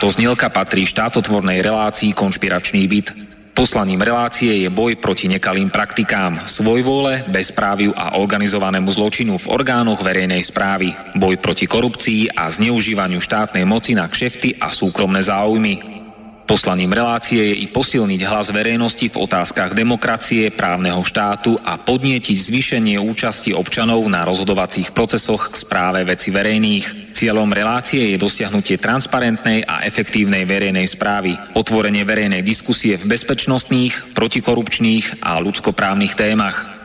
Táto znielka patrí štátotvornej relácii Konšpiračný byt. Poslaním relácie je boj proti nekalým praktikám, svojvôle, bezpráviu a organizovanému zločinu v orgánoch verejnej správy, boj proti korupcii a zneužívaniu štátnej moci na kšefty a súkromné záujmy. Poslaním relácie je i posilniť hlas verejnosti v otázkach demokracie, právneho štátu a podnietiť zvýšenie účasti občanov na rozhodovacích procesoch k správe veci verejných. Cieľom relácie je dosiahnutie transparentnej a efektívnej verejnej správy, otvorenie verejnej diskusie v bezpečnostných, protikorupčných a ľudskoprávnych témach.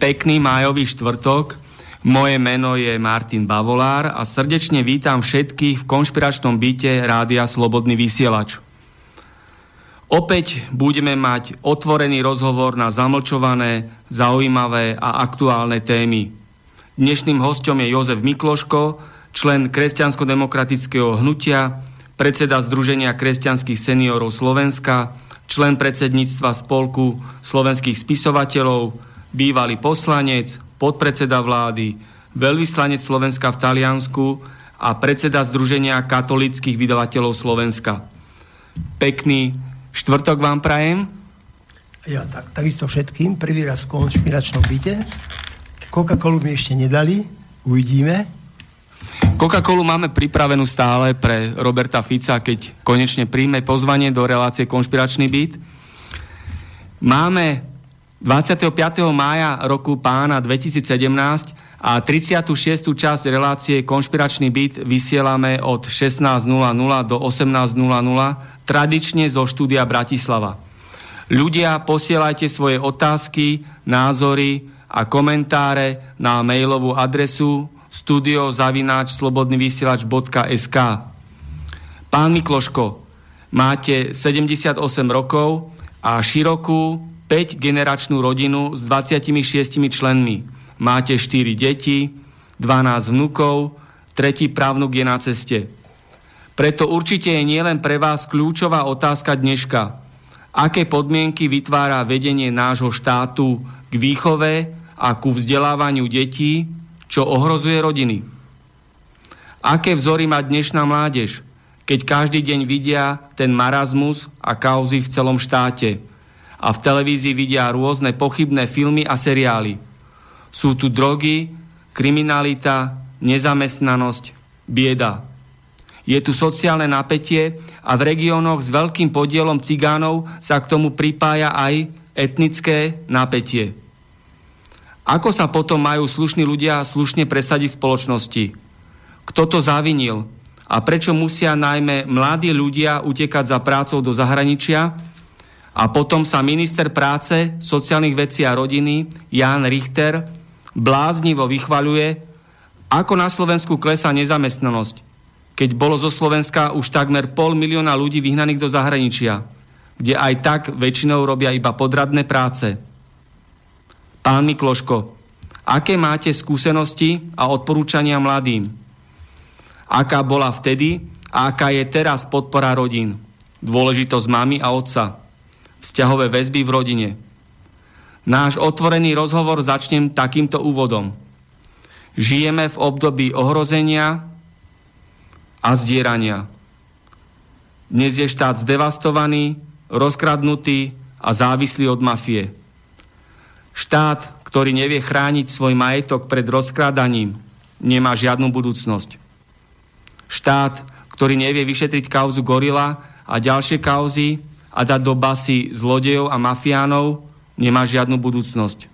Pekný májový štvrtok. Moje meno je Martin Bavolár a srdečne vítam všetkých v konšpiračnom byte Rádia Slobodný vysielač. Opäť budeme mať otvorený rozhovor na zamlčované, zaujímavé a aktuálne témy. Dnešným hostom je Jozef Mikloško, člen kresťansko-demokratického hnutia, predseda Združenia kresťanských seniorov Slovenska, člen predsedníctva Spolku slovenských spisovateľov, bývalý poslanec, podpredseda vlády, veľvyslanec Slovenska v Taliansku a predseda Združenia katolických vydavateľov Slovenska. Pekný štvrtok vám prajem. Ja tak, takisto všetkým. Prvý raz v konšpiračnom byte. Coca-Colu mi ešte nedali. Uvidíme. Coca-Colu máme pripravenú stále pre Roberta Fica, keď konečne príjme pozvanie do relácie Konšpiračný byt. Máme 25. mája roku pána 2017 a 36. časť relácie Konšpiračný byt vysielame od 16.00 do 18.00 tradične zo štúdia Bratislava. Ľudia, posielajte svoje otázky, názory a komentáre na mailovú adresu studiozavináčslobodnyvysielač.sk Pán Mikloško, máte 78 rokov a širokú 5-generačnú rodinu s 26 členmi. Máte 4 deti, 12 vnukov, tretí právnuk je na ceste. Preto určite je nielen pre vás kľúčová otázka dneška. Aké podmienky vytvára vedenie nášho štátu k výchove a ku vzdelávaniu detí, čo ohrozuje rodiny? Aké vzory má dnešná mládež, keď každý deň vidia ten marazmus a kauzy v celom štáte – a v televízii vidia rôzne pochybné filmy a seriály. Sú tu drogy, kriminalita, nezamestnanosť, bieda. Je tu sociálne napätie a v regiónoch s veľkým podielom cigánov sa k tomu pripája aj etnické napätie. Ako sa potom majú slušní ľudia slušne presadiť spoločnosti? Kto to zavinil? A prečo musia najmä mladí ľudia utekať za prácou do zahraničia, a potom sa minister práce, sociálnych vecí a rodiny Jan Richter bláznivo vychvaľuje, ako na Slovensku klesá nezamestnanosť, keď bolo zo Slovenska už takmer pol milióna ľudí vyhnaných do zahraničia, kde aj tak väčšinou robia iba podradné práce. Pán Mikloško, aké máte skúsenosti a odporúčania mladým? Aká bola vtedy a aká je teraz podpora rodín? Dôležitosť mamy a otca vzťahové väzby v rodine. Náš otvorený rozhovor začnem takýmto úvodom. Žijeme v období ohrozenia a zdierania. Dnes je štát zdevastovaný, rozkradnutý a závislý od mafie. Štát, ktorý nevie chrániť svoj majetok pred rozkrádaním, nemá žiadnu budúcnosť. Štát, ktorý nevie vyšetriť kauzu Gorila a ďalšie kauzy, a dať do basy zlodejov a mafiánov, nemá žiadnu budúcnosť.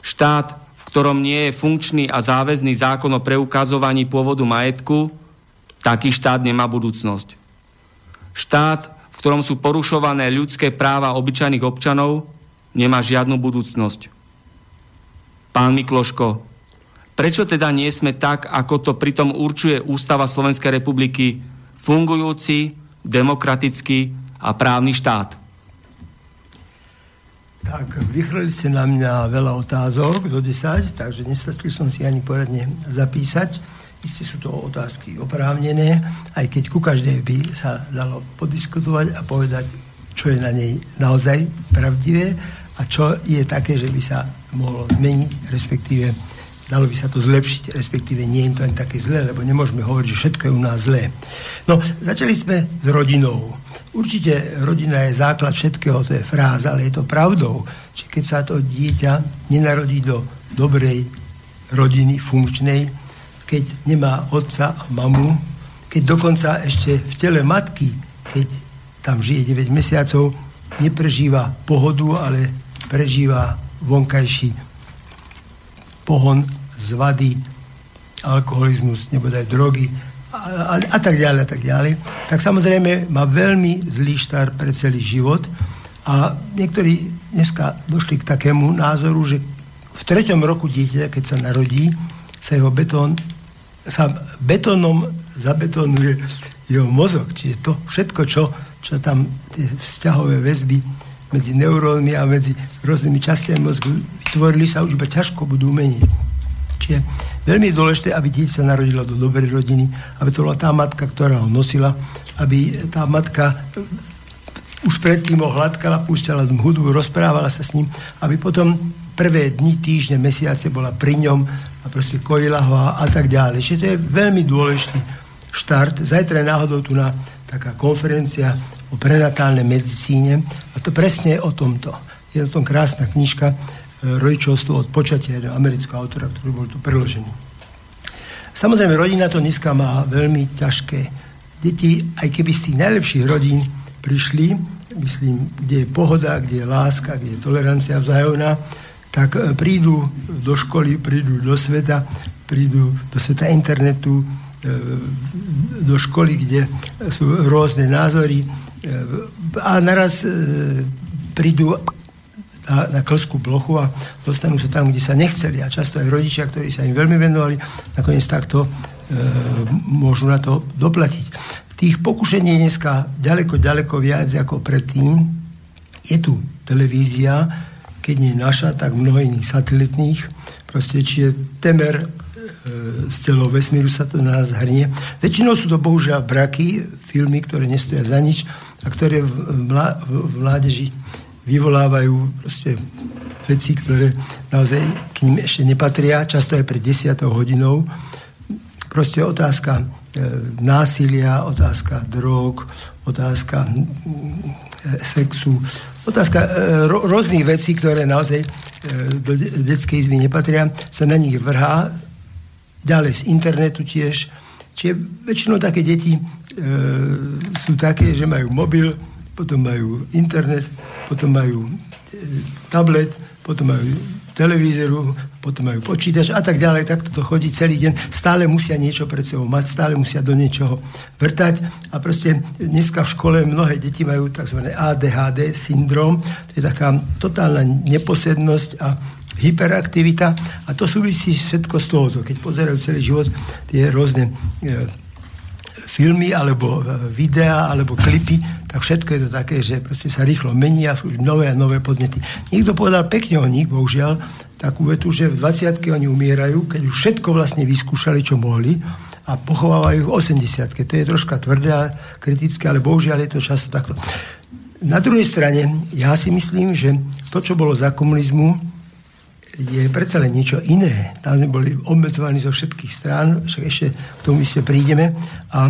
Štát, v ktorom nie je funkčný a záväzný zákon o preukazovaní pôvodu majetku, Taký štát nemá budúcnosť. Štát, v ktorom sú porušované ľudské práva obyčajných občanov, nemá žiadnu budúcnosť. Pán Mikloško, prečo teda nie sme tak, ako to pritom určuje Ústava Slovenskej republiky, fungujúci, demokratický a právny štát? Tak, vychrli ste na mňa veľa otázok, do 10, takže nestačil som si ani poradne zapísať. Isté sú to otázky oprávnené, aj keď ku každej by sa dalo podiskutovať a povedať, čo je na nej naozaj pravdivé a čo je také, že by sa mohlo zmeniť, respektíve dalo by sa to zlepšiť, respektíve nie je to ani také zlé, lebo nemôžeme hovoriť, že všetko je u nás zlé. No, začali sme s rodinou. Určite rodina je základ všetkého, to je fráza, ale je to pravdou, že keď sa to dieťa nenarodí do dobrej rodiny, funkčnej, keď nemá otca a mamu, keď dokonca ešte v tele matky, keď tam žije 9 mesiacov, neprežíva pohodu, ale prežíva vonkajší pohon z vady, alkoholizmus, nebodaj drogy, a, a, a tak ďalej, a tak ďalej, tak samozrejme má veľmi zlý štart pre celý život a niektorí dneska došli k takému názoru, že v treťom roku dieťa, keď sa narodí, sa jeho betón sa betónom zabetónuje jeho mozog. Čiže to všetko, čo, čo tam tie vzťahové väzby medzi neurónmi a medzi rôznymi častiami mozgu tvorili sa už iba ťažko budú meniť. Čiže Veľmi je dôležité, aby dieťa sa narodilo do dobrej rodiny, aby to bola tá matka, ktorá ho nosila, aby tá matka už predtým ho hladkala, púšťala hudbu, rozprávala sa s ním, aby potom prvé dni, týždne, mesiace bola pri ňom a proste kojila ho a, a tak ďalej. Čiže to je veľmi dôležitý štart. Zajtra je náhodou tu na taká konferencia o prenatálnej medicíne a to presne je o tomto. Je to tom krásna knižka, rodičovstvo od počatia amerického autora, ktorý bol tu preložený. Samozrejme, rodina to dneska má veľmi ťažké. Deti, aj keby z tých najlepších rodín prišli, myslím, kde je pohoda, kde je láska, kde je tolerancia vzájomná, tak e, prídu do školy, prídu do sveta, prídu do sveta internetu, e, do školy, kde sú rôzne názory e, a naraz prídu na, na klskú plochu a dostanú sa tam, kde sa nechceli. A často aj rodičia, ktorí sa im veľmi venovali, nakoniec takto e, môžu na to doplatiť. Tých pokušení je dneska ďaleko, ďaleko viac ako predtým. Je tu televízia, keď nie naša, tak mnoho iných satelitných. Proste, čiže temer e, z celého vesmíru sa to na nás hrnie. Väčšinou sú to bohužiaľ braky, filmy, ktoré nestoja za nič a ktoré v, mládeži vyvolávajú proste veci, ktoré naozaj k ním ešte nepatria, často aj pred 10 hodinou. Proste otázka e, násilia, otázka drog, otázka e, sexu, otázka e, ro, rôznych vecí, ktoré naozaj e, do de- detskej izby nepatria, sa na nich vrhá. Ďalej z internetu tiež. Čiže väčšinou také deti e, sú také, že majú mobil, potom majú internet, potom majú e, tablet, potom majú televízoru, potom majú počítač a tak ďalej, tak to chodí celý deň. Stále musia niečo pred sebou mať, stále musia do niečoho vrtať a proste dneska v škole mnohé deti majú tzv. ADHD syndrom, to je taká totálna neposednosť a hyperaktivita a to súvisí všetko z tohoto. Keď pozerajú celý život tie rôzne e, filmy alebo e, videá alebo klipy, tak všetko je to také, že proste sa rýchlo mení a už nové a nové podnety. Niekto povedal pekne o nich, bohužiaľ, takú vetu, že v 20 oni umierajú, keď už všetko vlastne vyskúšali, čo mohli a pochovávajú v 80 To je troška tvrdé a kritické, ale bohužiaľ je to často takto. Na druhej strane, ja si myslím, že to, čo bolo za komunizmu, je predsa len niečo iné. Tam sme boli obmedzovaní zo všetkých strán, však ešte k tomu ešte prídeme. A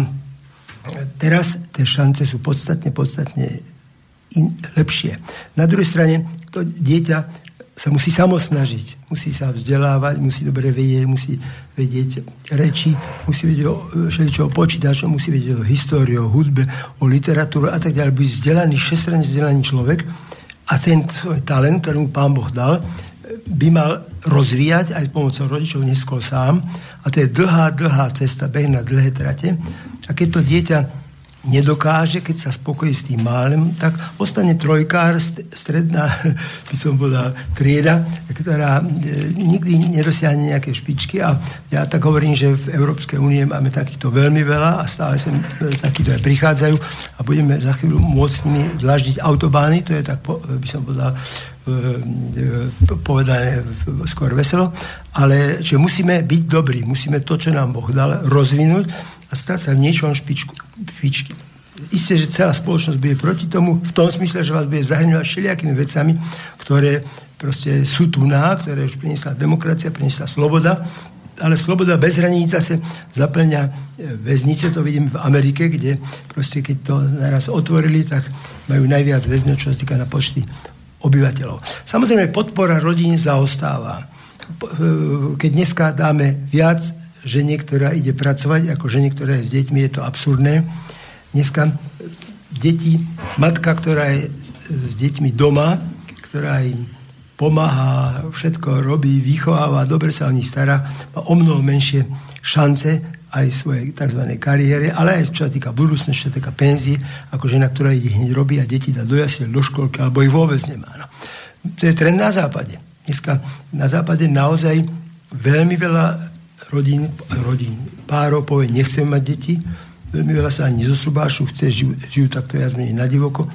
teraz tie šance sú podstatne, podstatne in, lepšie. Na druhej strane, to dieťa sa musí samo snažiť, musí sa vzdelávať, musí dobre vedieť, musí vedieť reči, musí vedieť o všeličo o musí vedieť o histórii, o hudbe, o literatúru a tak ďalej. Byť vzdelaný, všestranne vzdelaný človek a ten talent, ktorý mu pán Boh dal, by mal rozvíjať aj pomocou rodičov neskôr sám. A to je dlhá, dlhá cesta, beh na dlhé trate. A keď to dieťa nedokáže, keď sa spokojí s tým málem, tak ostane trojkár, stredná, by som povedal, trieda, ktorá e, nikdy nedosiahne nejaké špičky a ja tak hovorím, že v Európskej únie máme takýchto veľmi veľa a stále sem e, takýto aj prichádzajú a budeme za chvíľu môcť s nimi dlaždiť autobány, to je tak, by som povedal, e, povedané skôr veselo, ale že musíme byť dobrí, musíme to, čo nám Boh dal, rozvinúť a stať sa v niečom špičku, špičky. Isté, že celá spoločnosť bude proti tomu v tom smysle, že vás bude zahrňovať všelijakými vecami, ktoré proste sú tu na, ktoré už priniesla demokracia, priniesla sloboda, ale sloboda bez hraníc sa zaplňa e, väznice, to vidím v Amerike, kde proste keď to naraz otvorili, tak majú najviac väzňov, čo sa týka na počty obyvateľov. Samozrejme, podpora rodín zaostáva. E, keď dneska dáme viac žene, ktorá ide pracovať, ako žene, ktorá je s deťmi, je to absurdné. Dneska deti, matka, ktorá je s deťmi doma, ktorá im pomáha, všetko robí, vychováva, dobre sa o nich stará, má o mnoho menšie šance aj svojej tzv. kariére, ale aj čo sa týka budúcnosti, čo sa týka penzie, ako žena, ktorá ide hneď robí a deti dá do jasiel, do školky, alebo ich vôbec nemá. No. To je trend na západe. Dneska na západe naozaj veľmi veľa rodín, rodín párov povie, nechcem mať deti, veľmi veľa sa ani nezosúbášu, chce, žijú, žijú takto viac menej na divoko.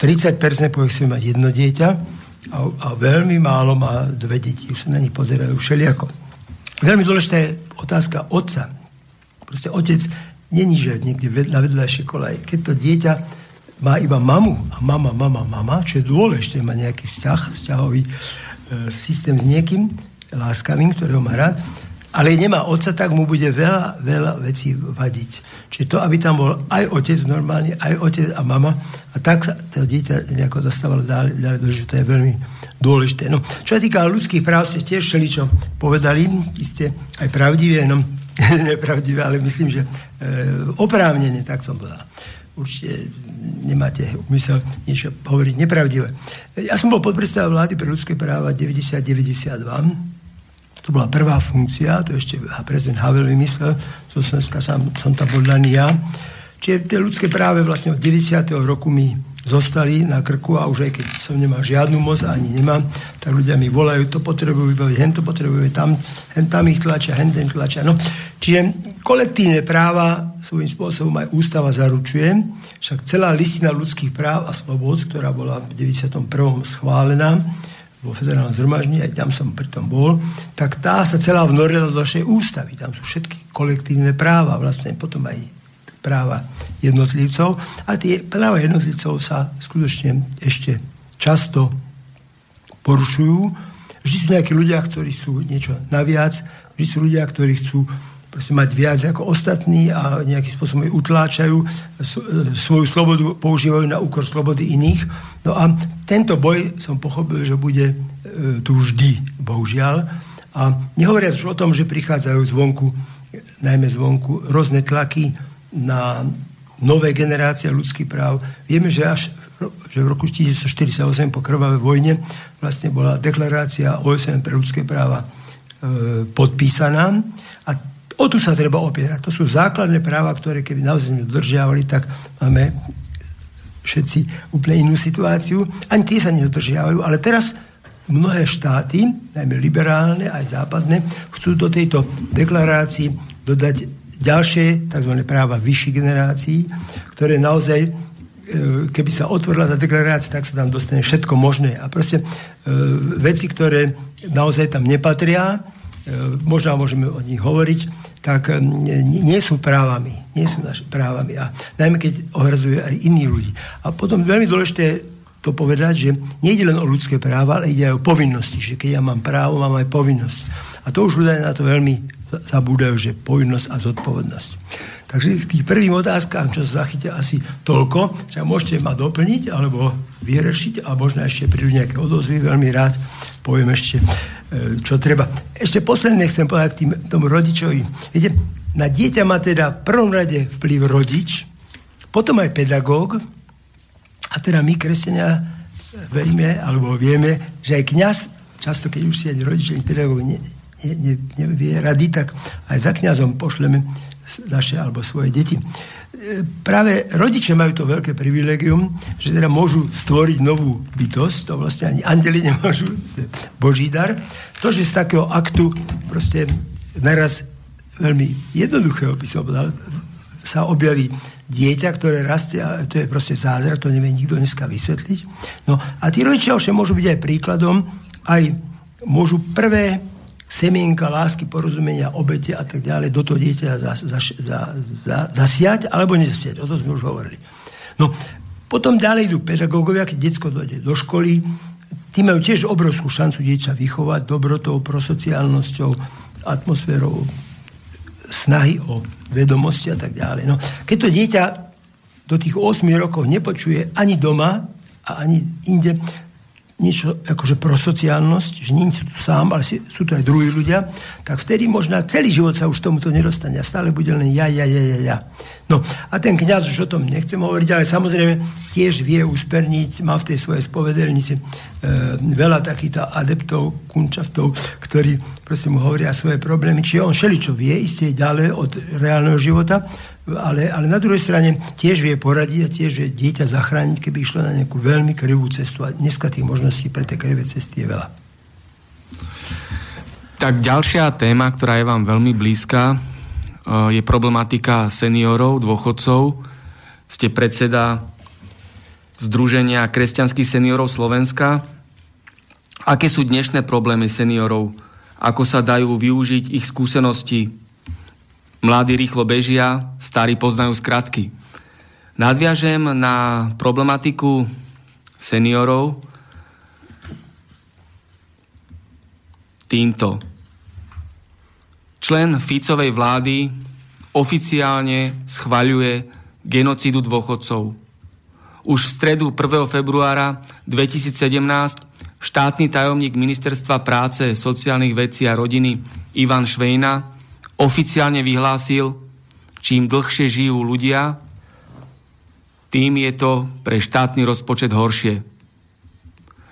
30% povie, chcem mať jedno dieťa a, a veľmi málo má dve deti. Už sa na nich pozerajú všelijako. Veľmi dôležitá je otázka otca. Proste otec není, že niekde na vedľajšie kolaj. Keď to dieťa má iba mamu a mama, mama, mama, čo je dôležité, má nejaký vzťah, vzťahový e, systém s niekým láskavým, ktorého má rád, ale nemá otca, tak mu bude veľa, veľa vecí vadiť. Čiže to, aby tam bol aj otec normálne, aj otec a mama, a tak sa to dieťa nejako dostávalo ďalej, ďalej do života, je veľmi dôležité. No, čo sa týka ľudských práv, ste tiež čo povedali, ste aj pravdivé, no, nepravdivé, ale myslím, že e, oprávnene, tak som povedal. Určite nemáte úmysel niečo hovoriť nepravdivé. Ja som bol podpredstavou vlády pre ľudské práva 90-92 to bola prvá funkcia, to ešte prezident Havel vymyslel, zo Slovenska som, som tam bol daný ja. Čiže tie ľudské práve vlastne od 90. roku mi zostali na krku a už aj keď som nemal žiadnu moc, ani nemám, tak ľudia mi volajú, to potrebujú vybaviť, hen to potrebujú, tam, hen tam ich tlačia, hen ten tlačia. No, čiže kolektívne práva svojím spôsobom aj ústava zaručuje, však celá listina ľudských práv a slobod, ktorá bola v 91. schválená, vo federálnom zhromaždení, aj tam som pritom bol, tak tá sa celá vnorila do našej ústavy. Tam sú všetky kolektívne práva, vlastne potom aj práva jednotlivcov. A tie práva jednotlivcov sa skutočne ešte často porušujú. Vždy sú nejakí ľudia, ktorí sú niečo naviac, vždy sú ľudia, ktorí chcú proste mať viac ako ostatní a nejakým spôsobom utláčajú, e, svoju slobodu používajú na úkor slobody iných. No a tento boj som pochopil, že bude e, tu vždy, bohužiaľ. A nehovoriac už o tom, že prichádzajú zvonku, najmä zvonku, rôzne tlaky na nové generácie ľudských práv. Vieme, že až že v roku 1948 po krvavej vojne vlastne bola deklarácia OSN pre ľudské práva e, podpísaná O tu sa treba opierať. To sú základné práva, ktoré keby naozaj dodržiavali, tak máme všetci úplne inú situáciu. Ani tie sa nedodržiavajú, ale teraz mnohé štáty, najmä liberálne, aj západné, chcú do tejto deklarácii dodať ďalšie tzv. práva vyšších generácií, ktoré naozaj, e, keby sa otvorila tá deklarácia, tak sa tam dostane všetko možné. A proste e, veci, ktoré naozaj tam nepatria, možno môžeme o nich hovoriť, tak e, nie sú právami. Nie sú naše právami. A najmä keď ohrazuje aj iných ľudí. A potom veľmi dôležité to povedať, že nejde len o ľudské práva, ale ide aj o povinnosti. Že keď ja mám právo, mám aj povinnosť. A to už ľudia na to veľmi zabúdajú, že povinnosť a zodpovednosť. Takže k tých prvým otázkám, čo sa zachytia asi toľko, sa môžete ma doplniť alebo vyriešiť a možno ešte prídu nejaké odozvy, veľmi rád poviem ešte E, čo treba. Ešte posledné chcem povedať tým, tomu rodičovi. Viete, na dieťa má teda v prvom rade vplyv rodič, potom aj pedagóg, a teda my, kresťania, veríme, alebo vieme, že aj kňaz, často keď už si ani rodič, ani pedagóg ne, ne, ne, nevie rady, tak aj za kňazom pošleme naše alebo svoje deti. E, práve rodičia majú to veľké privilegium, že teda môžu stvoriť novú bytosť, to vlastne ani andeli nemôžu, boží dar. To, že z takého aktu proste naraz veľmi jednoduchého by som povedal, sa objaví dieťa, ktoré rastie, a to je proste zázrak, to nevie nikto dneska vysvetliť. No a tí rodičia už môžu byť aj príkladom, aj môžu prvé semienka lásky, porozumenia, obete a tak ďalej do toho dieťa za, za, za, za, zasiať alebo nezasiať. O tom sme už hovorili. No, potom ďalej idú pedagógovia, keď detsko dojde do školy, tí majú tiež obrovskú šancu dieťa vychovať dobrotou, prosociálnosťou, atmosférou, snahy o vedomosti a tak ďalej. No, keď to dieťa do tých 8 rokov nepočuje ani doma a ani inde, niečo akože pro sociálnosť, že nie sú tu sám, ale sú tu aj druhí ľudia, tak vtedy možná celý život sa už tomuto nedostane a stále bude len ja, ja, ja, ja, ja. No a ten kňaz už o tom nechcem hovoriť, ale samozrejme tiež vie usperniť, má v tej svojej spovedelnici e, veľa takýchto adeptov, kunčaftov, ktorí prosím mu hovoria svoje problémy. Čiže on šeličo vie, isté ďalej od reálneho života, ale, ale na druhej strane tiež vie poradiť a tiež vie dieťa zachrániť, keby išlo na nejakú veľmi krivú cestu. A dneska tých možností pre tie krivé cesty je veľa. Tak ďalšia téma, ktorá je vám veľmi blízka, e, je problematika seniorov, dôchodcov. Ste predseda Združenia kresťanských seniorov Slovenska. Aké sú dnešné problémy seniorov? Ako sa dajú využiť ich skúsenosti Mladí rýchlo bežia, starí poznajú skratky. Nadviažem na problematiku seniorov týmto. Člen Ficovej vlády oficiálne schvaľuje genocídu dôchodcov. Už v stredu 1. februára 2017 štátny tajomník Ministerstva práce, sociálnych vecí a rodiny Ivan Švejna oficiálne vyhlásil, čím dlhšie žijú ľudia, tým je to pre štátny rozpočet horšie.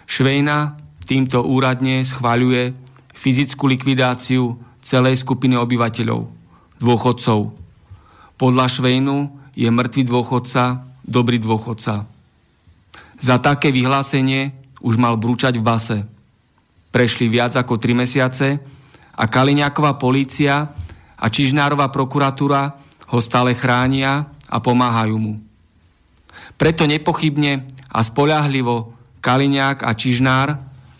Švejna týmto úradne schváľuje fyzickú likvidáciu celej skupiny obyvateľov, dôchodcov. Podľa Švejnu je mŕtvý dôchodca dobrý dôchodca. Za také vyhlásenie už mal brúčať v base. Prešli viac ako 3 mesiace a Kaliňáková polícia a Čižnárová prokuratúra ho stále chránia a pomáhajú mu. Preto nepochybne a spoľahlivo Kaliňák a Čižnár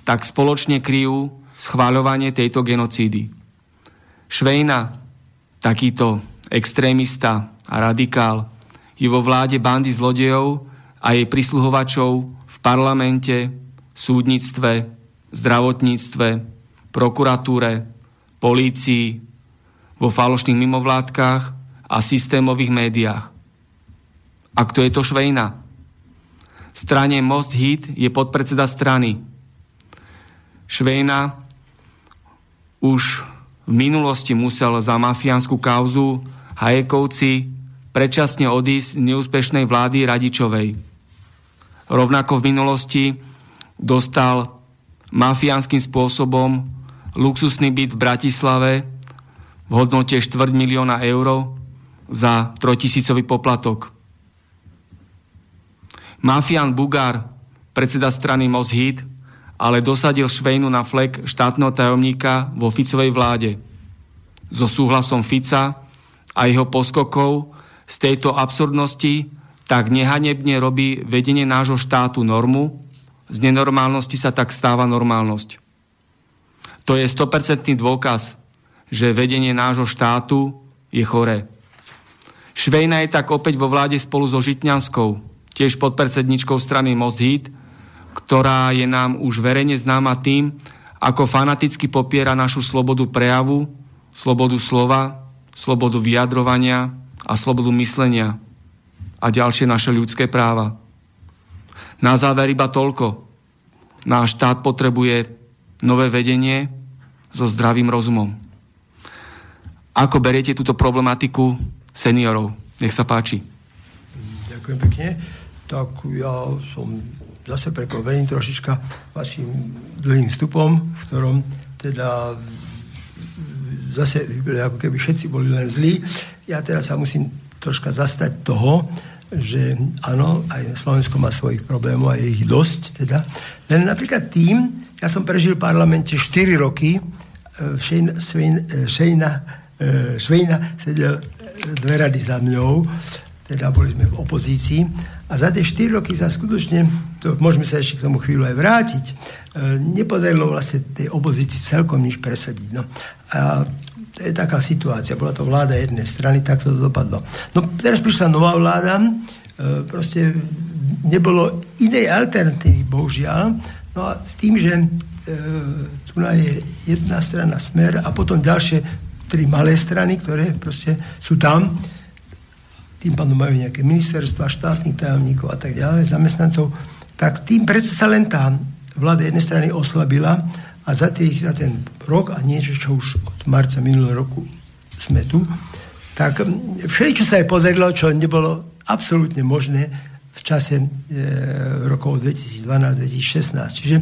tak spoločne kryjú schváľovanie tejto genocídy. Švejna, takýto extrémista a radikál, je vo vláde bandy zlodejov a jej prisluhovačov v parlamente, súdnictve, zdravotníctve, prokuratúre, polícii, vo falošných mimovládkach a systémových médiách. A kto je to Švejna? V strane Most Hit je podpredseda strany. Švejna už v minulosti musel za mafiánsku kauzu Hajekovci predčasne odísť z neúspešnej vlády Radičovej. Rovnako v minulosti dostal mafiánskym spôsobom luxusný byt v Bratislave v hodnote 4 milióna eur za trojtisícový poplatok. Mafian Bugár, predseda strany Moshid, ale dosadil Švejnu na flek štátneho tajomníka vo Ficovej vláde. So súhlasom Fica a jeho poskokov z tejto absurdnosti tak nehanebne robí vedenie nášho štátu normu, z nenormálnosti sa tak stáva normálnosť. To je 100% dôkaz, že vedenie nášho štátu je choré. Švejna je tak opäť vo vláde spolu so Žitňanskou, tiež podpredsedničkou strany Most Hit, ktorá je nám už verejne známa tým, ako fanaticky popiera našu slobodu prejavu, slobodu slova, slobodu vyjadrovania a slobodu myslenia a ďalšie naše ľudské práva. Na záver iba toľko. Náš štát potrebuje nové vedenie so zdravým rozumom. Ako beriete túto problematiku seniorov? Nech sa páči. Ďakujem pekne. Tak ja som zase prekvapený trošička vašim dlhým vstupom, v ktorom teda zase ako keby všetci boli len zlí. Ja teraz sa musím troška zastať toho, že áno, aj Slovensko má svojich problémov, aj ich dosť teda. Len napríklad tým, ja som prežil v parlamente 4 roky, Šejna, Šejna, Šejna sedel dve rady za mňou, teda boli sme v opozícii a za tie 4 roky sa skutočne, to môžeme sa ešte k tomu chvíľu aj vrátiť, e, nepodarilo vlastne tej opozícii celkom nič presadiť. No. A to je taká situácia. Bola to vláda jednej strany, tak to dopadlo. No teraz prišla nová vláda, e, proste nebolo inej alternatívy, bohužiaľ. No a s tým, že e, tu je jedna strana smer a potom ďalšie tri malé strany, ktoré proste sú tam, tým pádom majú nejaké ministerstva, štátnych tajomníkov a tak ďalej, zamestnancov, tak tým predsa sa len tá vláda jednej strany oslabila a za, tých, za ten rok a niečo, čo už od marca minulého roku sme tu, tak všetko, čo sa aj podarilo, čo nebolo absolútne možné v čase e, rokov 2012-2016. Čiže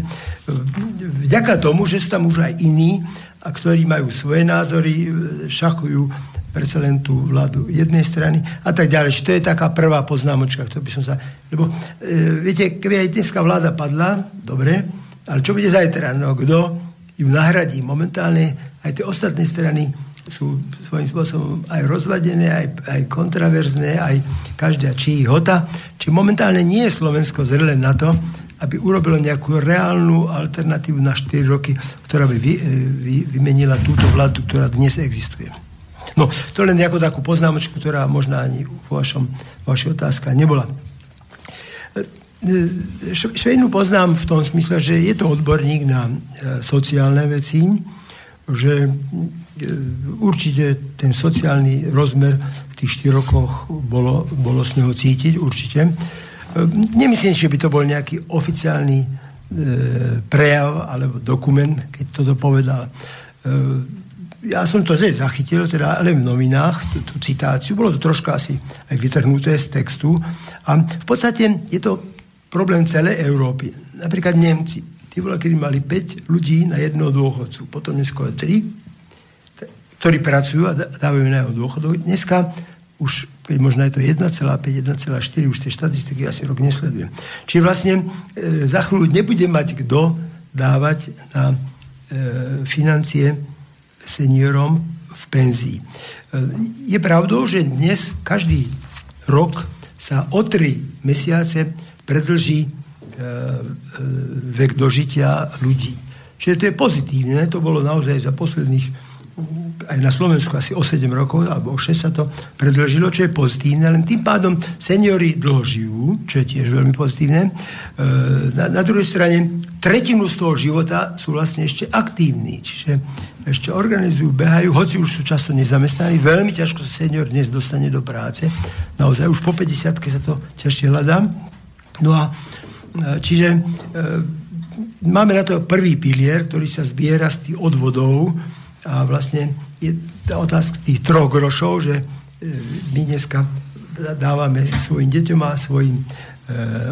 vďaka tomu, že sú tam už aj iní, a ktorí majú svoje názory, e, šachujú predsa len tú vládu jednej strany a tak ďalej. Čiže to je taká prvá poznámočka, ktorú by som sa... Lebo e, viete, keby aj dneska vláda padla, dobre, ale čo bude zajtra? No kto ju nahradí? Momentálne aj tie ostatné strany sú svojím spôsobom aj rozvadené, aj, aj kontraverzné, aj každá či hota. Či momentálne nie je Slovensko zrele na to, aby urobilo nejakú reálnu alternatívu na 4 roky, ktorá by vy, e, vy, vymenila túto vládu, ktorá dnes existuje. No, to len ako takú poznámočku, ktorá možno ani vo vašom, vašej otázka nebola. Švejnu poznám v tom smysle, že je to odborník na e, sociálne veci, že e, určite ten sociálny rozmer v tých štyroch rokoch bolo, bolo s neho cítiť, určite. E, nemyslím, že by to bol nejaký oficiálny prejav alebo dokument, keď toto povedal ja som to zde zachytil, teda ale v novinách, tú, tú citáciu, bolo to troška asi aj vytrhnuté z textu a v podstate je to problém celej Európy. Napríklad Nemci, tí boli, kedy mali 5 ľudí na jedného dôchodcu, potom dneska je 3, ktorí pracujú a dávajú na jeho dôchodok. Dneska už, keď možno je to 1,5, 1,4, už tie štatistiky asi rok nesledujem. Čiže vlastne e, za chvíľu nebude mať kto dávať na e, financie seniorom v penzii. E, je pravdou, že dnes každý rok sa o tri mesiace predlží e, e, vek dožitia ľudí. Čiže to je pozitívne, to bolo naozaj za posledných aj na Slovensku asi o 7 rokov alebo o 6 sa to predložilo, čo je pozitívne, len tým pádom seniory dlho žijú, čo je tiež veľmi pozitívne. Na, na druhej strane tretinu z toho života sú vlastne ešte aktívni, čiže ešte organizujú, behajú, hoci už sú často nezamestnaní, veľmi ťažko sa senior dnes dostane do práce. Naozaj už po 50 sa to ťažšie hľadá. No a e, čiže e, máme na to prvý pilier, ktorý sa zbiera z tých odvodov a vlastne je tá otázka tých troch grošov, že e, my dneska dávame svojim deťom a svojim e,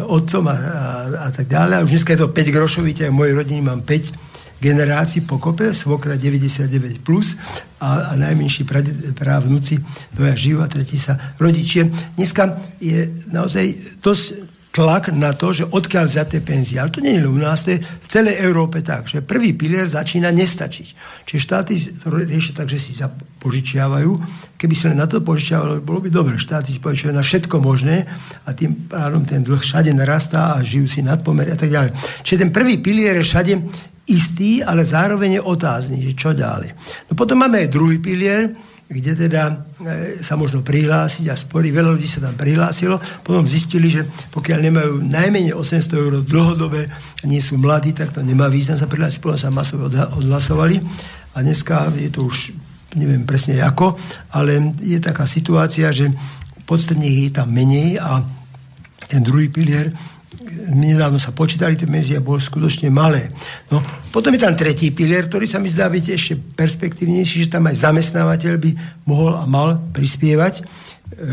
otcom a, a, a tak ďalej. A už dneska je to 5 grošový, v mojej rodine mám 5 generácií pokope, svokra 99+, plus a, a najmenší právnuci dvoja žijú a tretí sa rodičie. Dneska je naozaj dosť tlak na to, že odkiaľ vzaté penzie. Ale to nie je u nás, to je v celej Európe tak, že prvý pilier začína nestačiť. Čiže štáty to riešia tak, že si požičiavajú. Keby sa len na to požičiavalo, bolo by dobre. Štáty si požičiavajú na všetko možné a tým pádom ten dlh všade narastá a žijú si nadpomery a tak ďalej. Čiže ten prvý pilier je všade istý, ale zároveň je otázny, že čo ďalej. No potom máme aj druhý pilier, kde teda e, sa možno prihlásiť a spory. Veľa ľudí sa tam prihlásilo. Potom zistili, že pokiaľ nemajú najmenej 800 eur dlhodobé nie sú mladí, tak to nemá význam sa prihlásiť. Potom sa masovo odhlasovali. A dneska je to už, neviem presne ako, ale je taká situácia, že podstatne je tam menej a ten druhý pilier nedávno sa počítali tie menzie a bolo skutočne malé. No, potom je tam tretí pilier, ktorý sa mi zdá byť ešte perspektívnejší, že tam aj zamestnávateľ by mohol a mal prispievať e,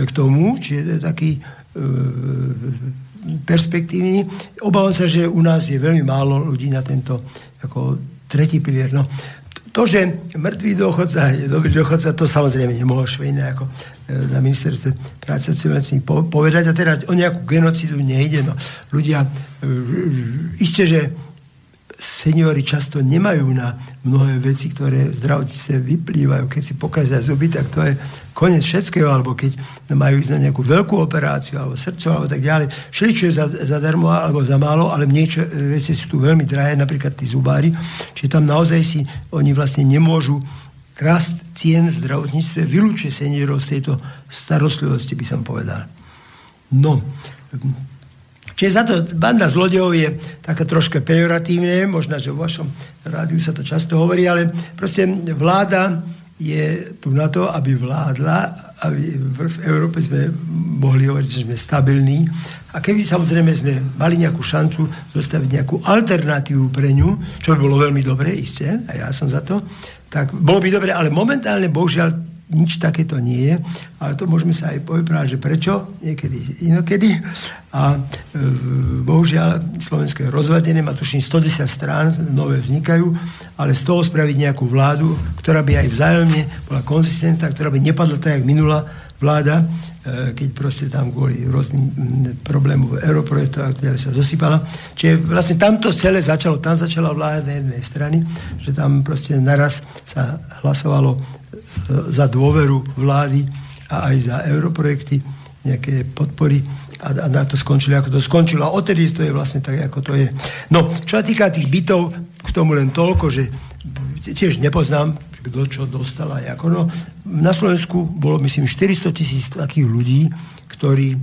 k tomu, čiže je taký e, perspektívny. Obávam sa, že u nás je veľmi málo ľudí na tento ako tretí pilier. No, to, že mŕtvý dôchodca je dobrý dôchodca, to samozrejme nemohol Švejne ako na ministerstve práce a povedať. A teraz o nejakú genocidu nejde. No, ľudia, isté, že seniori často nemajú na mnohé veci, ktoré v zdravotníctve vyplývajú. Keď si pokazia zuby, tak to je koniec všetkého, alebo keď majú ísť na nejakú veľkú operáciu, alebo srdco, alebo tak ďalej. Všeličo je za, zadarmo, alebo za málo, ale niečo, veci sú tu veľmi drahé, napríklad tí zubári. Čiže tam naozaj si oni vlastne nemôžu rast cien v zdravotníctve vylúčuje seniorov z tejto starostlivosti, by som povedal. No, Čiže za to banda zlodejov je také troška pejoratívne, možno, že vo vašom rádiu sa to často hovorí, ale proste vláda je tu na to, aby vládla, aby v Európe sme mohli hovoriť, že sme stabilní. A keby samozrejme sme mali nejakú šancu zostaviť nejakú alternatívu pre ňu, čo by bolo veľmi dobré, isté, a ja som za to, tak bolo by dobre, ale momentálne, bohužiaľ, nič takéto nie je, ale to môžeme sa aj povedať, že prečo, niekedy inokedy. A e, bohužiaľ, Slovensko je rozvadené, má tuším 110 strán, nové vznikajú, ale z toho spraviť nejakú vládu, ktorá by aj vzájomne bola konzistentná, ktorá by nepadla tak, jak minulá vláda, keď proste tam kvôli rôznym problémom Europrojektu a teda sa zosypala. Čiže vlastne tamto celé začalo, tam začala vláda na jednej strany, že tam proste naraz sa hlasovalo za dôveru vlády a aj za europrojekty, nejaké podpory a, a na to skončili, ako to skončilo. A odtedy to je vlastne tak, ako to je. No, čo sa týka tých bytov, k tomu len toľko, že tiež nepoznám, kto čo dostal aj ako. No, na Slovensku bolo, myslím, 400 tisíc takých ľudí, ktorí e,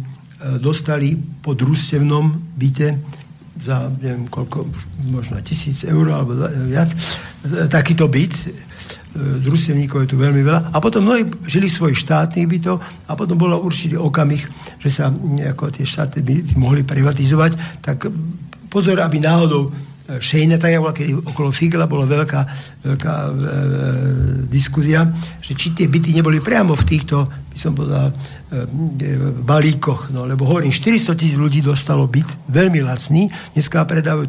dostali po družstevnom byte za neviem koľko, možno tisíc eur alebo viac, e, takýto byt E, družstevníkov je tu veľmi veľa. A potom mnohí žili svojich štátnych bytov a potom bolo určite okamih, že sa nejako tie štáty by mohli privatizovať. Tak pozor, aby náhodou Šejne, tak ako kedy okolo Figla bola veľká, veľká e, e, diskuzia, že či tie byty neboli priamo v týchto, by som povedal, balíkoch, no, lebo hovorím, 400 tisíc ľudí dostalo byt, veľmi lacný, dneska predávajú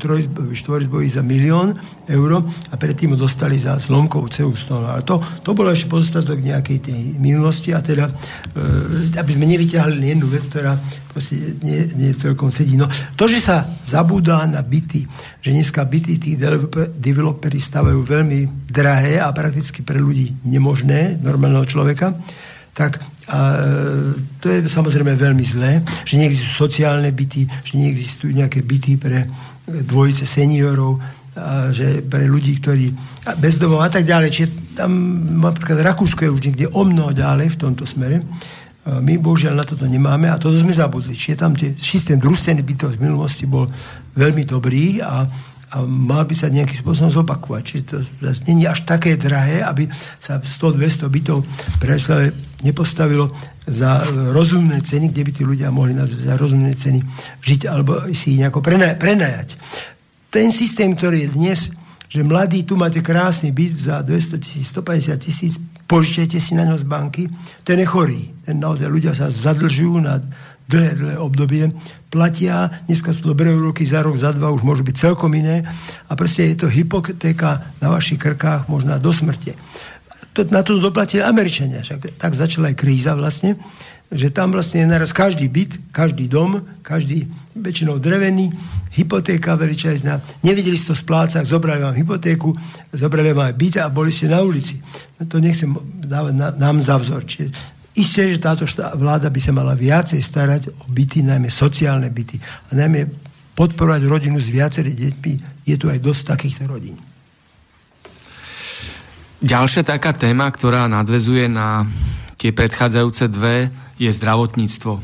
štvorizbový za milión eur a predtým ho dostali za zlomkovú cenu stolu. Ale to, to bolo ešte pozostatok nejakej tej minulosti a teda, e, aby sme nevyťahli jednu vec, ktorá nie, nie celkom sedí. No, to, že sa zabúda na byty, že dneska byty tí developeri stavajú veľmi drahé a prakticky pre ľudí nemožné, normálneho človeka, tak a e, to je samozrejme veľmi zlé, že neexistujú sociálne byty, že neexistujú nejaké byty pre dvojice seniorov, a že pre ľudí, ktorí bez domov a tak ďalej. Čiže tam napríklad Rakúsko je už niekde o mnoho ďalej v tomto smere. My bohužiaľ na toto nemáme a toto sme zabudli. Čiže tam tie, systém družstvených bytov z minulosti bol veľmi dobrý a a mal by sa nejakým spôsobom zopakovať. Čiže to zase nie až také drahé, aby sa 100-200 bytov v Bratislave nepostavilo za rozumné ceny, kde by tí ľudia mohli za rozumné ceny žiť alebo si ich nejako prenajať. Ten systém, ktorý je dnes, že mladí, tu máte krásny byt za 200 tisíc, 150 tisíc, požičajte si na ňo z banky, ten je chorý. Ten naozaj ľudia sa zadlžujú na dlhé, dlhé obdobie, platia, dneska sú dobré úroky, za rok, za dva už môžu byť celkom iné a proste je to hypotéka na vašich krkách možná do smrti. To, na to doplatili Američania, však tak začala aj kríza vlastne, že tam vlastne naraz každý byt, každý dom, každý väčšinou drevený, hypotéka veličajzná, nevideli ste to splácať, zobrali vám hypotéku, zobrali vám byt a boli ste na ulici. No to nechcem dávať nám za vzor. Čiže Isté, že táto štá, vláda by sa mala viacej starať o byty, najmä sociálne byty. A najmä podporovať rodinu s viacerými deťmi. Je tu aj dosť takýchto rodín. Ďalšia taká téma, ktorá nadvezuje na tie predchádzajúce dve, je zdravotníctvo.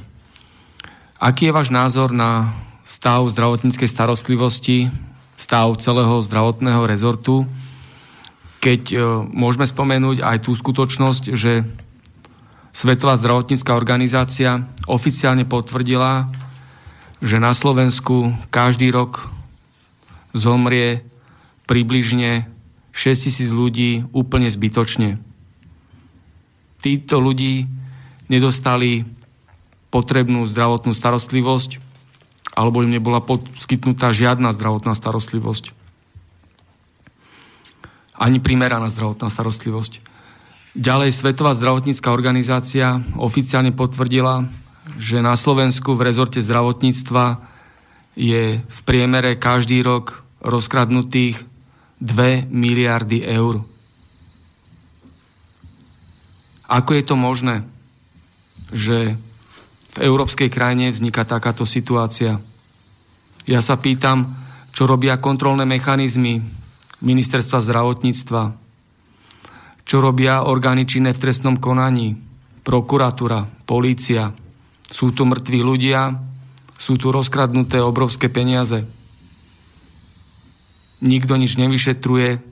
Aký je váš názor na stav zdravotníckej starostlivosti, stav celého zdravotného rezortu, keď e, môžeme spomenúť aj tú skutočnosť, že Svetová zdravotnícká organizácia oficiálne potvrdila, že na Slovensku každý rok zomrie približne 6 tisíc ľudí úplne zbytočne. Títo ľudí nedostali potrebnú zdravotnú starostlivosť alebo im nebola poskytnutá žiadna zdravotná starostlivosť. ani primeraná zdravotná starostlivosť. Ďalej Svetová zdravotnícká organizácia oficiálne potvrdila, že na Slovensku v rezorte zdravotníctva je v priemere každý rok rozkradnutých 2 miliardy eur. Ako je to možné, že v európskej krajine vzniká takáto situácia? Ja sa pýtam, čo robia kontrolné mechanizmy ministerstva zdravotníctva, čo robia orgány činné v trestnom konaní, prokuratúra, polícia. Sú tu mŕtvi ľudia, sú tu rozkradnuté obrovské peniaze. Nikto nič nevyšetruje,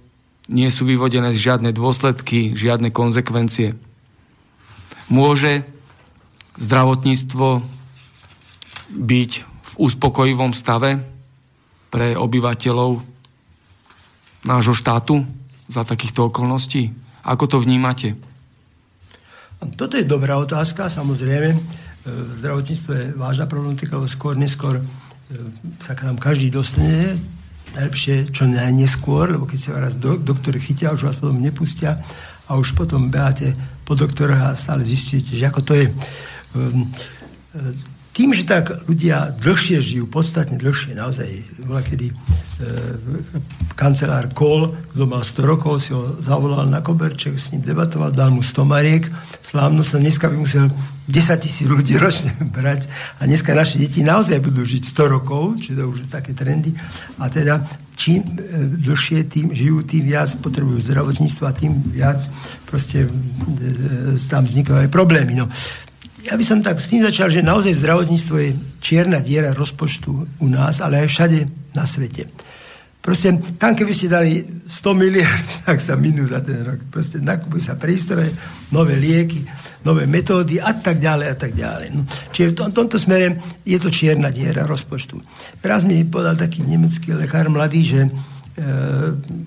nie sú vyvodené žiadne dôsledky, žiadne konsekvencie. Môže zdravotníctvo byť v uspokojivom stave pre obyvateľov nášho štátu za takýchto okolností? Ako to vnímate? Toto je dobrá otázka, samozrejme. E, zdravotníctvo je vážna problematika, lebo skôr, neskôr e, sa tam každý dostane, najlepšie čo najneskôr, lebo keď sa raz do, doktory chytia, už vás potom nepustia a už potom beháte po doktoroch a stále zistíte, že ako to je. Tým, že tak ľudia dlhšie žijú, podstatne dlhšie, naozaj, bola kedy e, kancelár Kohl, kto mal 100 rokov, si ho zavolal na koberček, s ním debatoval, dal mu 100 mariek, slávnosť, dneska by musel 10 tisíc ľudí ročne brať a dneska naše deti naozaj budú žiť 100 rokov, čiže to už také trendy a teda čím e, dlhšie tým žijú, tým viac potrebujú zdravotníctvo a tým viac proste e, e tam vznikajú aj problémy. No ja by som tak s tým začal, že naozaj zdravotníctvo je čierna diera rozpočtu u nás, ale aj všade na svete. Proste tam, keby ste dali 100 miliard, tak sa minú za ten rok. Proste nakupujú sa prístroje, nové lieky, nové metódy a tak ďalej a tak ďalej. No, čiže v tom, tomto smere je to čierna diera rozpočtu. Raz mi povedal taký nemecký lekár mladý, že e,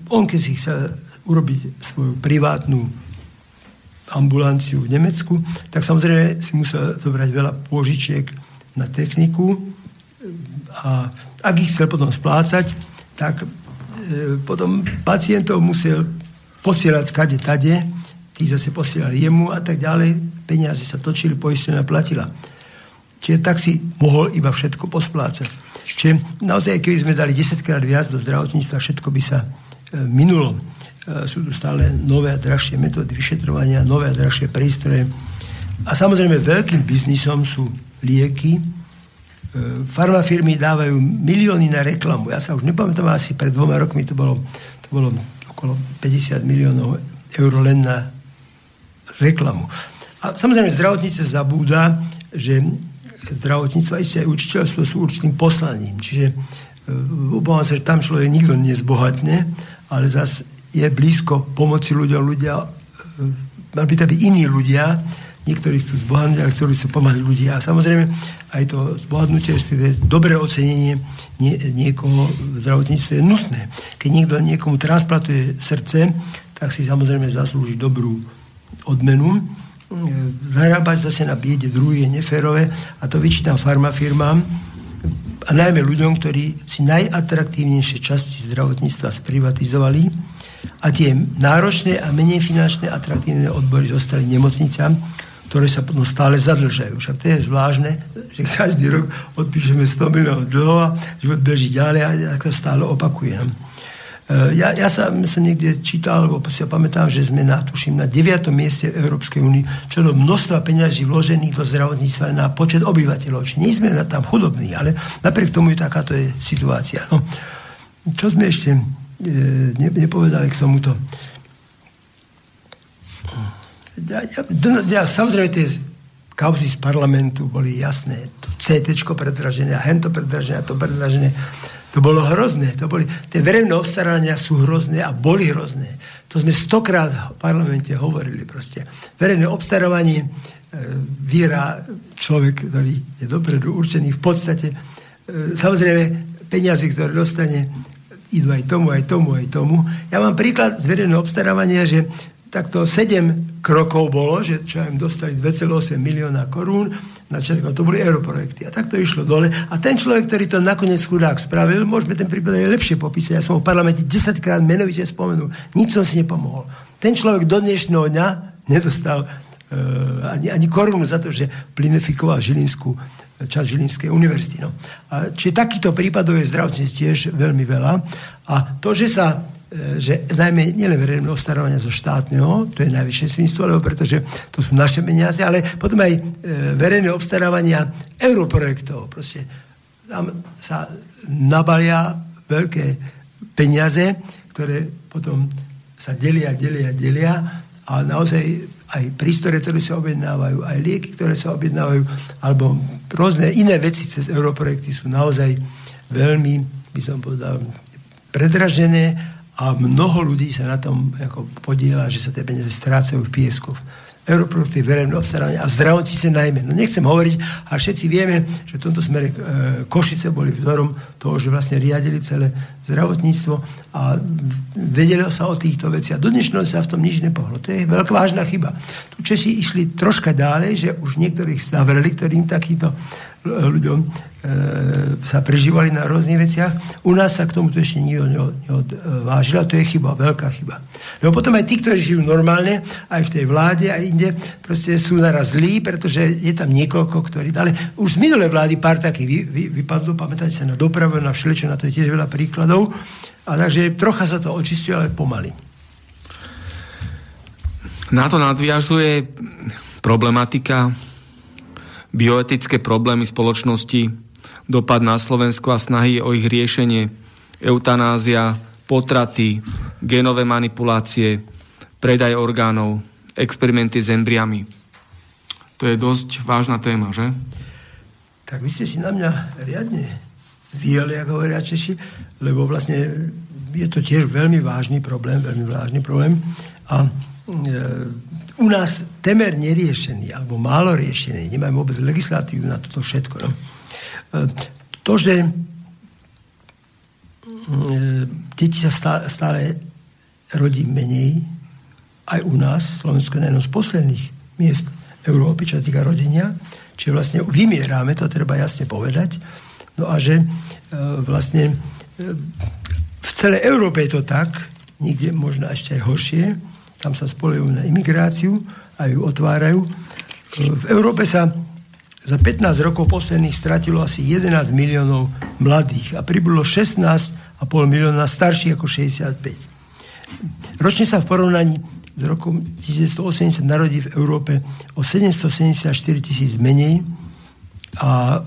on keď si chce urobiť svoju privátnu ambulanciu v Nemecku, tak samozrejme si musel zobrať veľa pôžičiek na techniku a ak ich chcel potom splácať, tak e, potom pacientov musel posielať kade tade, tí zase posielali jemu a tak ďalej, peniaze sa točili, poistenia platila. Čiže tak si mohol iba všetko posplácať. Čiže naozaj, keby sme dali 10 krát viac do zdravotníctva, všetko by sa e, minulo. E, sú tu stále nové a drahšie metódy vyšetrovania, nové a drahšie prístroje. A samozrejme veľkým biznisom sú lieky. E, farmafirmy dávajú milióny na reklamu. Ja sa už nepamätám, asi pred dvoma rokmi to bolo, to bolo okolo 50 miliónov eur len na reklamu. A samozrejme zdravotníce zabúda, že zdravotníctvo a aj učiteľstvo sú určitým poslaním. Čiže e, obávam sa, že tam človek nikto nezbohatne, ale zase je blízko pomoci ľuďom. Ľudia, e, mali by to byť iní ľudia, niektorí chcú zbohatnúť, ale chcú pomáhať ľudia. A samozrejme, aj to zbohatnutie, dobré ocenenie nie, niekoho v zdravotníctve je nutné. Keď niekto niekomu transplantuje srdce, tak si samozrejme zaslúži dobrú odmenu. E, zarábať zase na biede druhý neférové a to vyčítam farmafirmám a najmä ľuďom, ktorí si najatraktívnejšie časti zdravotníctva sprivatizovali a tie náročné a menej finančné atraktívne odbory zostali nemocnicám, ktoré sa potom stále zadlžajú. Však to je zvláštne, že každý rok odpíšeme 100 miliónov dlho a život beží ďalej a tak to stále opakuje. E, ja, ja sa, som niekde čítal, alebo si pamätám, že sme na, tuším, na 9. mieste v Európskej únii, čo do množstva peňazí vložených do zdravotníctva na počet obyvateľov. Čiže nie sme tam chudobní, ale napriek tomu je takáto je situácia. No, čo sme ešte ne, nepovedali k tomuto. Ja, ja, ja, samozrejme, tie kauzy z parlamentu boli jasné. To CT predražené a hento predražené a to predražené. To bolo hrozné. To boli, tie verejné obstarania sú hrozné a boli hrozné. To sme stokrát v parlamente hovorili proste. Verejné obstarávanie e, viera človek, ktorý je dopredu určený v podstate. E, samozrejme, peniaze, ktoré dostane, idú aj tomu, aj tomu, aj tomu. Ja mám príklad z verejného obstarávania, že takto 7 krokov bolo, že čo im dostali 2,8 milióna korún, na začiatku to boli europrojekty. A tak to išlo dole. A ten človek, ktorý to nakoniec chudák spravil, môžeme ten prípad aj lepšie popísať. Ja som ho v parlamente 10 krát menovite spomenul. Nič som si nepomohol. Ten človek do dnešného dňa nedostal ani, ani korunu za to, že plinifikoval Žilinskú časť Žilinskej univerzity. No. A, čiže takýchto prípadov je zdravotníctve tiež veľmi veľa. A to, že sa E, že najmä nielen verejné obstarávania zo štátneho, to je najvyššie svinstvo, lebo pretože to sú naše peniaze, ale potom aj e, verejné obstarávania europrojektov. Proste tam sa nabalia veľké peniaze, ktoré potom sa delia, delia, delia a naozaj aj prístroje, ktoré sa objednávajú, aj lieky, ktoré sa objednávajú, alebo rôzne iné veci cez europrojekty sú naozaj veľmi, by som povedal, predražené a mnoho ľudí sa na tom ako podiela, že sa tie peniaze strácajú v piesku. Europrodukty, verejné obstarávanie a zdravotníci najmä. No nechcem hovoriť, a všetci vieme, že v tomto smere e, Košice boli vzorom toho, že vlastne riadili celé zdravotníctvo a vedeli sa o týchto veciach. Do dnešného sa v tom nič nepohlo. To je veľká vážna chyba. Tu Česi išli troška ďalej, že už niektorých zavreli, ktorým takýto ľuďom e, sa prežívali na rôznych veciach. U nás sa k tomuto ešte nikto neodvážil a to je chyba, veľká chyba. Lebo potom aj tí, ktorí žijú normálne, aj v tej vláde, aj inde, proste sú naraz zlí, pretože je tam niekoľko, ktorí... Ale už z minulé vlády pár takých vy, vy, vypadlo, pamätáte sa na dopravu, na všeličo, na to je tiež veľa príkladov. A takže trocha sa to očistuje, ale pomaly. Na to nadviažuje problematika bioetické problémy spoločnosti, dopad na Slovensko a snahy o ich riešenie, eutanázia, potraty, genové manipulácie, predaj orgánov, experimenty s embriami. To je dosť vážna téma, že? Tak vy ste si na mňa riadne vyjeli, ako hovoria Češi, lebo vlastne je to tiež veľmi vážny problém, veľmi vážny problém. A e, u nás temer neriešený, alebo málo riešený, nemáme vôbec legislatívu na toto všetko. No. E, to, že e, deti sa stále rodí menej, aj u nás, Slovensko je jedno z posledných miest Európy, čo týka rodenia, čiže vlastne vymierame, to treba jasne povedať, no a že e, vlastne v celej Európe je to tak, niekde možno ešte aj horšie, tam sa spolejú na imigráciu a ju otvárajú. V Európe sa za 15 rokov posledných stratilo asi 11 miliónov mladých a pribulo 16,5 milióna starších ako 65. Ročne sa v porovnaní s rokom 1980 narodí v Európe o 774 tisíc menej a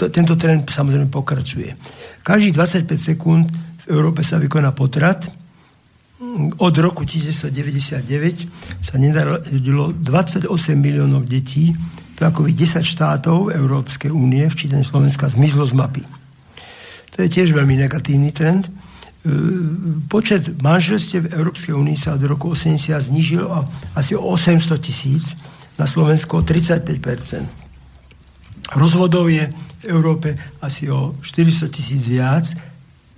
to, tento trend samozrejme pokračuje. Každých 25 sekúnd v Európe sa vykoná potrat, od roku 1999 sa nedarodilo 28 miliónov detí, to ako 10 štátov Európskej únie, včítane Slovenska, zmizlo z mapy. To je tiež veľmi negatívny trend. E, počet manželstiev v Európskej únii sa od roku 80 znižil asi o 800 tisíc, na Slovensku o 35 Rozvodov je v Európe asi o 400 tisíc viac.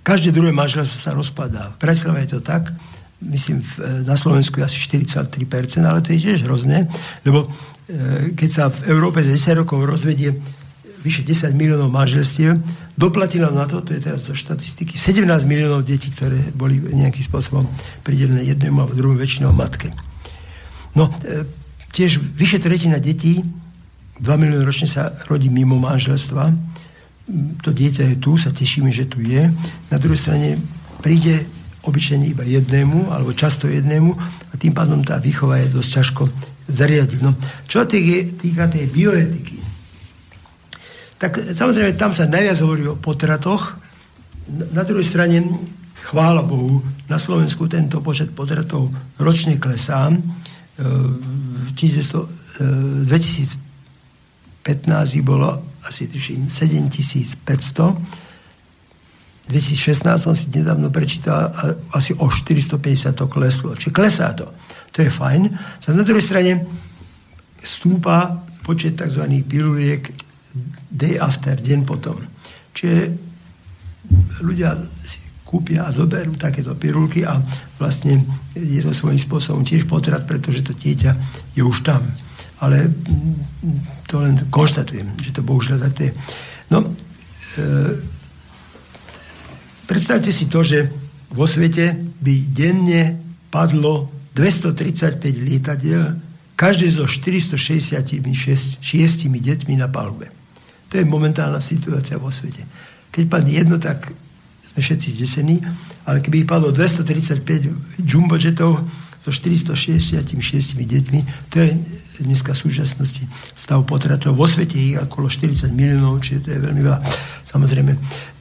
Každé druhé manželstvo sa rozpadá. V Bratislave je to tak, myslím, na Slovensku je asi 43%, ale to je tiež hrozné, lebo e, keď sa v Európe za 10 rokov rozvedie vyše 10 miliónov manželstiev, doplatilo na to, to je teraz zo štatistiky, 17 miliónov detí, ktoré boli nejakým spôsobom pridelené jednému alebo druhému väčšinou matke. No, e, tiež vyše tretina detí, 2 milióny ročne sa rodí mimo manželstva. To dieťa je tu, sa tešíme, že tu je. Na druhej strane príde obyčajne iba jednému, alebo často jednému a tým pádom tá výchova je dosť ťažko zariadiť. No, čo týka, týka tej bioetiky, tak samozrejme tam sa najviac hovorí o potratoch. Na druhej strane, chvála Bohu, na Slovensku tento počet potratov ročne klesá. V 2015 bolo asi tuším 7500 2016 som si nedávno prečítal, asi o 450 to kleslo. Čiže klesá to. To je fajn. Za na druhej strane stúpa počet tzv. piluliek day after, deň potom. Čiže ľudia si kúpia a zoberú takéto pirulky a vlastne je to svojím spôsobom tiež potrat, pretože to dieťa je už tam. Ale mm, to len konštatujem, že to bohužiaľ takto je. No, e, predstavte si to, že vo svete by denne padlo 235 lietadiel, každé so 466 deťmi na palube. To je momentálna situácia vo svete. Keď padne jedno, tak sme všetci zdesení, ale keby ich padlo 235 jumbojetov so 466 deťmi, to je dneska v súčasnosti stav potratov. Vo svete ich okolo 40 miliónov, čiže to je veľmi veľa. Samozrejme,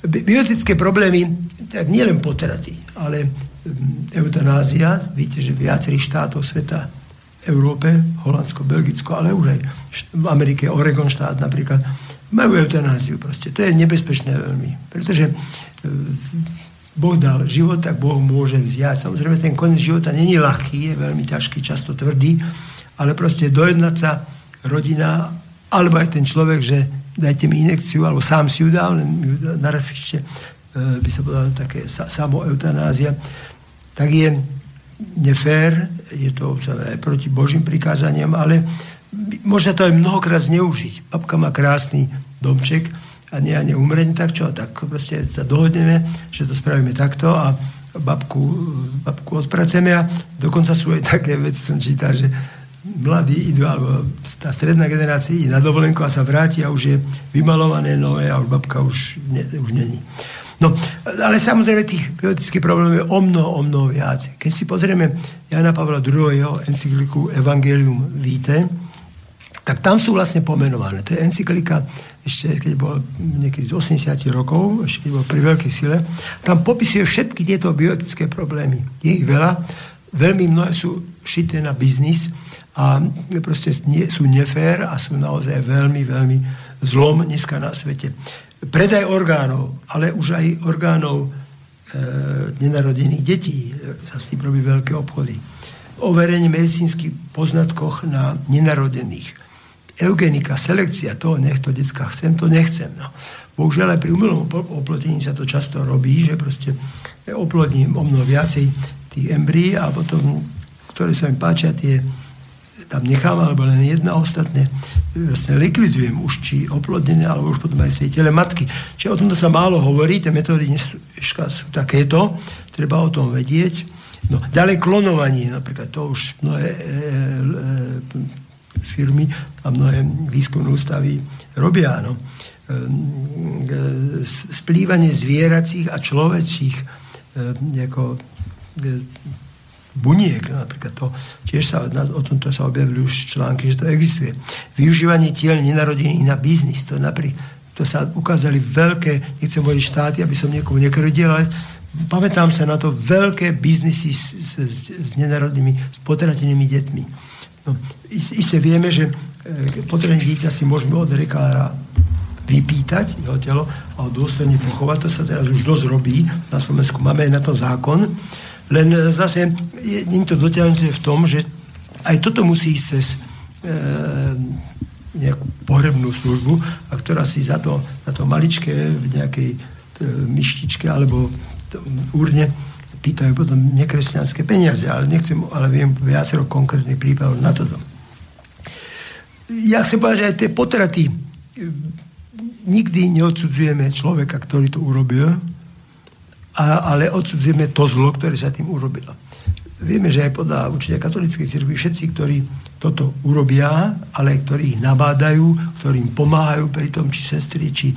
biotické problémy, tak nie len potraty, ale mm, eutanázia, viete, že viacerých štátov sveta Európe, Holandsko, Belgicko, ale už aj v Amerike, Oregon štát napríklad, majú eutanáziu proste. To je nebezpečné veľmi, pretože Boh dal život, tak Boh môže vziať. Samozrejme, ten koniec života není ľahký, je veľmi ťažký, často tvrdý, ale proste dojednať sa rodina, alebo aj ten človek, že dajte mi inekciu, alebo sám si ju dal, len ju na refište, by sa povedala také samoeutanázia, tak je nefér, je to aj proti Božím prikázaniam, ale môže to aj mnohokrát zneužiť. Babka má krásny domček, a nie a neumreť, tak čo, tak proste sa dohodneme, že to spravíme takto a babku, babku odpracujeme a dokonca sú aj také veci, som čítal, že mladí idú, alebo tá stredná generácia ide na dovolenku a sa vráti a už je vymalované nové a už babka už, ne, už není. No, ale samozrejme tých biotických problémov je o mnoho, o mnoho viac. Keď si pozrieme Jana Pavla II. encykliku Evangelium Vitae, tak tam sú vlastne pomenované. To je encyklika ešte keď bol niekedy z 80 rokov, ešte keď bol pri veľkej sile. Tam popisuje všetky tieto biotické problémy. Je ich veľa. Veľmi mnohé sú šité na biznis a proste nie, sú nefér a sú naozaj veľmi, veľmi zlom dneska na svete. Predaj orgánov, ale už aj orgánov e, nenarodených detí e, sa s tým robí veľké obchody. Overenie medicínskych poznatkoch na nenarodených eugenika, selekcia toho, nech to detská chcem, to nechcem. No. Bohužiaľ aj pri umelom oplodnení sa to často robí, že proste oplodním o mnoho viacej tých embryí a potom, ktoré sa mi páčia, tie tam nechám, alebo len jedna ostatné vlastne likvidujem už či oplodnené, alebo už potom aj v tej tele matky. Čiže o tomto sa málo hovorí, tie metódy dnes sú takéto, treba o tom vedieť. No, ďalej klonovanie, napríklad to už mnohé e, e, firmy a mnohé výskumné ústavy robia. No. Ehm, e, splývanie zvieracích a človečích e, buniek, napríklad to, tiež sa, o tomto sa objavili už články, že to existuje. Využívanie tiel nenarodených na biznis, to napríklad to sa ukázali veľké, nechcem hovoriť štáty, aby som niekomu nekrodil, ale pamätám sa na to veľké biznisy s, s, s nenarodnými, s potratenými deťmi. No, Isté vieme, že e, potrebné dieťa si môžeme od lekára vypýtať jeho telo a dôstojne pochovať. To sa teraz už dosť robí. Na Slovensku máme aj na to zákon. Len zase je, nie to dotiahnuté v tom, že aj toto musí ísť cez e, nejakú pohrebnú službu, a ktorá si za to, za to maličké v nejakej e, myštičke alebo úrne pýtajú potom nekresťanské peniaze, ale nechcem, ale viem viacero konkrétnych prípadov na toto. Ja chcem povedať, že aj tie potraty nikdy neodsudzujeme človeka, ktorý to urobil, a, ale odsudzujeme to zlo, ktoré sa tým urobilo. Vieme, že aj podľa určite katolíckej cirkvi všetci, ktorí toto urobia, ale ktorí ich nabádajú, ktorí im pomáhajú pri tom, či sestry, či e,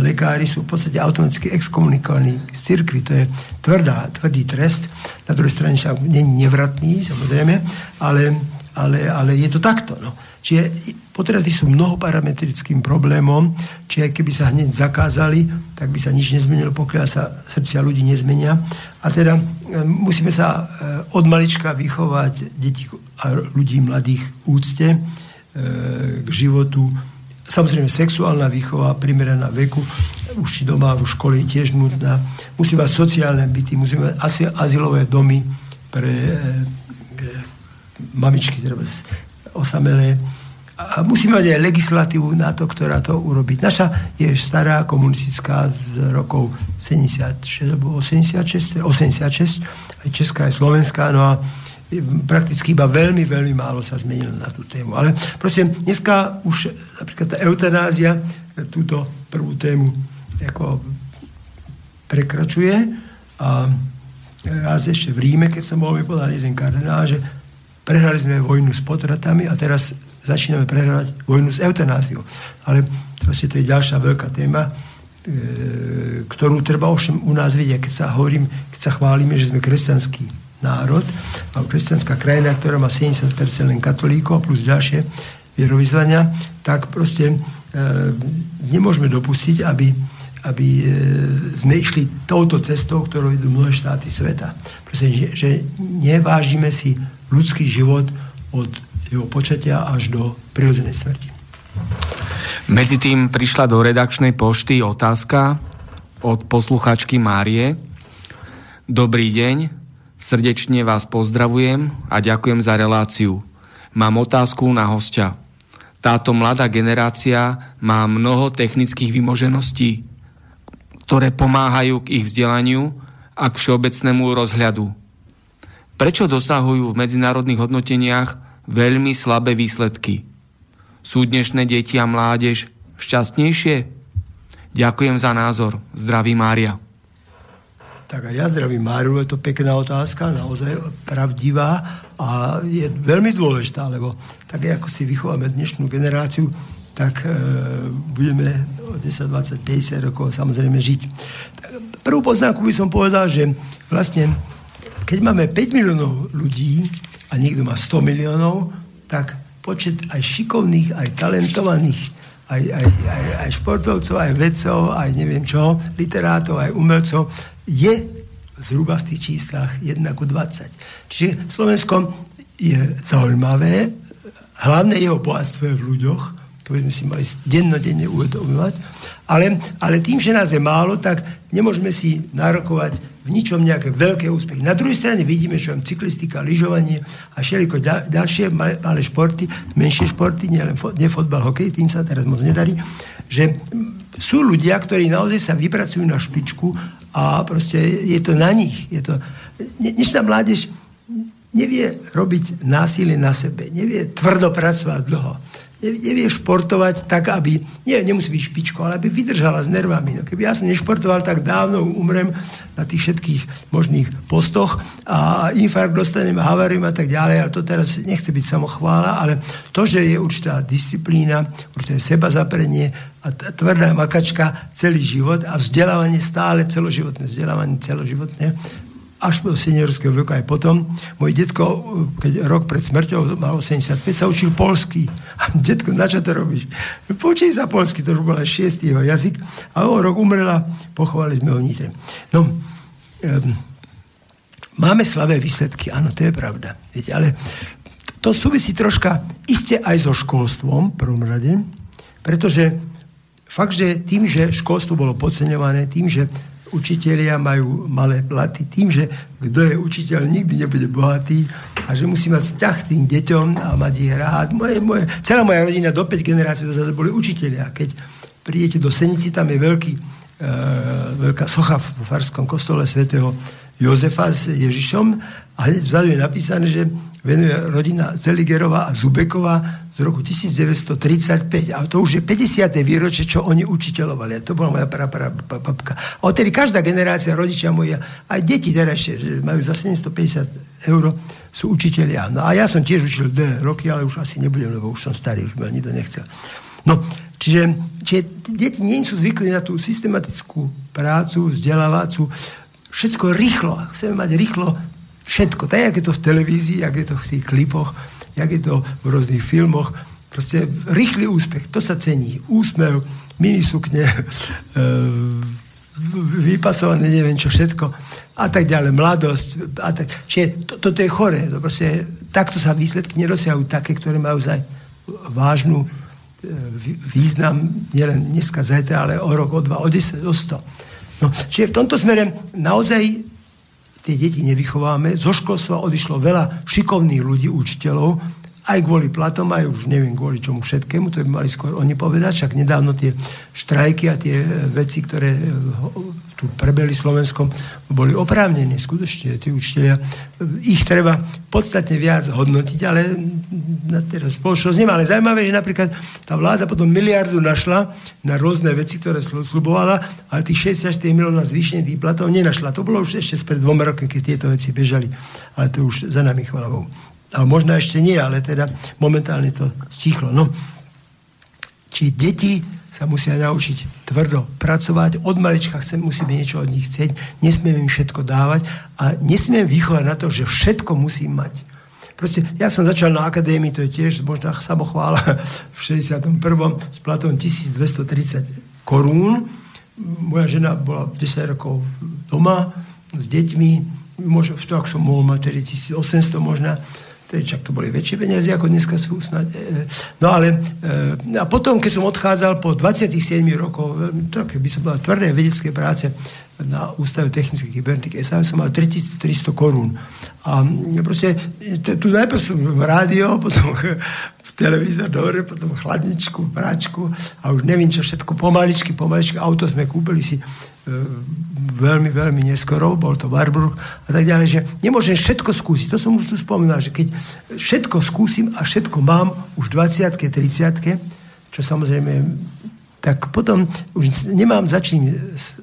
lekári sú v podstate automaticky exkomunikovaní z cirkvi. To je tvrdá, tvrdý trest. Na druhej strane sa nie nevratný, samozrejme, ale, ale, ale je to takto. No. Čiže potraty sú mnohoparametrickým problémom, či aj keby sa hneď zakázali, tak by sa nič nezmenilo, pokiaľ sa srdcia ľudí nezmenia. A teda e, musíme sa e, od malička vychovať deti a ľudí mladých úcte e, k životu. Samozrejme, sexuálna výchova primeraná veku, už či doma, v škole je tiež nutná. Musíme mať sociálne byty, musíme mať asi azylové domy pre mamičky, teda osamelé. A musíme mať aj legislatívu na to, ktorá to urobiť. Naša je stará komunistická z rokov 76 alebo 86, 86 aj Česká aj Slovenská, no a prakticky iba veľmi, veľmi málo sa zmenilo na tú tému. Ale proste dneska už napríklad tá eutanázia túto prvú tému ako prekračuje a raz ešte v Ríme, keď som bol, mi podal jeden kardinál, že prehrali sme vojnu s potratami a teraz začíname prehrávať vojnu s eutanáziou. Ale proste to je ďalšia veľká téma, e, ktorú treba ovšem u nás vidieť, keď sa hovorím, keď sa chválime, že sme kresťanský národ a kresťanská krajina, ktorá má 70% len katolíkov plus ďalšie vierovýzvania, tak proste e, nemôžeme dopustiť, aby, aby e, sme išli touto cestou, ktorou idú mnohé štáty sveta. Proste, že, že nevážime si ľudský život od jeho počatia až do prirodzenej smrti. Medzi tým prišla do redakčnej pošty otázka od posluchačky Márie. Dobrý deň, srdečne vás pozdravujem a ďakujem za reláciu. Mám otázku na hostia. Táto mladá generácia má mnoho technických vymožeností, ktoré pomáhajú k ich vzdelaniu a k všeobecnému rozhľadu. Prečo dosahujú v medzinárodných hodnoteniach veľmi slabé výsledky. Sú dnešné deti a mládež šťastnejšie? Ďakujem za názor. Zdraví Mária. Tak a ja zdravím Máriu, je to pekná otázka, naozaj pravdivá a je veľmi dôležitá, lebo tak ako si vychováme dnešnú generáciu, tak e, budeme o 10, 20, 50 rokov samozrejme žiť. Prvú poznámku by som povedal, že vlastne keď máme 5 miliónov ľudí, a niekto má 100 miliónov, tak počet aj šikovných, aj talentovaných, aj, aj, aj, aj športovcov, aj vedcov, aj neviem čo, literátov, aj umelcov, je zhruba v tých číslach 1 ku 20. Čiže Slovensko je zaujímavé, hlavné jeho bohatstvo je v ľuďoch, to by sme si mali dennodenne uvedomovať, ale, ale tým, že nás je málo, tak nemôžeme si nárokovať v ničom nejaké veľké úspechy. Na druhej strane vidíme, že cyklistika, lyžovanie a všeliko ďalšie malé, športy, menšie športy, nielen nie fotbal, hokej, tým sa teraz moc nedarí, že sú ľudia, ktorí naozaj sa vypracujú na špičku a proste je to na nich. Je to, dnešná mládež nevie robiť násilie na sebe, nevie tvrdo pracovať dlho nevie športovať tak, aby, nie, nemusí byť špičko, ale aby vydržala s nervami. No, keby ja som nešportoval, tak dávno umrem na tých všetkých možných postoch a infarkt dostanem, havarium a tak ďalej, ale to teraz nechce byť samochvála, ale to, že je určitá disciplína, určité seba zaprenie a tvrdá makačka celý život a vzdelávanie stále celoživotné, vzdelávanie celoživotné, až do seniorského veku aj potom. Môj detko, keď rok pred smrťou mal 85, sa učil polský. A detko, na čo to robíš? Počuj sa polsky, to už bol aj šiestý jeho jazyk. A o rok umrela, pochovali sme ho vnitre. No, um, máme slabé výsledky, áno, to je pravda. Viete, ale to súvisí troška iste aj so školstvom, v prvom rade, pretože fakt, že tým, že školstvo bolo podceňované, tým, že učitelia majú malé platy tým, že kto je učiteľ, nikdy nebude bohatý a že musí mať vzťah tým deťom a mať ich rád. Moje, moje, celá moja rodina do 5 generácií dozadu boli učitelia. Keď prídete do Senici, tam je veľký, e, veľká socha v farskom kostole svätého Jozefa s Ježišom a hneď vzadu je napísané, že venuje rodina Zeligerová a Zubeková z roku 1935. A to už je 50. výročie, čo oni učiteľovali. A to bola moja papka. A odtedy každá generácia, rodičia moja, aj deti terajšie, majú za 750 eur, sú učiteľia. No a ja som tiež učil D roky, ale už asi nebudem, lebo už som starý, už ma nikto nechcel. No, čiže, čiže deti nie sú zvykli na tú systematickú prácu, vzdelávacu, všetko rýchlo. Chceme mať rýchlo všetko. Tak, jak je to v televízii, jak je to v tých klipoch, jak je to v rôznych filmoch. Proste rýchly úspech, to sa cení. Úsmev, minisukne, e, vypasované neviem čo všetko a tak ďalej, mladosť. A tak. Čiže to, toto je choré. To proste, takto sa výsledky nedosiahujú také, ktoré majú za vážnu e, význam nielen dneska, zajtra, ale o rok, o dva, o desať, o sto. No, čiže v tomto smere naozaj tie deti nevychováme. Zo školstva odišlo veľa šikovných ľudí, učiteľov, aj kvôli platom, aj už neviem kvôli čomu všetkému, to by mali skôr oni povedať, však nedávno tie štrajky a tie veci, ktoré tu prebeli Slovenskom, boli oprávnené skutočne, tí učiteľia. Ich treba podstatne viac hodnotiť, ale na teraz spoločnosť nemá. Ale zaujímavé, že napríklad tá vláda potom miliardu našla na rôzne veci, ktoré slubovala, ale tých 64 miliónov zvýšenie tých platov nenašla. To bolo už ešte spred dvoma rokmi, keď tieto veci bežali. Ale to už za nami, chvala. Ale možno ešte nie, ale teda momentálne to stichlo. No. Či deti sa musia naučiť tvrdo pracovať. Od malička chcem, musíme niečo od nich chcieť. Nesmieme im všetko dávať a nesmieme vychovať na to, že všetko musím mať. Proste, ja som začal na akadémii, to je tiež možná samochvála v 61. s platom 1230 korún. Moja žena bola 10 rokov doma s deťmi, možno, ak som mohol mať 1800 možno, Tedy čak to boli väčšie peniaze, ako dneska sú snad. E, no ale e, a potom, keď som odchádzal po 27 rokov, také by som mal tvrdé vedecké práce na Ústave technickej kybernetiky SA, som mal 3300 korún. A proste, tu najprv som rádio, potom televízor dole, potom chladničku, práčku a už neviem čo všetko, pomaličky, pomaličky, auto sme kúpili si veľmi, veľmi neskoro, bol to Warburg a tak ďalej, že nemôžem všetko skúsiť. To som už tu spomínal, že keď všetko skúsim a všetko mám už 20 30 čo samozrejme, tak potom už nemám za čím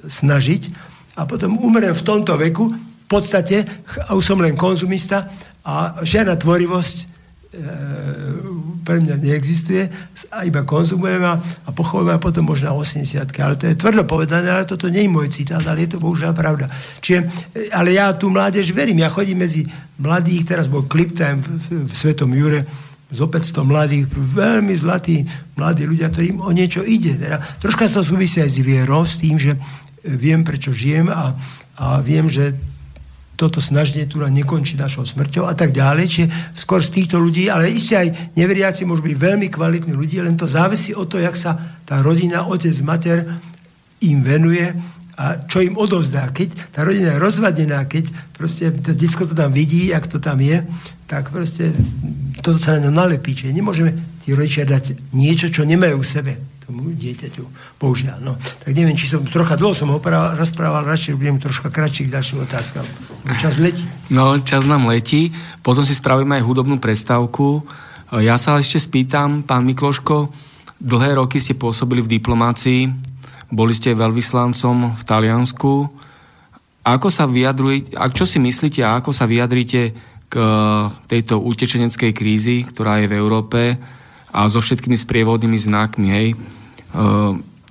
snažiť a potom umrem v tomto veku v podstate a už som len konzumista a žiadna tvorivosť pre mňa neexistuje a iba konzumujem a, a pochovujem a potom možno 80 Ale to je tvrdo povedané, ale toto nie je môj citát, ale je to bohužiaľ pravda. Čiže, e, ale ja tú mládež verím. Ja chodím medzi mladých, teraz bol clip time v, v Svetom Jure, z 500 mladých, veľmi zlatí mladí ľudia, ktorým o niečo ide. Teda, troška to súvisí aj s vierou, s tým, že viem, prečo žijem a, a viem, že toto tu nekončí našou smrťou a tak ďalej. Čiže skôr z týchto ľudí, ale isté aj neveriaci môžu byť veľmi kvalitní ľudia, len to závisí od toho, jak sa tá rodina, otec, mater im venuje a čo im odovzdá. Keď tá rodina je rozvadená, keď proste to detsko to tam vidí, jak to tam je, tak proste toto sa na ňo nalepí. Čiže nemôžeme tí rodičia dať niečo, čo nemajú v sebe tomu dieťaťu. Bohužiaľ. No. Tak neviem, či som trocha dlho som oprával, rozprával, radšej budem troška kratší k ďalším otázkam. Čas letí. No, čas nám letí. Potom si spravíme aj hudobnú prestávku. Ja sa ešte spýtam, pán Mikloško, dlhé roky ste pôsobili v diplomácii, boli ste veľvyslancom v Taliansku. Ako sa vyjadrujete, ak čo si myslíte a ako sa vyjadrite k tejto utečeneckej krízi, ktorá je v Európe a so všetkými sprievodnými znakmi, hej.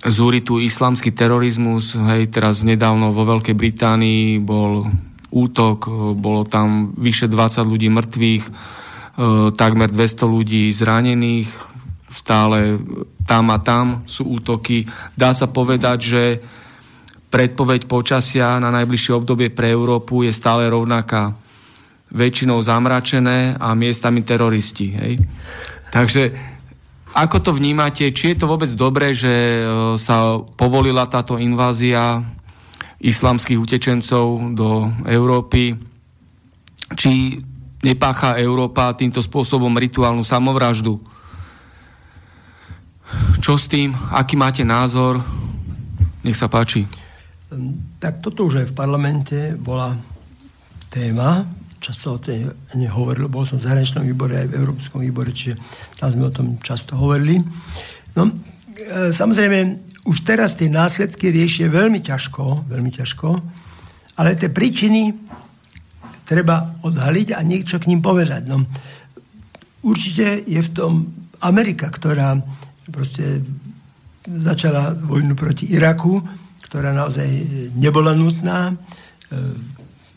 Zúri tu islamský terorizmus, hej, teraz nedávno vo Veľkej Británii bol útok, bolo tam vyše 20 ľudí mŕtvych, takmer 200 ľudí zranených, stále tam a tam sú útoky. Dá sa povedať, že predpoveď počasia na najbližšie obdobie pre Európu je stále rovnaká. Väčšinou zamračené a miestami teroristi. Hej? Takže ako to vnímate? Či je to vôbec dobré, že e, sa povolila táto invázia islamských utečencov do Európy? Či nepácha Európa týmto spôsobom rituálnu samovraždu? Čo s tým? Aký máte názor? Nech sa páči. Tak toto už aj v parlamente bola téma často o tej nehovoril, bol som v zahraničnom výbore aj v Európskom výbore, čiže tam sme o tom často hovorili. No, e, samozrejme, už teraz tie následky riešie veľmi ťažko, veľmi ťažko, ale tie príčiny treba odhaliť a niečo k ním povedať. No, určite je v tom Amerika, ktorá proste začala vojnu proti Iraku, ktorá naozaj nebola nutná.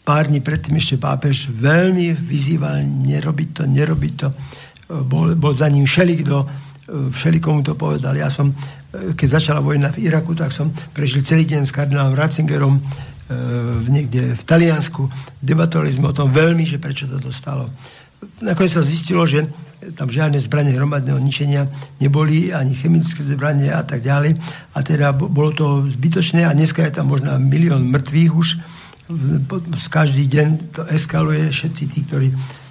Pár dní predtým ešte pápež veľmi vyzýval nerobiť to, nerobiť to. Bol, bol za ním všelikto, všelikomu to povedal. Ja som, keď začala vojna v Iraku, tak som prežil celý deň s kardinálom Ratzingerom e, niekde v Taliansku. Debatovali sme o tom veľmi, že prečo to dostalo. Nakoniec sa zistilo, že tam žiadne zbranie hromadného ničenia neboli, ani chemické zbranie a tak ďalej. A teda bolo to zbytočné a dneska je tam možno milión mŕtvych už, každý deň to eskaluje, všetci tí, ktorí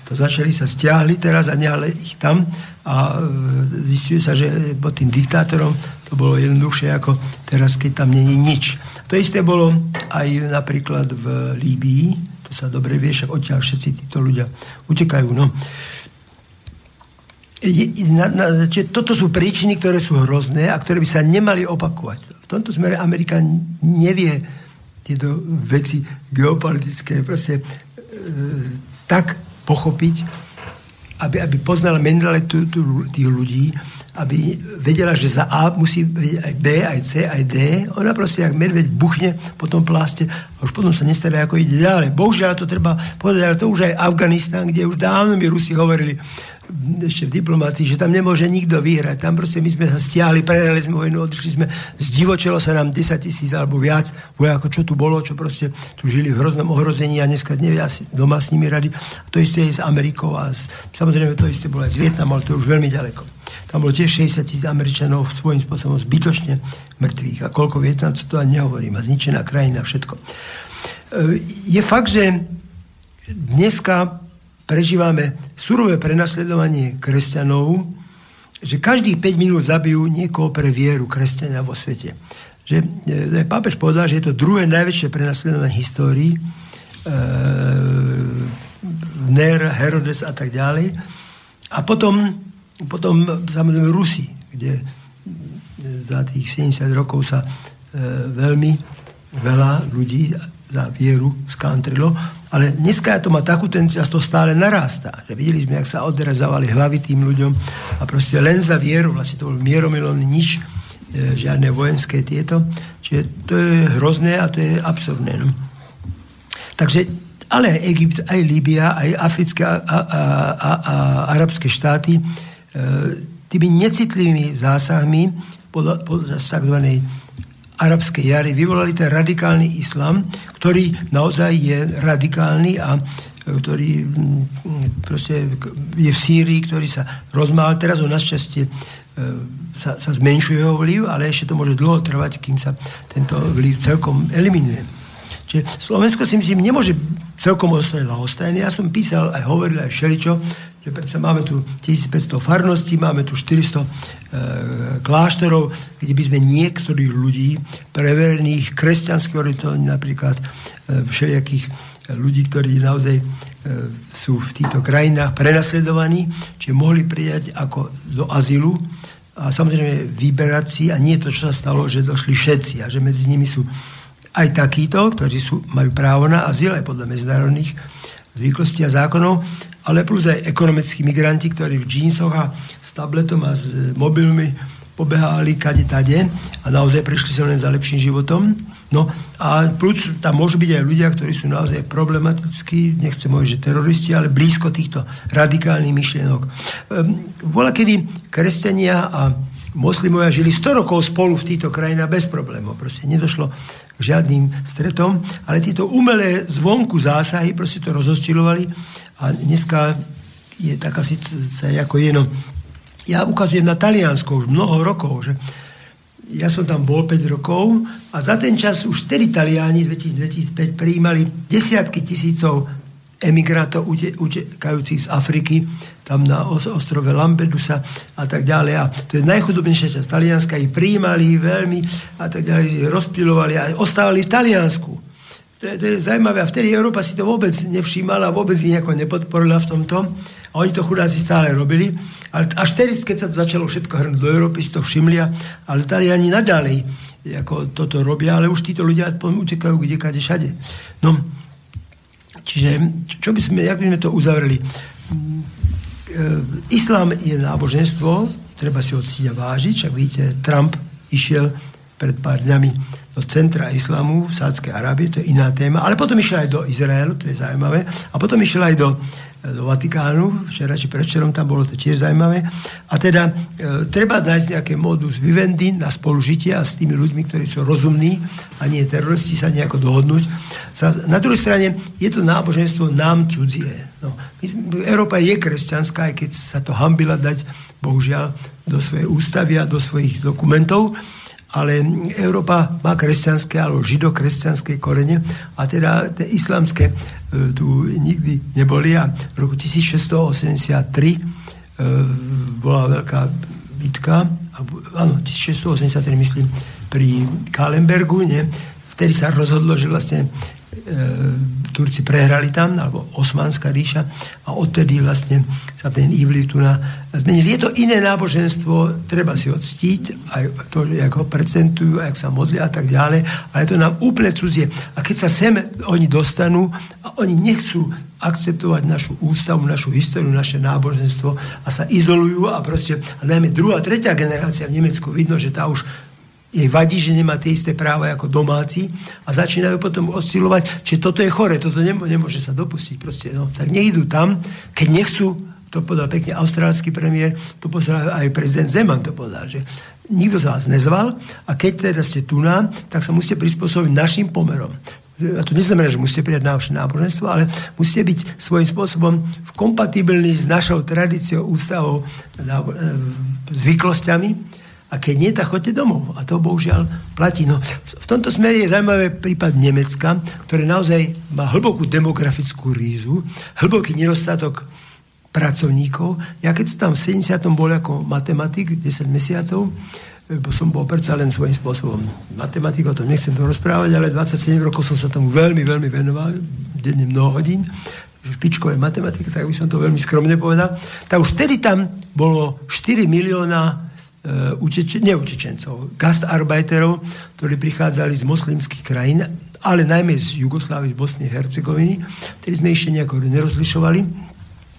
to začali sa stiahli teraz a nehali ich tam a zistuje sa, že pod tým diktátorom to bolo jednoduchšie ako teraz, keď tam není nič. To isté bolo aj napríklad v Líbii, to sa dobre vie, však odtiaľ všetci títo ľudia utekajú. No. Na, na, čiže toto sú príčiny, ktoré sú hrozné a ktoré by sa nemali opakovať. V tomto smere Amerika nevie tieto veci geopolitické proste e, tak pochopiť, aby, aby poznala mentalitu tých ľudí, aby vedela, že za A musí vedieť aj B, aj C, aj D. Ona proste, jak medveď buchne po tom pláste a už potom sa nestará, ako ide ďalej. Bohužiaľ to treba povedať, ale to už aj Afganistan, kde už dávno mi Rusi hovorili, ešte v diplomácii, že tam nemôže nikto vyhrať. Tam proste my sme sa stiahli, prehrali sme vojnu, odišli sme, zdivočilo sa nám 10 tisíc alebo viac vojakov, čo tu bolo, čo proste tu žili v hroznom ohrození a dneska nevie asi doma s nimi rady. A to isté je s Amerikou a s, samozrejme to isté bolo aj s Vietnamom, ale to je už veľmi ďaleko. Tam bolo tiež 60 tisíc Američanov svojím spôsobom zbytočne mŕtvych. A koľko Vietnamcov to ani nehovorím. A zničená krajina, všetko. E, je fakt, že dneska prežívame surové prenasledovanie kresťanov, že každých 5 minút zabijú niekoho pre vieru kresťania vo svete. Že e, pápež povedal, že je to druhé najväčšie prenasledovanie histórii, e, Ner, Herodes a tak ďalej. A potom potom samozrejme Rusi, kde e, za tých 70 rokov sa e, veľmi veľa ľudí za vieru skantrilo, ale dneska to má takú tendenciu, to stále narastá. Že videli sme, jak sa odrezávali hlavy tým ľuďom a proste len za vieru, vlastne to bol mieromilovný nič, e, žiadne vojenské tieto. Čiže to je hrozné a to je absurdné. No. Takže ale aj Egypt, aj Líbia, aj africké a, a, a, a arabské štáty E, tými necitlivými zásahmi podľa, podľa tzv. arabskej jary vyvolali ten radikálny islam, ktorý naozaj je radikálny a e, ktorý proste je v Sýrii, ktorý sa rozmál. Teraz ho našťastie e, sa, sa zmenšuje jeho vliv, ale ešte to môže dlho trvať, kým sa tento vliv celkom eliminuje. Čiže Slovensko si myslím nemôže celkom ostať lahostajné. Ja som písal aj hovoril aj všeličo, že predsa máme tu 1500 farností, máme tu 400 e, kláštorov, kde by sme niektorých ľudí, preverených kresťanských orientovaní napríklad, e, všelijakých ľudí, ktorí naozaj e, sú v týchto krajinách prenasledovaní, čiže mohli prijať ako do azylu. A samozrejme vyberať si, a nie to, čo sa stalo, že došli všetci a že medzi nimi sú aj takíto, ktorí sú, majú právo na azyl aj podľa medzinárodných zvyklostí a zákonov, ale plus aj ekonomickí migranti, ktorí v džínsoch a s tabletom a s mobilmi pobehali kade tade a naozaj prišli sa len za lepším životom. No a plus tam môžu byť aj ľudia, ktorí sú naozaj problematickí, nechcem hovoriť, že teroristi, ale blízko týchto radikálnych myšlienok. Ehm, vola, kedy kresťania a moslimovia žili 100 rokov spolu v týchto krajinách bez problémov. Proste nedošlo k žiadnym stretom, ale tieto umelé zvonku zásahy proste to rozhostilovali a dneska je taká situácia, ako je, no, ja ukazujem na Taliansko už mnoho rokov, že ja som tam bol 5 rokov a za ten čas už tedy Taliani 2005 prijímali desiatky tisícov emigrátov utekajúcich z Afriky, tam na ostrove Lampedusa a tak ďalej. A to je najchudobnejšia časť Talianska. Ich prijímali veľmi a tak ďalej, rozpilovali a ostávali v Taliansku. To je, to je zaujímavé. A vtedy Európa si to vôbec nevšímala, vôbec ich nejako nepodporila v tomto. A oni to chudáci stále robili. Ale až tedy, keď sa začalo všetko hrnúť do Európy, si to všimli. Ale Taliani naďalej ako toto robia, ale už títo ľudia utekajú kde kade všade. No, čiže, čo by sme, jak by sme to uzavreli? E, islám je náboženstvo, treba si ho cítiť a vážiť, však vidíte, Trump išiel pred pár dňami do centra islamu v Sádskej Arábie, to je iná téma, ale potom išiel aj do Izraelu, to je zaujímavé, a potom išiel aj do, do Vatikánu, včera či predčerom tam bolo to tiež zaujímavé. A teda e, treba nájsť nejaké modus vivendi na spolužitie s tými ľuďmi, ktorí sú rozumní a nie teroristi sa nejako dohodnúť. Na druhej strane je to náboženstvo nám cudzie. No, my, Európa je kresťanská, aj keď sa to hambila dať, bohužiaľ, do svojej ústavy a do svojich dokumentov, ale Európa má kresťanské alebo židokresťanské korene a teda tie islamské e, tu nikdy neboli a v roku 1683 e, bola veľká bitka, áno, 1683 myslím, pri Kalenbergu, nie? vtedy sa rozhodlo, že vlastne Turci prehrali tam, alebo Osmanská ríša a odtedy vlastne sa ten Ivliv tu na, zmenil. Je to iné náboženstvo, treba si odstiť, aj to, jak ho prezentujú, jak sa modlia a tak ďalej, ale to nám úplne cudzie. A keď sa sem oni dostanú a oni nechcú akceptovať našu ústavu, našu históriu, naše náboženstvo a sa izolujú a proste, a najmä druhá, tretia generácia v Nemecku vidno, že tá už jej vadí, že nemá tie isté práva ako domáci a začínajú potom oscilovať, že toto je chore, toto nemôže sa dopustiť. Proste, no. Tak nejdú tam, keď nechcú, to povedal pekne austrálsky premiér, to povedal aj prezident Zeman to povedal, že nikto sa vás nezval a keď teda ste tu nám, tak sa musíte prispôsobiť našim pomerom. A to neznamená, že musíte prijať naše náboženstvo, ale musíte byť svojím spôsobom kompatibilní s našou tradíciou, ústavou, e, zvyklosťami a keď nie, tak choďte domov. A to bohužiaľ platí. No, v tomto smere je zaujímavý prípad Nemecka, ktoré naozaj má hlbokú demografickú rízu, hlboký nedostatok pracovníkov. Ja keď som tam v 70. bol ako matematik, 10 mesiacov, bo som bol predsa len svojím spôsobom matematik, o tom nechcem to rozprávať, ale 27 rokov som sa tomu veľmi, veľmi venoval, denne mnoho hodín, špičkové matematiky, tak by som to veľmi skromne povedal. Tak už vtedy tam bolo 4 milióna uteč- neutečencov, gastarbeiterov, ktorí prichádzali z moslimských krajín, ale najmä z Jugoslávy, z Bosny a Hercegoviny, ktorí sme ešte nejako nerozlišovali.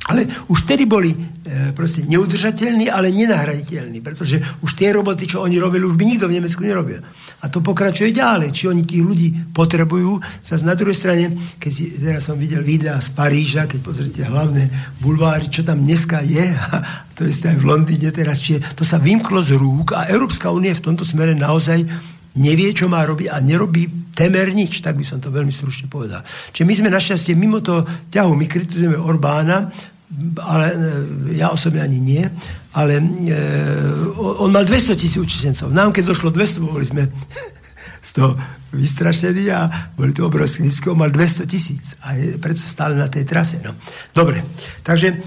Ale už vtedy boli e, proste neudržateľní, ale nenahraditeľní, pretože už tie roboty, čo oni robili, už by nikto v Nemecku nerobil. A to pokračuje ďalej. Či oni tých ľudí potrebujú. Sa na druhej strane, keď si, teraz som videl videa z Paríža, keď pozrite hlavné bulváry, čo tam dneska je, a to je aj v Londýne teraz, čiže to sa vymklo z rúk a Európska únia v tomto smere naozaj nevie, čo má robiť a nerobí temer nič, tak by som to veľmi stručne povedal. Čiže my sme našťastie mimo toho ťahu, my kritizujeme Orbána, ale e, ja osobne ani nie, ale e, on mal 200 tisíc utečencov. Nám, keď došlo 200, boli sme z toho vystrašení a boli to obrovské nízky, on mal 200 tisíc a je predsa stále na tej trase. No. Dobre, takže e,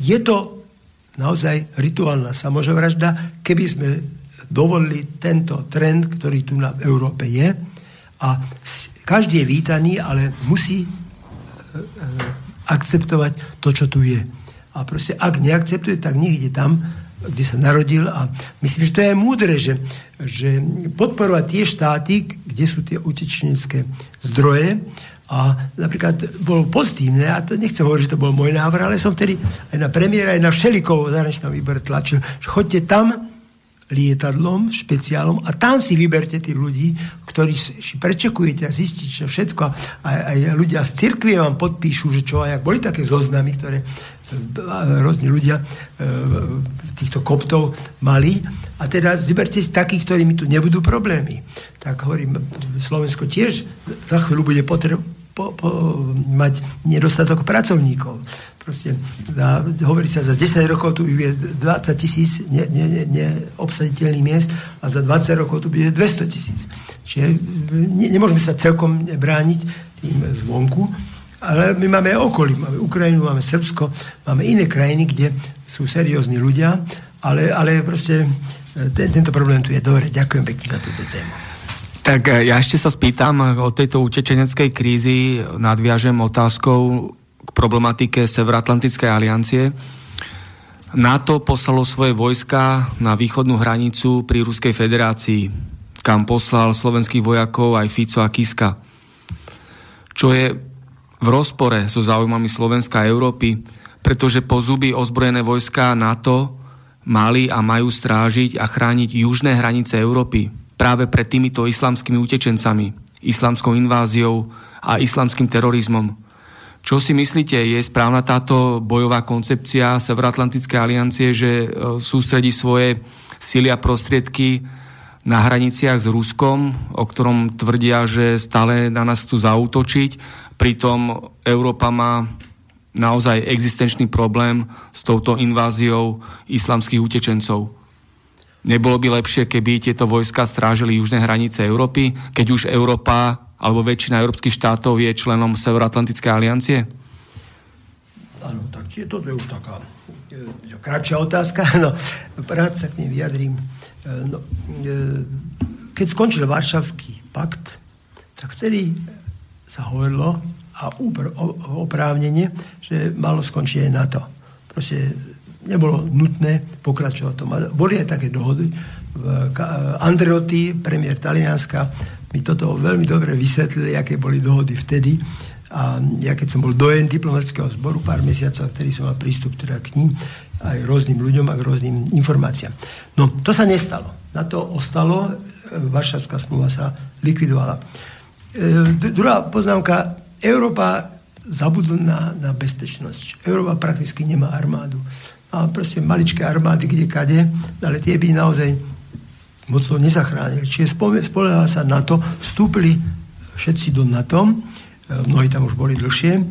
je to naozaj rituálna samoževražda, keby sme dovolili tento trend, ktorý tu na Európe je a každý je vítaný, ale musí akceptovať to, čo tu je. A proste, ak neakceptuje, tak nech tam, kde sa narodil a myslím, že to je aj múdre, že, že podporovať tie štáty, kde sú tie utečenecké zdroje a napríklad bolo pozitívne, a to nechcem hovoriť, že to bol môj návrh, ale som vtedy aj na premiéra, aj na Šelikov zahraničnom výbore tlačil, že chodte tam, lietadlom, špeciálom a tam si vyberte tých ľudí, ktorých si prečekujete a zistíte, čo všetko. A aj ľudia z cirkvie vám podpíšu, že čo a jak boli také zoznamy, ktoré rôzni ľudia e, týchto koptov mali. A teda zberte si takých, ktorí mi tu nebudú problémy. Tak hovorím, Slovensko tiež za chvíľu bude potrebovať po, po, mať nedostatok pracovníkov. Proste za, hovorí sa, za 10 rokov tu je 20 tisíc neobsaditeľných ne, miest a za 20 rokov tu bude 200 tisíc. Čiže ne, nemôžeme sa celkom brániť tým zvonku, ale my máme okolí. Máme Ukrajinu, máme Srbsko, máme iné krajiny, kde sú seriózni ľudia, ale, ale proste ten, tento problém tu je. Dobre, ďakujem pekne za túto tému. Tak e, ja ešte sa spýtam o tejto utečeneckej krízy, nadviažem otázkou k problematike Severoatlantickej aliancie. NATO poslalo svoje vojska na východnú hranicu pri Ruskej federácii, kam poslal slovenských vojakov aj Fico a Kiska. Čo je v rozpore so záujmami Slovenska a Európy, pretože po zuby ozbrojené vojska NATO mali a majú strážiť a chrániť južné hranice Európy práve pred týmito islamskými utečencami, islamskou inváziou a islamským terorizmom. Čo si myslíte, je správna táto bojová koncepcia Severoatlantickej aliancie, že e, sústredí svoje síly a prostriedky na hraniciach s Ruskom, o ktorom tvrdia, že stále na nás chcú zautočiť. Pritom Európa má naozaj existenčný problém s touto inváziou islamských utečencov. Nebolo by lepšie, keby tieto vojska strážili južné hranice Európy, keď už Európa alebo väčšina európskych štátov je členom Severoatlantickej aliancie? Áno, tak je už taká e, kratšia otázka. No, rád sa k nej vyjadrím. E, no, e, keď skončil Varšavský pakt, tak vtedy sa hovorilo a oprávnene, že malo skončiť aj NATO. Proste nebolo nutné pokračovať tom. Boli aj také dohody. Andreotti, premiér Talianska, mi toto veľmi dobre vysvetlili, aké boli dohody vtedy. A ja keď som bol dojen diplomatického zboru pár mesiacov, ktorý som mal prístup teda k ním, aj rôznym ľuďom a k rôznym informáciám. No, to sa nestalo. Na to ostalo, e, Varšavská smluva sa likvidovala. E, druhá poznámka, Európa zabudla na, na bezpečnosť. Európa prakticky nemá armádu. A proste maličké armády kde kade, ale tie by naozaj mocno nezachránili. Čiže spoliehala sa na to, vstúpili všetci do NATO, e, mnohí tam už boli dlhšie. E,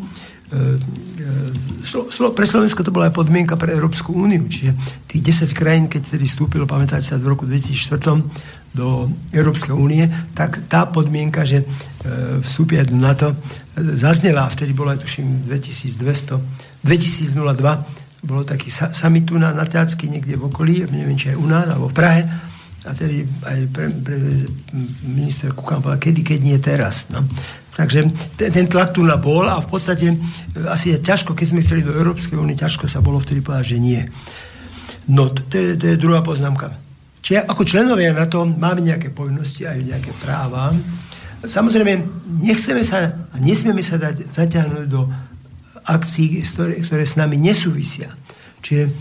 e, pre Slovensko to bola aj podmienka pre Európsku úniu, čiže tých 10 krajín, keď tedy vstúpilo, pamätáte sa, v roku 2004 do Európskej únie, tak tá podmienka, že vstúpia do NATO, zaznela, vtedy bolo aj tuším 2200, 2002, bolo taký summit tu na Natácky niekde v okolí, neviem, či aj u nás, alebo v Prahe, a tedy aj pre, pre minister Kukan povedal, kedy, keď nie teraz. No. Takže ten, ten tlak tu na bol a v podstate e, asi je ťažko, keď sme chceli do Európskej únie, ťažko sa bolo vtedy povedať, že nie. No, to, je, to je druhá poznámka. Čiže ako členovia na to máme nejaké povinnosti aj nejaké práva, Samozrejme, nechceme sa a nesmieme sa dať zaťahnuť do akcií, ktoré, ktoré s nami nesúvisia. Čiže e,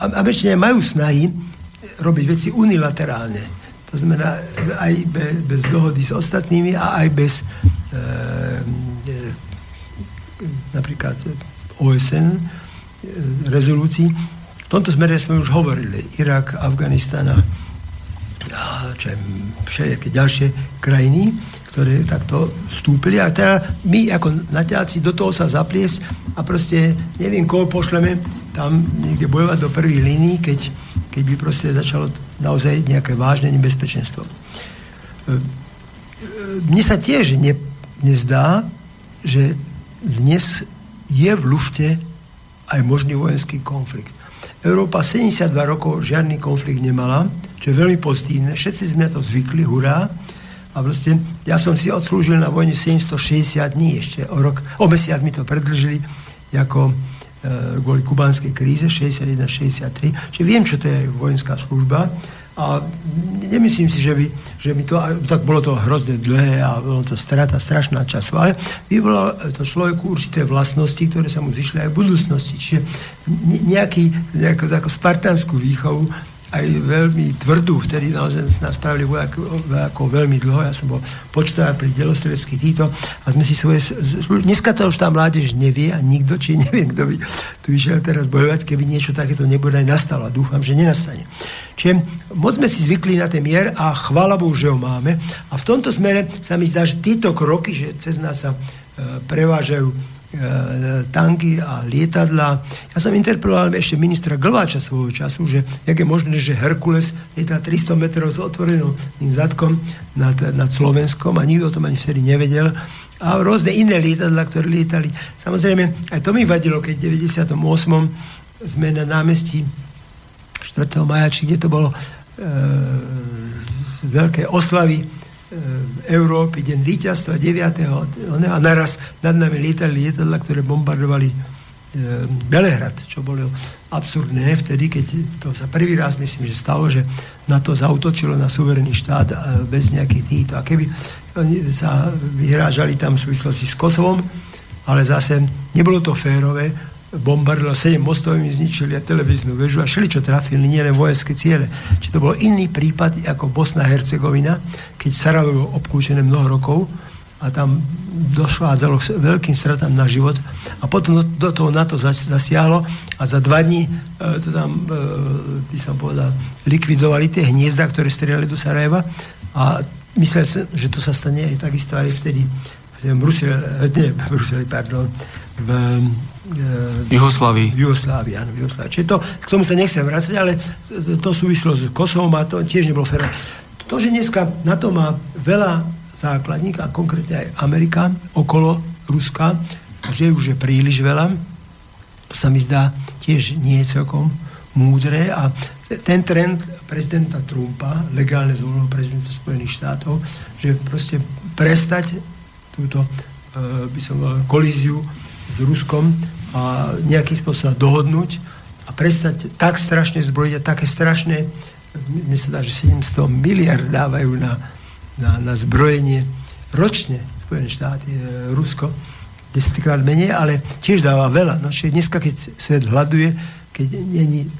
Američania majú snahy robiť veci unilaterálne. To znamená aj be, bez dohody s ostatnými a aj bez e, e, napríklad OSN e, rezolúcií. V tomto smere sme už hovorili. Irak, Afganistan a čo je, všelijaké ďalšie krajiny, ktoré takto vstúpili a teda my ako naťáci do toho sa zapliesť a proste neviem, koho pošleme tam niekde bojovať do prvých línií, keď, keď by proste začalo naozaj nejaké vážne nebezpečenstvo. E, e, mne sa tiež ne, nezdá, že dnes je v lufte aj možný vojenský konflikt. Európa 72 rokov žiadny konflikt nemala, čo je veľmi pozitívne. Všetci sme to zvykli, hurá. A vlastne ja som si odslúžil na vojne 760 dní ešte. O, rok, o mesiac mi to predlžili ako kvôli kubanskej kríze 61-63. Čiže viem, čo to je vojenská služba. A nemyslím si, že by, že by to, tak bolo to hrozne dlhé a bolo to strata strašná času, ale vyvolalo to človeku určité vlastnosti, ktoré sa mu zišli aj v budúcnosti. Čiže nejaký, nejakú takú spartanskú výchovu aj veľmi tvrdú, vtedy naozaj nás spravili vojako, vojako veľmi dlho, ja som bol počtová pri delostredeckých týto a sme si svoje dneska to už tá mládež nevie a nikto, či neviem, kto by tu išiel teraz bojovať, keby niečo takéto nebude aj nastalo a dúfam, že nenastane. Čiže moc sme si zvykli na ten mier a chvála Bohu, že ho máme a v tomto smere sa mi zdá, že títo kroky, že cez nás sa e, prevážajú tanky a lietadla. Ja som interpeloval ešte ministra Glváča svojho času, že jak je možné, že Herkules lietá 300 metrov s otvoreným zadkom nad, nad Slovenskom a nikto o tom ani vtedy nevedel a rôzne iné lietadla, ktoré lietali. Samozrejme, aj to mi vadilo, keď v 98. sme na námestí 4. maja, či kde to bolo e, veľké oslavy Európy, deň víťazstva 9. a naraz nad nami lietali lietadla, ktoré bombardovali Belehrad, čo bolo absurdné vtedy, keď to sa prvý raz myslím, že stalo, že na to zautočilo na suverený štát bez nejakých týchto. A keby oni sa vyhrážali tam v súvislosti s Kosovom, ale zase nebolo to férové, bombardilo 7 mostov, im zničili a televíznu väžu a šeli, čo trafili, nielen vojenské ciele. Či to bol iný prípad ako Bosna a Hercegovina, keď Sarajevo bolo obkúčené mnoho rokov a tam došvádzalo k veľkým stratám na život. A potom do toho NATO zasiahlo a za dva dní e, to tam, e, by som povedal, likvidovali tie hniezda, ktoré strieľali do Sarajeva. A myslel som, že to sa stane aj takisto aj vtedy Bruseli, nie v Bruseli, pardon, v Juhoslávii. Juhoslávii, áno, Juhoslávii. Čiže to, k tomu sa nechcem vrácať, ale to súvislo s Kosovom a to tiež nebolo fér. To, že dneska na to má veľa základník a konkrétne aj Amerika okolo Ruska, že už je príliš veľa, to sa mi zdá tiež nie celkom múdre a ten trend prezidenta Trumpa, legálne zvoleného prezidenta Spojených štátov, že proste prestať túto, e, by som povedal, kolíziu s Ruskom a nejakým spôsobom dohodnúť a prestať tak strašne zbrojiť a také strašné, mne sa dá, že 700 miliard dávajú na, na, na zbrojenie ročne Spojené štáty, e, Rusko, desetkrát menej, ale tiež dáva veľa. No, dneska, keď svet hľaduje, keď není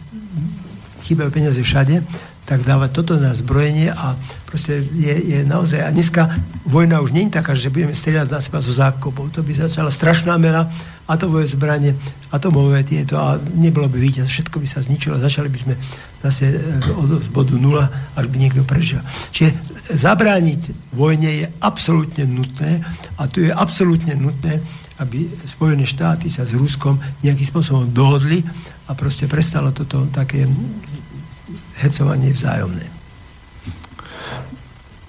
chýbajú peniaze všade, tak dávať toto na zbrojenie a proste je, je naozaj... A dneska vojna už nie je taká, že budeme strieľať na seba zo zákopov. To by začala strašná mera atomové zbranie, atomové tieto a nebolo by víťaz, všetko by sa zničilo. Začali by sme zase eh, od, z bodu nula, až by niekto prežil. Čiže zabrániť vojne je absolútne nutné a tu je absolútne nutné, aby Spojené štáty sa s Ruskom nejakým spôsobom dohodli a proste prestalo toto také hecovanie vzájomné.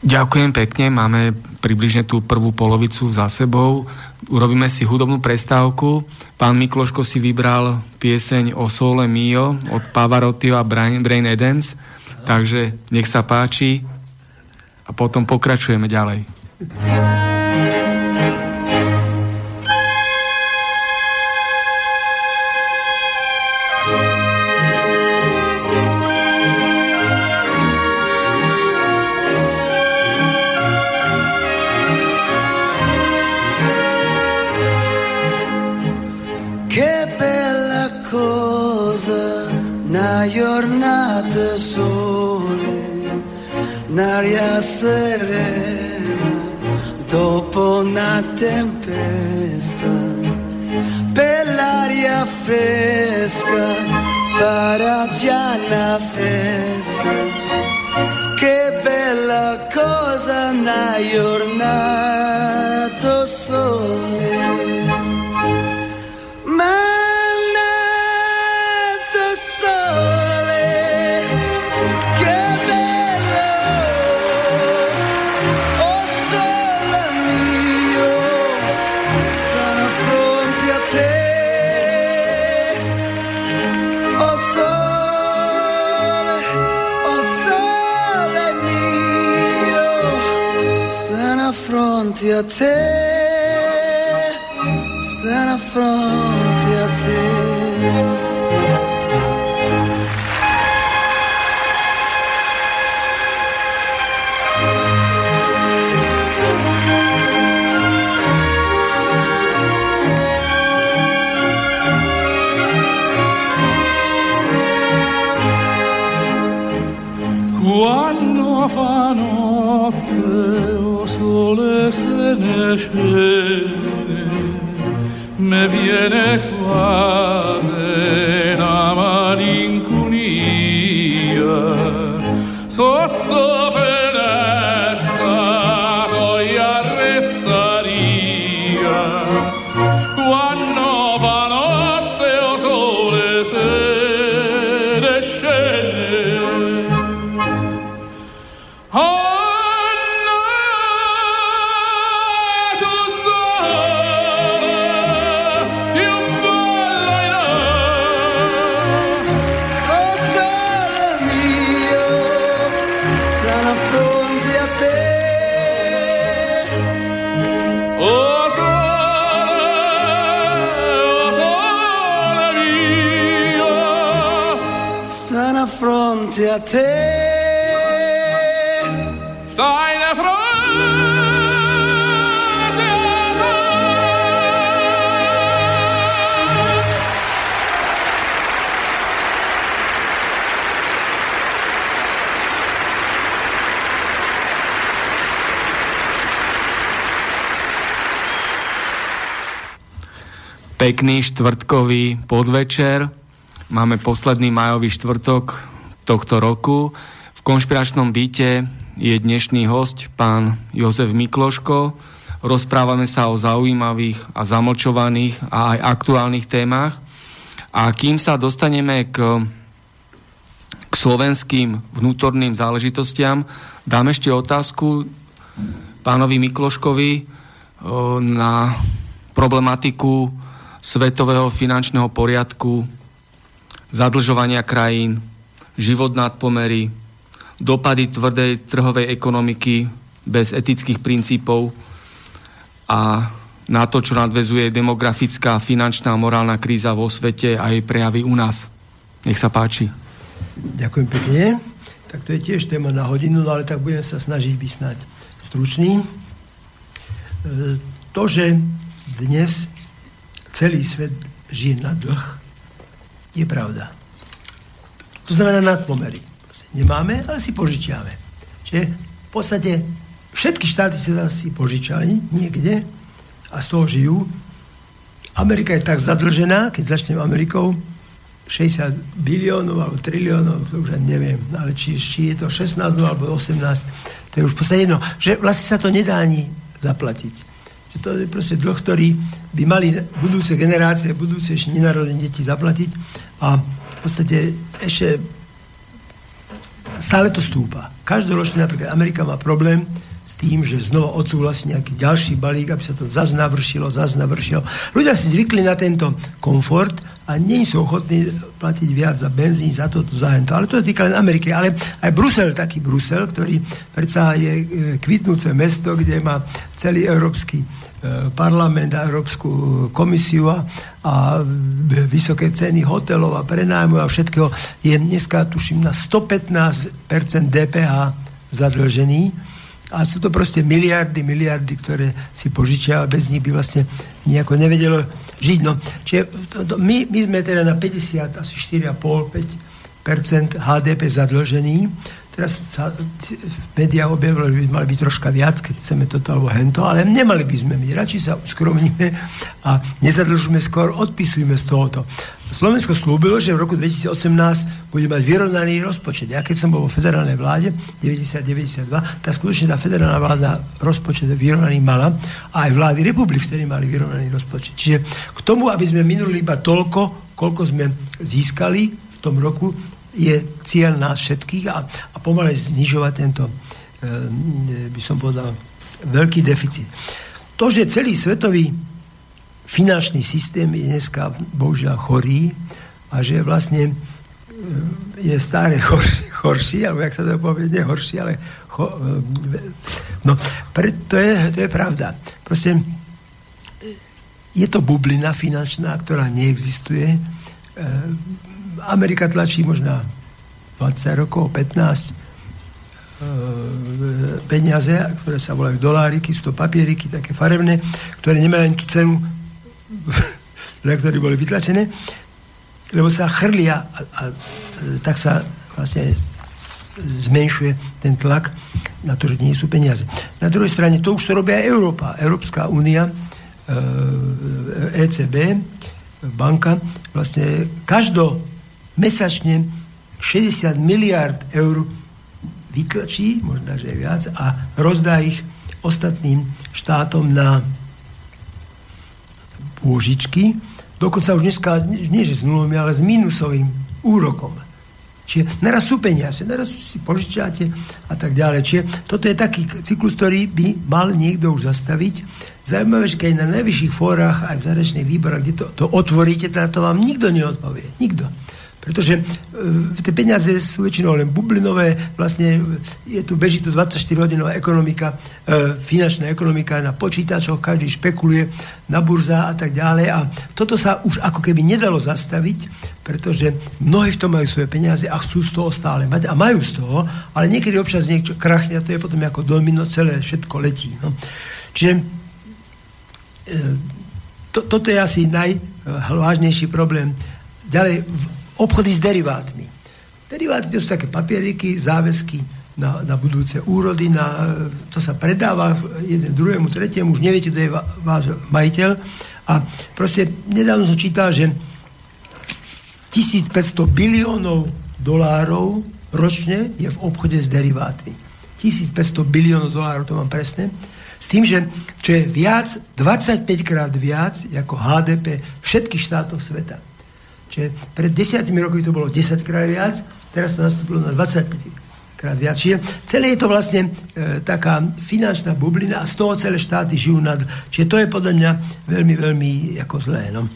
Ďakujem pekne, máme približne tú prvú polovicu za sebou. Urobíme si hudobnú prestávku. Pán Mikloško si vybral pieseň o Sole Mio od Pavarottiho a Brain, Brain Edens, takže nech sa páči a potom pokračujeme ďalej. Serena dopo una tempesta, per l'aria fresca, paragiana festa, che bella cosa una giornata sole. Me Pekný štvrtkový podvečer. Máme posledný majový štvrtok tohto roku. V konšpiračnom byte je dnešný host pán Jozef Mikloško, rozprávame sa o zaujímavých a zamlčovaných a aj aktuálnych témach. A kým sa dostaneme k, k slovenským vnútorným záležitostiam, dám ešte otázku pánovi Mikloškovi na problematiku svetového finančného poriadku, zadlžovania krajín, život nad pomery, dopady tvrdej trhovej ekonomiky bez etických princípov a na to, čo nadvezuje demografická, finančná a morálna kríza vo svete a jej prejavy u nás. Nech sa páči. Ďakujem pekne. Tak to je tiež téma na hodinu, no ale tak budem sa snažiť byť snať stručný. E, to, že dnes celý svet žije na dlh, je pravda. To znamená nadpomery. Nemáme, ale si požičiame. Čiže v podstate všetky štáty sa si požičali niekde a z toho žijú. Amerika je tak zadlžená, keď začnem Amerikou, 60 biliónov alebo triliónov, to už neviem, ale či, či je to 16 alebo 18, to je už v podstate jedno, že vlastne sa to nedá ani zaplatiť. Že to je proste dlh, ktorý by mali budúce generácie, budúce ešte nenarodené deti zaplatiť a v podstate ešte stále to stúpa. Každoročne napríklad Amerika má problém s tým, že znova odsúhlasí nejaký ďalší balík, aby sa to zase navršilo, zase. Ľudia si zvykli na tento komfort a nie sú ochotní platiť viac za benzín, za toto, za hento. Ale to je týka len Ameriky. Ale aj Brusel, taký Brusel, ktorý predsa je e, kvitnúce mesto, kde má celý európsky E, parlament a Európsku komisiu a, a vysoké ceny hotelov a prenájmu a všetkého je dneska, tuším, na 115% DPH zadlžený a sú to proste miliardy, miliardy, ktoré si požičia a bez nich by vlastne nejako nevedelo žiť. No, čiže to, to, my, my sme teda na 50, asi 4,5-5% HDP zadlžený Teraz sa médiá objavilo, že by mali byť troška viac, keď chceme toto alebo hento, ale nemali by sme byť. Radšej sa uskromníme a nezadlžujeme skôr, odpisujeme z tohoto. Slovensko slúbilo, že v roku 2018 bude mať vyrovnaný rozpočet. Ja keď som bol vo federálnej vláde 90-92, tak skutočne tá federálna vláda rozpočet vyrovnaný mala a aj vlády republiky vtedy mali vyrovnaný rozpočet. Čiže k tomu, aby sme minuli iba toľko, koľko sme získali v tom roku, je cieľ nás všetkých a, a pomalé znižovať tento, e, by som povedal, veľký deficit. To, že celý svetový finančný systém je dneska bohužiaľ chorý a že vlastne e, je stále horší, horší alebo jak sa to povie, nie horší, ale cho, e, no, pre, to, je, to je pravda. Proste je to bublina finančná, ktorá neexistuje. E, Amerika tlačí možná 20 rokov, 15 e, peniaze, ktoré sa volajú doláriky, sú to papieriky také farebné, ktoré nemajú ani tú cenu, na ktoré boli vytlačené, lebo sa chrlia a, a tak sa vlastne zmenšuje ten tlak na to, že nie sú peniaze. Na druhej strane to už to robia aj Európa. Európska únia, ECB, e banka, vlastne každomesačne 60 miliard eur vytlačí, možno, že viac, a rozdá ich ostatným štátom na pôžičky, dokonca už dneska nie že s nulovým, ale s minusovým úrokom. Čiže naraz sú peniaze, naraz si požičáte a tak ďalej. Čiže toto je taký cyklus, ktorý by mal niekto už zastaviť. Zaujímavé, že keď na najvyšších fórach aj v zahraničných výborách, kde to, to otvoríte, teda to vám nikto neodpovie. Nikto. Pretože e, tie peniaze sú väčšinou len bublinové, vlastne je tu, beží tu 24-hodinová ekonomika, e, finančná ekonomika na počítačoch, každý špekuluje na burza a tak ďalej a toto sa už ako keby nedalo zastaviť, pretože mnohí v tom majú svoje peniaze a chcú z toho stále mať a majú z toho, ale niekedy občas niečo krachne a to je potom ako domino, celé všetko letí. No. Čiže e, to, toto je asi najvážnejší problém. Ďalej, obchody s derivátmi. Deriváty to sú také papieriky, záväzky na, na budúce úrody, na, to sa predáva jeden druhému, tretiemu, už neviete, kto je váš majiteľ. A proste nedávno som čítal, že 1500 biliónov dolárov ročne je v obchode s derivátmi. 1500 biliónov dolárov, to mám presne. S tým, že čo je viac, 25 krát viac ako HDP všetkých štátov sveta. Čiže pred desiatimi rokmi to bolo 10 krát viac, teraz to nastúpilo na 25 krát viac. Čiže celé je to vlastne e, taká finančná bublina a z toho celé štáty žijú nad... Čiže to je podľa mňa veľmi, veľmi ako zlé. No.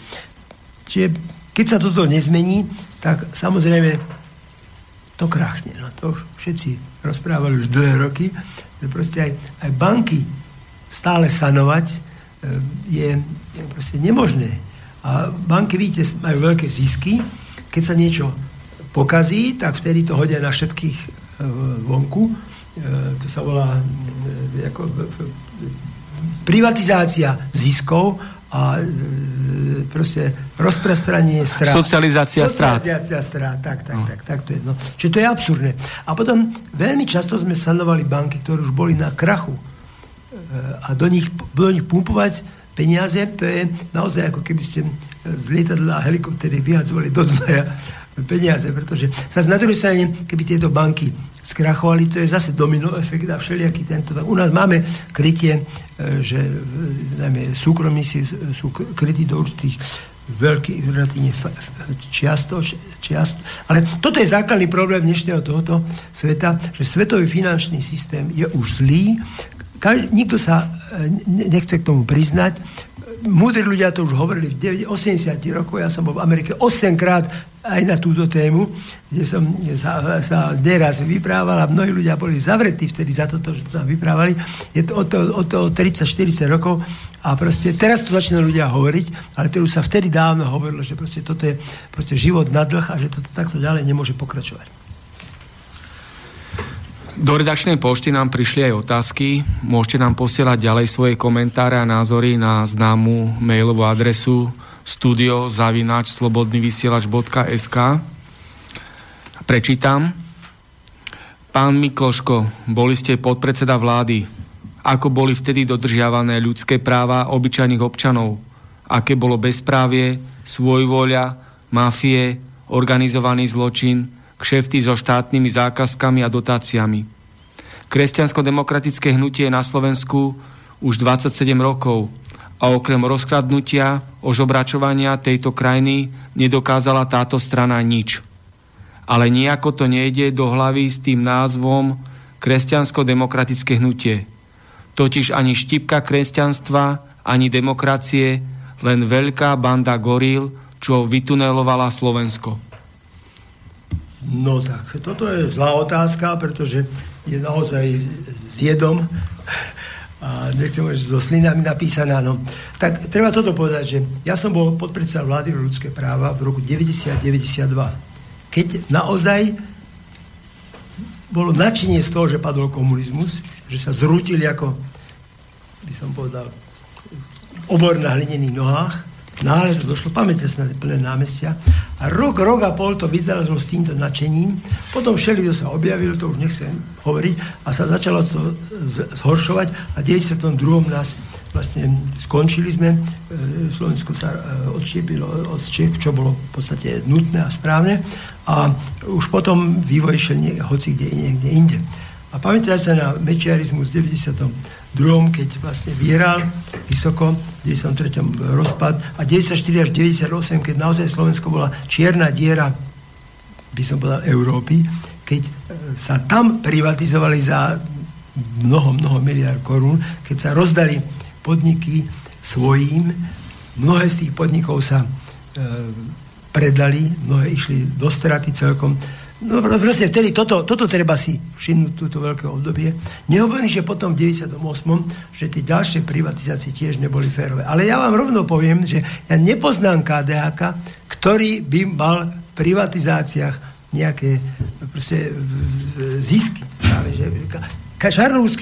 Čiže keď sa toto nezmení, tak samozrejme to krachne. No, to už všetci rozprávali už dlhé roky, že proste aj, aj banky stále sanovať e, je, je proste nemožné. A banky, vidíte, majú veľké zisky. Keď sa niečo pokazí, tak vtedy to hodia na všetkých e, vonku. E, to sa volá ako, privatizácia ziskov a e, proste rozprestranie strát. Socializácia strát. Socializácia strát, tak, tak, no. tak, tak, to je. No. Čiže to je absurdné. A potom veľmi často sme sanovali banky, ktoré už boli na krachu. E, a do nich, do nich pumpovať peniaze, to je naozaj ako keby ste z lietadla a helikoptery vyhadzovali do Dunaja peniaze, pretože sa na druhej strane, keby tieto banky skrachovali, to je zase domino efekt a všelijaký tento. Tak u nás máme krytie, e, že e, najmä súkromní si sú krytí do určitých veľkých relatívne čiasto, čiast. Ale toto je základný problém dnešného tohoto sveta, že svetový finančný systém je už zlý, Kaž, nikto sa e, nechce k tomu priznať. Múdri ľudia to už hovorili v 80 rokoch, ja som bol v Amerike 8 krát aj na túto tému, kde som sa, sa neraz vyprával a mnohí ľudia boli zavretí vtedy za toto, že to tam vyprávali. Je to od toho, 30-40 rokov a proste teraz to začínajú ľudia hovoriť, ale to už sa vtedy dávno hovorilo, že proste toto je proste život na dlh a že toto takto ďalej nemôže pokračovať. Do redakčnej pošty nám prišli aj otázky. Môžete nám posielať ďalej svoje komentáre a názory na známu mailovú adresu studio.slobodnyvysielač.sk Prečítam. Pán Mikloško, boli ste podpredseda vlády. Ako boli vtedy dodržiavané ľudské práva obyčajných občanov? Aké bolo bezprávie, svojvoľa, mafie, organizovaný zločin, kšefty so štátnymi zákazkami a dotáciami? Kresťansko-demokratické hnutie na Slovensku už 27 rokov a okrem rozkradnutia, ožobračovania tejto krajiny nedokázala táto strana nič. Ale nejako to nejde do hlavy s tým názvom kresťansko-demokratické hnutie. Totiž ani štipka kresťanstva, ani demokracie, len veľká banda goril, čo vytunelovala Slovensko. No tak, toto je zlá otázka, pretože je naozaj zjedom a nechcem že so slinami napísaná. No. Tak treba toto povedať, že ja som bol podpredseda vlády pro ľudské práva v roku 90-92. Keď naozaj bolo načenie z toho, že padol komunizmus, že sa zrútili ako, by som povedal, obor na hlinených nohách, náhle to došlo, pamätáte sa na plné námestia, a rok, rok a pol to vydržalo s týmto nadšením. Potom všeli, sa objavil, to už nechcem hovoriť, a sa začalo to zhoršovať a v 92. nás vlastne skončili sme, e, Slovensko sa e, odštiepilo od Čech, čo bolo v podstate nutné a správne a už potom vývoj išiel nie, hoci kde niekde inde. A pamätáte sa na mečiarizmus v 92 keď vlastne vieral vysoko, v 93. rozpad a 94 až 98, keď naozaj Slovensko bola čierna diera, by som povedal, Európy, keď e, sa tam privatizovali za mnoho, mnoho miliard korún, keď sa rozdali podniky svojím, mnohé z tých podnikov sa e, predali, mnohé išli do straty celkom, No proste vtedy toto, toto treba si všimnúť, túto veľké obdobie. Nehovorím, že potom v 98. že tie ďalšie privatizácie tiež neboli férové. Ale ja vám rovno poviem, že ja nepoznám KDH, ktorý by mal v privatizáciách nejaké proste, zisky. Práve,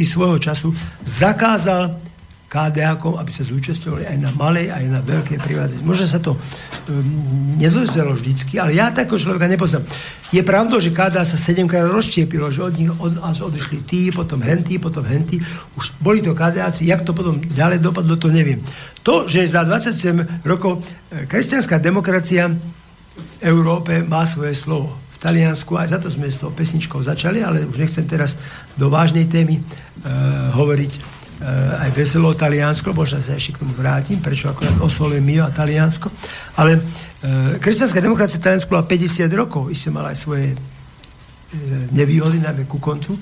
svojho času zakázal KDH, aby sa zúčastňovali aj na malej, aj na veľkej privatizácii. Možno sa to um, nedozvelo vždycky, ale ja takého človeka nepoznám. Je pravda, že KDH sa sedemkrát rozštiepilo, že od nich od, až odišli tí, potom hentí, potom hentí. Už boli to KDHci, jak to potom ďalej dopadlo, to neviem. To, že za 27 rokov e, kresťanská demokracia v Európe má svoje slovo. V Taliansku, aj za to sme s tou pesničkou začali, ale už nechcem teraz do vážnej témy e, hovoriť aj veselo Taliansko, možno sa ešte k tomu vrátim, prečo akorát oslovuje my a Taliansko, ale e, kresťanská demokracia Taliansku bola 50 rokov, ešte mala aj svoje e, nevýhody, najmä ku koncu,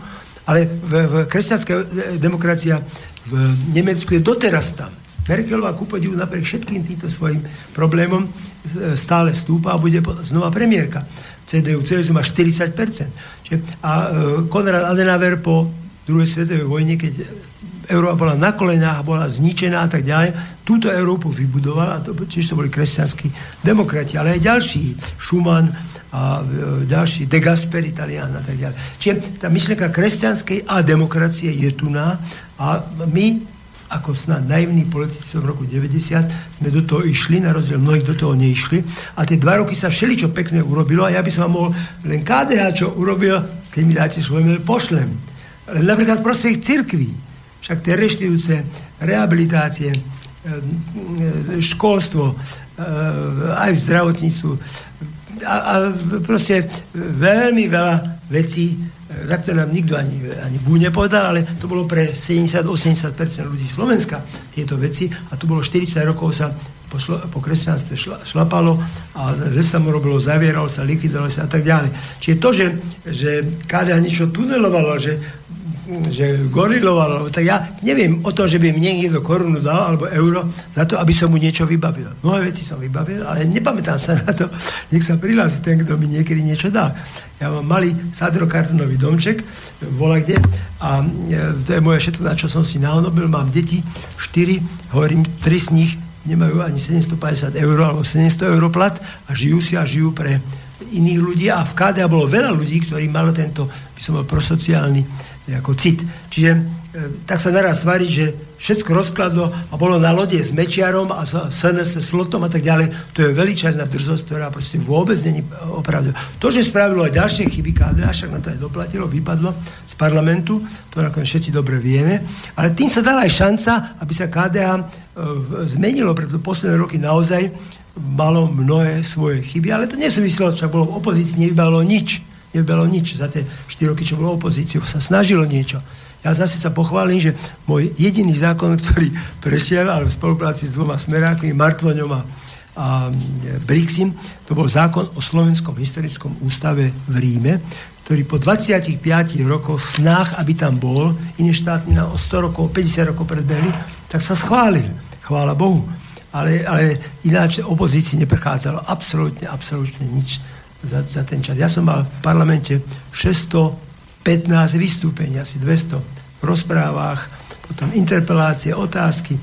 ale v, v kresťanská demokracia v Nemecku je doteraz tam. Merkelová ku podivu napriek všetkým týmto svojim problémom stále stúpa a bude znova premiérka. CDU, CSU má 40%. Čiže, a Konrad Adenauer po druhej svetovej vojne, keď Európa bola na kolenách, bola zničená a tak ďalej. Túto Európu vybudovala, to, čiže to boli kresťanskí demokrati, ale aj ďalší, Schumann a e, ďalší, De Gasperi, Italian a tak ďalej. Čiže tá myšlenka kresťanskej a demokracie je tu na a my ako snad naivní politici v roku 90 sme do toho išli, na rozdiel mnohých do toho neišli. A tie dva roky sa všeličo pekne urobilo a ja by som vám mohol len KDH, čo urobil, keď mi dáte svoj mail, pošlem. Napríklad prospech cirkví však tie reštitúce, rehabilitácie, e, e, školstvo, e, aj v zdravotníctvu a, a proste veľmi veľa vecí, za ktoré nám nikto ani, ani bú nepovedal, ale to bolo pre 70-80% ľudí Slovenska tieto veci a to bolo 40 rokov sa po, šlo, po kresťanstve šla, šlapalo a že sa mu robilo, zavieralo sa, likvidovalo sa a tak ďalej. Čiže to, že, že KDH niečo tunelovalo, že že goriloval, tak ja neviem o tom, že by mne niekto korunu dal, alebo euro, za to, aby som mu niečo vybavil. Mnohé veci som vybavil, ale nepamätám sa na to. Nech sa prihlási ten, kto mi niekedy niečo dal. Ja mám malý sadrokartonový domček, vola kde, a e, to je moje všetko, na čo som si naonobil. Mám deti, štyri, hovorím, tri z nich nemajú ani 750 eur alebo 700 eur plat a žijú si a žijú pre iných ľudí a v KDA bolo veľa ľudí, ktorí malo tento, by som bol prosociálny ako cit. Čiže e, tak sa naraz tvári, že všetko rozkladlo a bolo na lode s Mečiarom a s Slotom a tak ďalej. To je veličajná drzosť, ktorá proste vôbec není opravdu. To, že spravilo aj ďalšie chyby KDA, však na to aj doplatilo, vypadlo z parlamentu, to nakoniec všetci dobre vieme, ale tým sa dala aj šanca, aby sa KDA e, zmenilo, pretože posledné roky naozaj malo mnohé svoje chyby, ale to nesúvisilo, čo bolo v opozícii, nevybalo nič nebolo nič. Za tie 4 roky, čo bolo opozíciou, sa snažilo niečo. Ja zase sa pochválim, že môj jediný zákon, ktorý prešiel, ale v spolupráci s dvoma smerákmi, Martvoňom a, a Brixim, to bol zákon o Slovenskom historickom ústave v Ríme, ktorý po 25 rokoch snách, aby tam bol, iné štáty na 100 rokov, 50 rokov predbehli, tak sa schválil. Chvála Bohu. Ale, ale ináč opozícii neprechádzalo absolútne, absolútne nič za, za ten čas. Ja som mal v parlamente 615 vystúpení, asi 200 v rozprávach, potom interpelácie, otázky,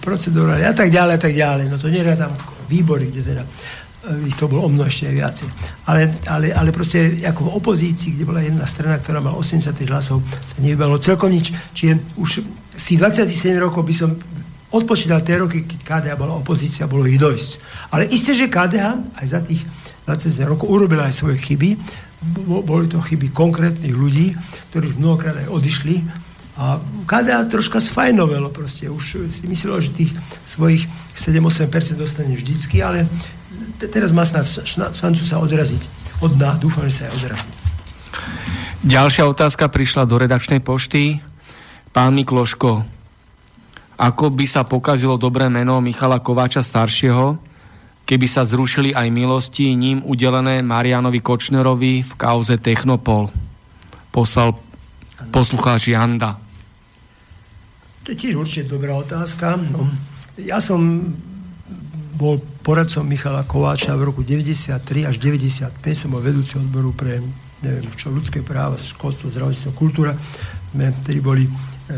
procedúry a tak ďalej, a tak ďalej. No to tam výbory, kde teda eh, ich to bolo o mnoho ešte viacej. Ale, ale, ale proste ako v opozícii, kde bola jedna strana, ktorá mala 80 hlasov, sa nevybalo celkom nič. Čiže už z tých 27 rokov by som odpočítal tie roky, keď KDH bola opozícia, bolo ich dojsť. Ale isté, že KDH aj za tých 20 rokov urobila aj svoje chyby. Boli to chyby konkrétnych ľudí, ktorí mnohokrát aj odišli. A KDA troška sfajnovelo proste. Už si myslelo, že tých svojich 7-8% dostane vždycky, ale teraz má snad šancu sa odraziť od dna. Dúfam, že sa aj odrazí. Ďalšia otázka prišla do redakčnej pošty. Pán Mikloško, ako by sa pokazilo dobré meno Michala Kováča staršieho, keby sa zrušili aj milosti ním udelené Marianovi Kočnerovi v kauze Technopol. Poslal poslucháč Janda. To je tiež určite dobrá otázka. No, ja som bol poradcom Michala Kováča v roku 93 až 95, som bol vedúci odboru pre neviem čo, ľudské práva, školstvo, zdravotníctvo, kultúra. My vtedy boli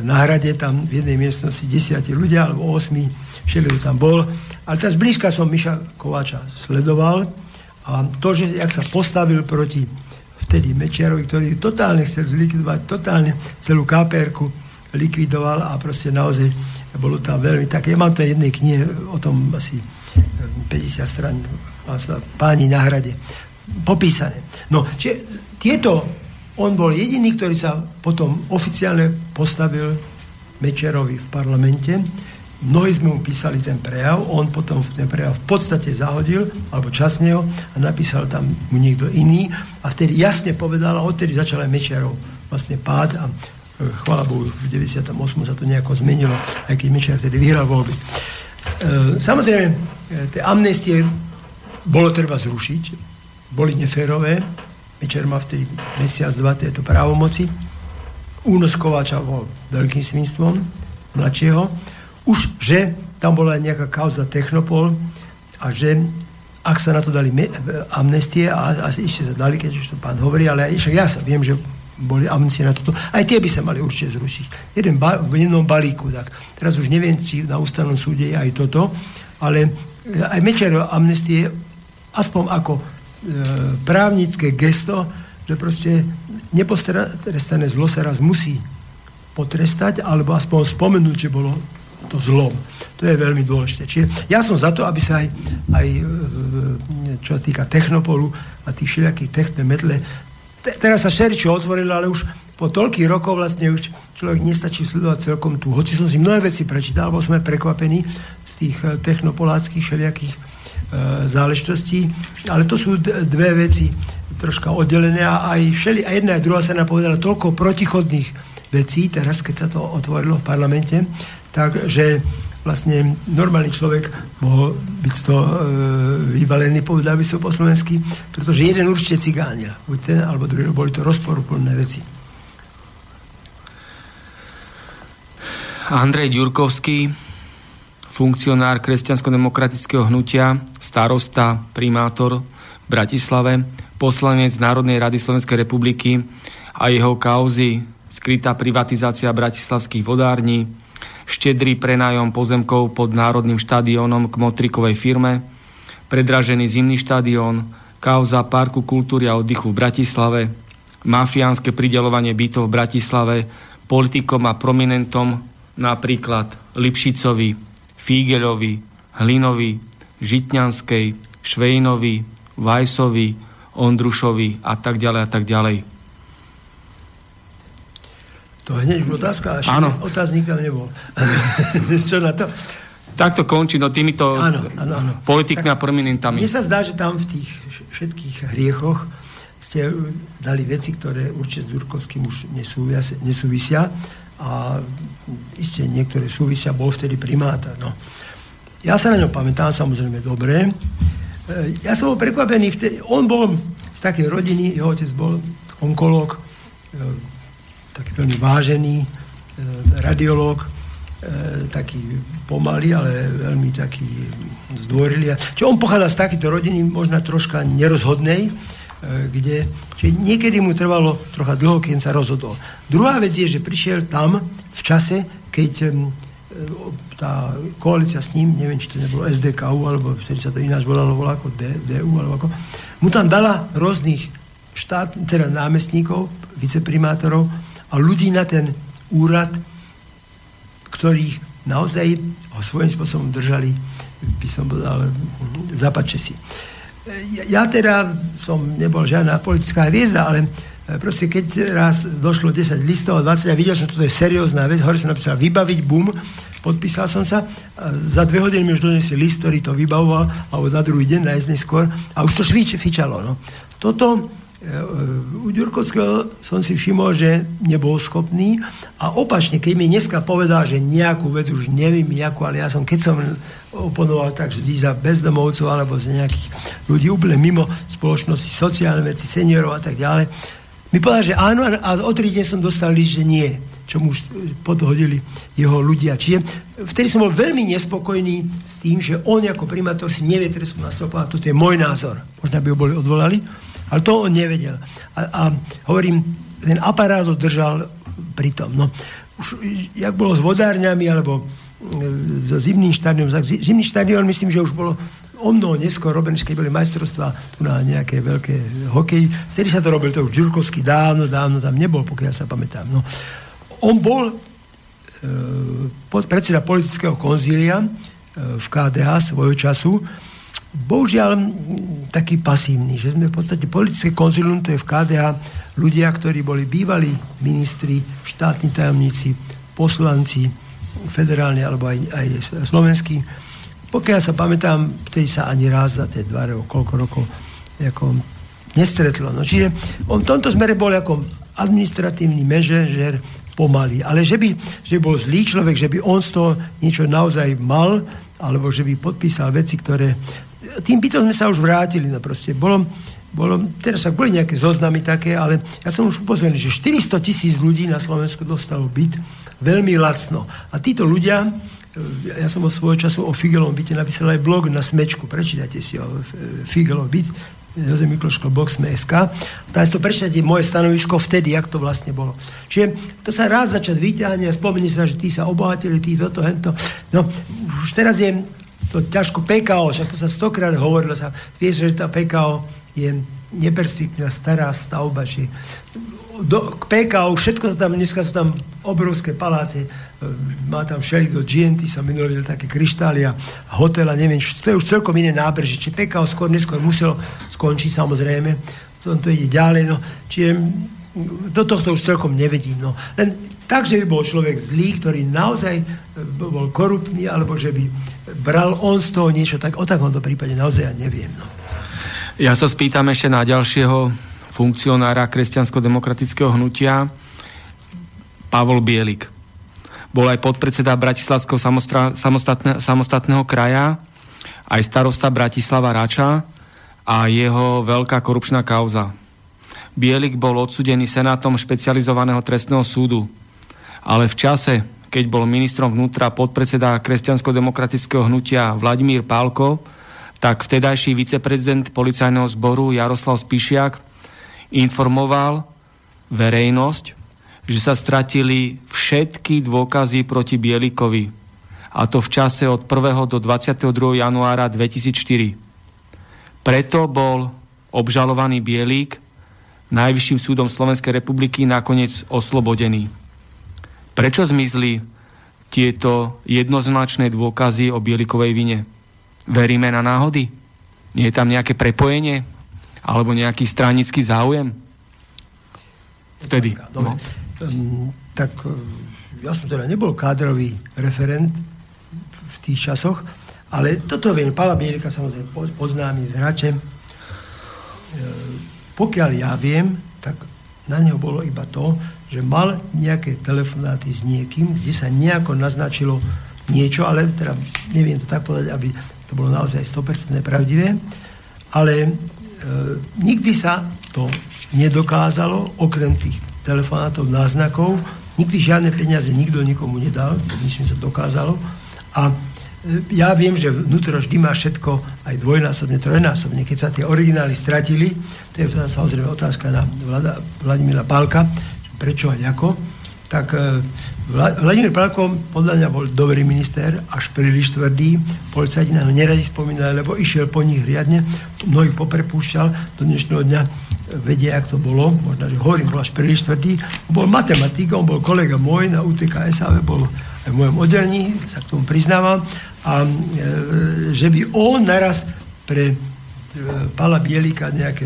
na hrade, tam v jednej miestnosti desiatí ľudia, alebo osmi, všeli tam bol. Ale teraz blízka som Miša Kováča sledoval a to, že jak sa postavil proti vtedy Mečiarovi, ktorý totálne chcel zlikvidovať, totálne celú KPR-ku likvidoval a proste naozaj bolo tam veľmi také, ja mám to jednej knihe o tom asi 50 stran páni na hrade popísané. No, čiže tieto, on bol jediný, ktorý sa potom oficiálne postavil Mečerovi v parlamente Mnohí sme mu písali ten prejav, on potom ten prejav v podstate zahodil, alebo časne ho, a napísal tam mu niekto iný a vtedy jasne povedal, a odtedy začal aj Mečiarov vlastne pád a chvála Bohu, v 98. sa to nejako zmenilo, aj keď Mečer vtedy vyhral voľby. Samozrejme, tie amnestie bolo treba zrušiť, boli neférové, Mečer má vtedy mesiac, dva tieto právomoci, únos Kováča bol veľkým svinstvom mladšieho, už, že tam bola nejaká kauza Technopol a že ak sa na to dali amnestie a, a ešte sa dali, keď už to pán hovorí, ale aj, ja sa viem, že boli amnestie na toto. Aj tie by sa mali určite zrušiť. Jeden ba, v jednom balíku. Tak. Teraz už neviem, či na ústavnom súde je aj toto, ale aj Mečero amnestie aspoň ako e, právnické gesto, že proste nepotrestané zlo sa raz musí potrestať, alebo aspoň spomenúť, že bolo to zlom. To je veľmi dôležité. Čiže ja som za to, aby sa aj, aj e, čo sa týka technopolu a tých všelijakých techné metle, te, teraz sa šeričo otvorilo, ale už po toľkých rokov vlastne už človek nestačí sledovať celkom tu. Hoci som si mnohé veci prečítal, bol sme prekvapení z tých e, technopoláckých všelijakých e, záležitostí, ale to sú dve veci troška oddelené a aj všeli, a jedna aj druhá sa nám povedala toľko protichodných vecí, teraz keď sa to otvorilo v parlamente, takže vlastne normálny človek mohol byť toho e, vyvalený, povedal by som po slovensky, pretože jeden určite cigánil. Buď ten, alebo druhý, boli to rozporuplné veci. Andrej Ďurkovský, funkcionár kresťansko-demokratického hnutia, starosta, primátor v Bratislave, poslanec Národnej rady Slovenskej republiky a jeho kauzy skrytá privatizácia bratislavských vodární, štedrý prenájom pozemkov pod Národným štadiónom k motrikovej firme, predražený zimný štadión, kauza Parku kultúry a oddychu v Bratislave, mafiánske pridelovanie bytov v Bratislave politikom a prominentom napríklad Lipšicovi, Fígeľovi, Hlinovi, Žitňanskej, Švejnovi, Vajsovi, Ondrušovi a tak ďalej a tak ďalej. To je hneď už otázka, až otáznik tam nebol. Čo na to? Tak to končí, no týmito áno, áno, áno. politikmi tak, a prominentami. Mne sa zdá, že tam v tých všetkých hriechoch ste dali veci, ktoré určite s Ďurkovským už nesúvisia, nesúvisia a iste niektoré súvisia, bol vtedy primátor. No. Ja sa na ňom pamätám samozrejme dobre. E, ja som bol prekvapený, vtedy, on bol z takej rodiny, jeho otec bol onkológ, e, taký veľmi vážený, e, radiológ, taký pomalý, ale veľmi taký zdvorilý. Čiže on pochádza z takéto rodiny, možno troška nerozhodnej, kde, čiže niekedy mu trvalo trocha dlho, keď sa rozhodol. Druhá vec je, že prišiel tam v čase, keď tá koalícia s ním, neviem, či to nebolo SDKU, alebo vtedy sa to ináč volalo, volalo ako DU, alebo ako, mu tam dala rôznych štát, teda námestníkov, viceprimátorov a ľudí na ten úrad, ktorých naozaj ho svojím spôsobom držali, by som povedal, zapače si. Ja, ja teda som nebol žiadna politická hviezda, ale e, proste keď raz došlo 10 listov a 20 a videl som, že toto je seriózna vec, hore som napísal vybaviť, bum, podpísal som sa, za dve hodiny mi už donesli list, ktorý to vybavoval, alebo na druhý deň, na skôr, a už to švič, fičalo. No. Toto u Ďurkovského som si všimol, že nebol schopný a opačne, keď mi dneska povedal, že nejakú vec už neviem nejakú, ale ja som, keď som oponoval tak vždy za bezdomovcov alebo za nejakých ľudí úplne mimo spoločnosti, sociálne veci, seniorov a tak ďalej, mi povedal, že áno a o tri dne som dostal list, že nie čo mu už podhodili jeho ľudia. Čiže vtedy som bol veľmi nespokojný s tým, že on ako primátor si nevie trestnú nastupovať. Toto je môj názor. Možno by ho boli odvolali, ale to on nevedel. A, a hovorím, ten aparát ho držal pri tom. No, už, jak bolo s vodárňami, alebo e, so zimným štadiónom. Zimný štadión, myslím, že už bolo o mnoho neskôr robené, keď boli majstrovstvá tu na nejaké veľké hokeji. Vtedy sa to robil, to už Ďurkovský dávno, dávno tam nebol, pokiaľ sa pamätám. No. On bol e, predseda politického konzília e, v KDH svojho času, bohužiaľ taký pasívny, že sme v podstate politické konzilium, to je v KDH, ľudia, ktorí boli bývalí ministri, štátni tajomníci, poslanci, federálni alebo aj, aj slovenskí. Pokiaľ sa pamätám, vtedy sa ani raz za tie dva roky, koľko rokov ako nestretlo. No, čiže on v tomto smere bol ako administratívny mežežer pomaly. Ale že by, že bol zlý človek, že by on z toho niečo naozaj mal, alebo že by podpísal veci, ktoré... Tým by to sme sa už vrátili. No proste bolo, bolo, teraz však boli nejaké zoznamy také, ale ja som už upozoril, že 400 tisíc ľudí na Slovensku dostalo byt veľmi lacno. A títo ľudia, ja som o svojho času o Figelom byte napísal aj blog na Smečku, prečítajte si o Figelov byt, Jozef Mikloško, Sme.sk. Tam si to prečítate moje stanovisko vtedy, jak to vlastne bolo. Čiže to sa raz za čas vyťahne a spomenie sa, že tí sa obohatili, tí toto, hento. No, už teraz je to ťažko PKO, však to sa stokrát hovorilo, sa, vieš, že tá PKO je neperspektívna stará stavba, že do, k PKO, všetko sa tam, dneska sú tam obrovské paláce, má tam všeli do GNT, sa minulý videl také kryštály a hotel a neviem, to je už celkom iné nábrežie. Čiže PKO skôr neskôr muselo skončiť samozrejme, potom to ide ďalej, no. Čiže do tohto už celkom nevedím, no. Len tak, že by bol človek zlý, ktorý naozaj e, bol koruptný, alebo že by bral on z toho niečo, tak o takomto prípade naozaj ja neviem, no. Ja sa spýtam ešte na ďalšieho funkcionára kresťansko-demokratického hnutia, Pavol Bielik bol aj podpredseda Bratislavského samostatné, samostatného kraja, aj starosta Bratislava Rača a jeho veľká korupčná kauza. Bielik bol odsudený senátom špecializovaného trestného súdu, ale v čase, keď bol ministrom vnútra podpredseda kresťansko-demokratického hnutia Vladimír Pálko, tak vtedajší viceprezident policajného zboru Jaroslav Spišiak informoval verejnosť že sa stratili všetky dôkazy proti Bielikovi. A to v čase od 1. do 22. januára 2004. Preto bol obžalovaný Bielik Najvyšším súdom Slovenskej republiky nakoniec oslobodený. Prečo zmizli tieto jednoznačné dôkazy o Bielikovej vine? Veríme na náhody? Je tam nejaké prepojenie? Alebo nejaký stranický záujem? Vtedy. No. Ehm, tak e, ja som teda nebol kádrový referent v tých časoch, ale toto viem, Pala Bielika samozrejme poznámy s hračem. Ehm, pokiaľ ja viem, tak na neho bolo iba to, že mal nejaké telefonáty s niekým, kde sa nejako naznačilo niečo, ale teda neviem to tak povedať, aby to bolo naozaj 100% pravdivé, ale e, nikdy sa to nedokázalo, okrem tých telefonátov, náznakov. Nikdy žiadne peniaze nikto nikomu nedal, to myslím sa dokázalo. A e, ja viem, že vnútro vždy má všetko aj dvojnásobne, trojnásobne. Keď sa tie originály stratili, to je samozrejme otázka na Vlada, Vladimíra Pálka, prečo a ako, tak e, Vladimír Pálko podľa mňa bol dobrý minister, až príliš tvrdý. Policajti nám neradi spomínali, lebo išiel po nich riadne, mnohých poprepúšťal do dnešného dňa vedia, jak to bolo, možno, že hovorím, bol až príliš tvrdý. Bol matematik, on bol kolega môj na UTK SAV, bol aj v mojom oddelení, sa k tomu priznávam, a e, že by on naraz pre Pala Bielika nejaké,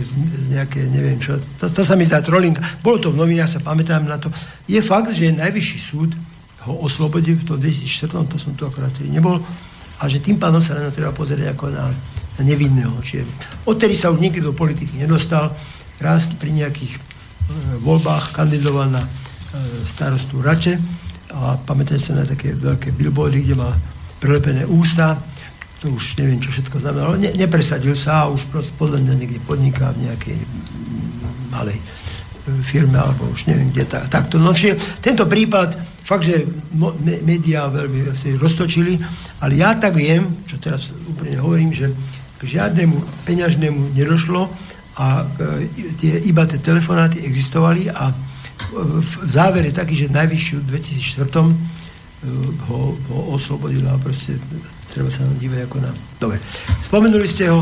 nejaké neviem čo, to, to sa mi zdá trolling, bolo to v novinách, sa pamätám na to. Je fakt, že najvyšší súd ho oslobodil v tom 2004, to som tu akorát nebol, a že tým pádom sa na treba pozrieť ako na, na nevinného. Čiže odtedy sa už nikdy do politiky nedostal, raz pri nejakých e, voľbách kandidoval na e, starostu Rače. A pamätajte sa na také veľké billboardy, kde má prelepené ústa, to už neviem, čo všetko znamenalo. Ne, nepresadil sa a už proste podľa mňa niekde podniká v nejakej malej e, firme, alebo už neviem kde. Tak, takto. No čiže tento prípad, fakt, že médiá veľmi roztočili, ale ja tak viem, čo teraz úplne hovorím, že k žiadnemu peňažnému nedošlo, a e, tie, iba tie telefonáty existovali a e, v závere taký, že najvyššiu v 2004 e, ho, ho oslobodila proste treba sa nám dívať ako na... Dobre. Spomenuli ste ho,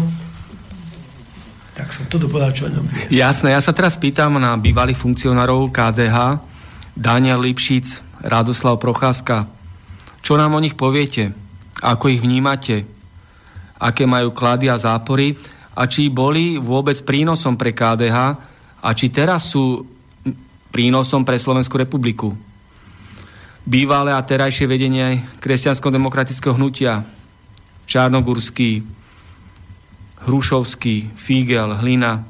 tak som to dopovedal, čo o ňom. Jasné, ja sa teraz pýtam na bývalých funkcionárov KDH, Daniel Lipšic, Radoslav Procházka. Čo nám o nich poviete? Ako ich vnímate? Aké majú klady a zápory? a či boli vôbec prínosom pre KDH a či teraz sú prínosom pre Slovenskú republiku. Bývalé a terajšie vedenie kresťansko-demokratického hnutia Čarnogurský, Hrušovský, Fígel, Hlina.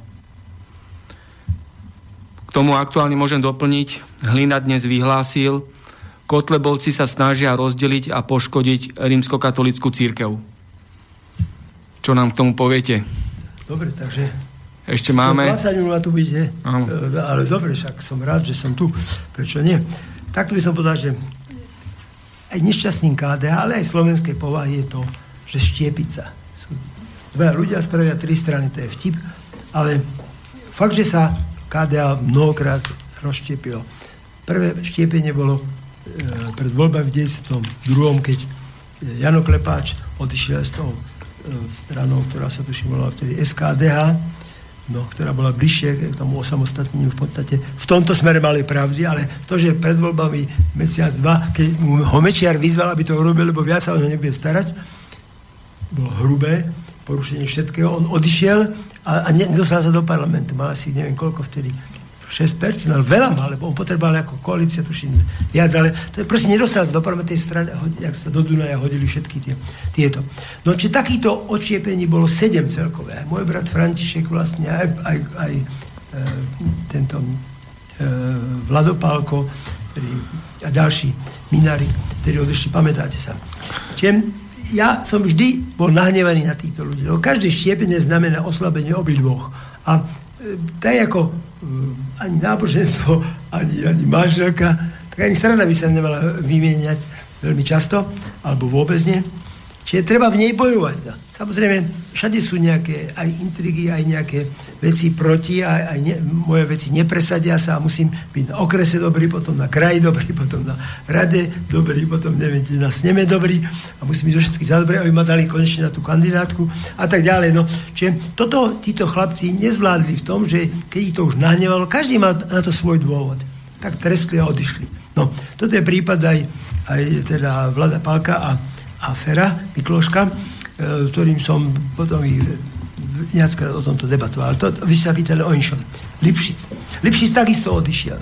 tomu aktuálne môžem doplniť, Hlina dnes vyhlásil, Kotlebovci sa snažia rozdeliť a poškodiť rímskokatolickú církev. Čo nám k tomu poviete? Dobre, takže... Ešte máme... 20 minút tu budete, Áno. E, ale dobre, však som rád, že som tu. Prečo nie? Takto by som povedal, že aj nešťastným KDH, ale aj slovenskej povahy je to, že štiepiť sa. Sú dvaja ľudia spravia tri strany, to je vtip, ale fakt, že sa KDA mnohokrát rozštiepilo. Prvé štiepenie bolo e, pred voľbami v 92. keď Jano Klepáč odišiel s tou e, stranou, ktorá sa tuším volala vtedy SKDH, no, ktorá bola bližšie k tomu osamostatneniu v podstate. V tomto smere mali pravdy, ale to, že pred voľbami mesiac, dva, keď mu ho Mečiar vyzval, aby to urobil, lebo viac sa o nebude starať, bolo hrubé, porušenie všetkého. On odišiel a, a nedostal sa do parlamentu. Mal asi neviem koľko vtedy 6%, ale veľa mal, lebo on potreboval ako koalícia, tuším, viac, ale to je, proste nedostal sa do tej strany, jak sa do Dunaja hodili všetky tie, tieto. No či takýto odčiepení bolo sedem celkové. Aj môj brat František vlastne, aj, aj, aj e, tento e, Vladopálko, ktorý, a ďalší minári, ktorí odešli, pamätáte sa. Čiže ja som vždy bol nahnevaný na týchto ľudí, lebo každé štiepenie znamená oslabenie obidvoch. A e, tak ako e, ani náboženstvo, ani, ani manželka, tak ani strana by sa nemala vymieňať veľmi často, alebo vôbec nie. Čiže treba v nej bojovať. No. Samozrejme, všade sú nejaké aj intrigy, aj nejaké veci proti, aj, aj ne, moje veci nepresadia sa a musím byť na okrese dobrý, potom na kraji dobrý, potom na rade dobrý, potom neviem, na sneme dobrý a musím byť do všetkých za dobré, aby ma dali konečne na tú kandidátku a tak ďalej. No. Čiže toto títo chlapci nezvládli v tom, že keď ich to už nahnevalo, každý mal na to svoj dôvod. Tak treskli a odišli. No, toto je prípad aj, aj teda Vlada Palka a a Fera Mikloška, e, s ktorým som potom i viackrát o tomto debatoval. To, vy sa pýtali o inšom. Lipšic. Lipšic takisto odišiel.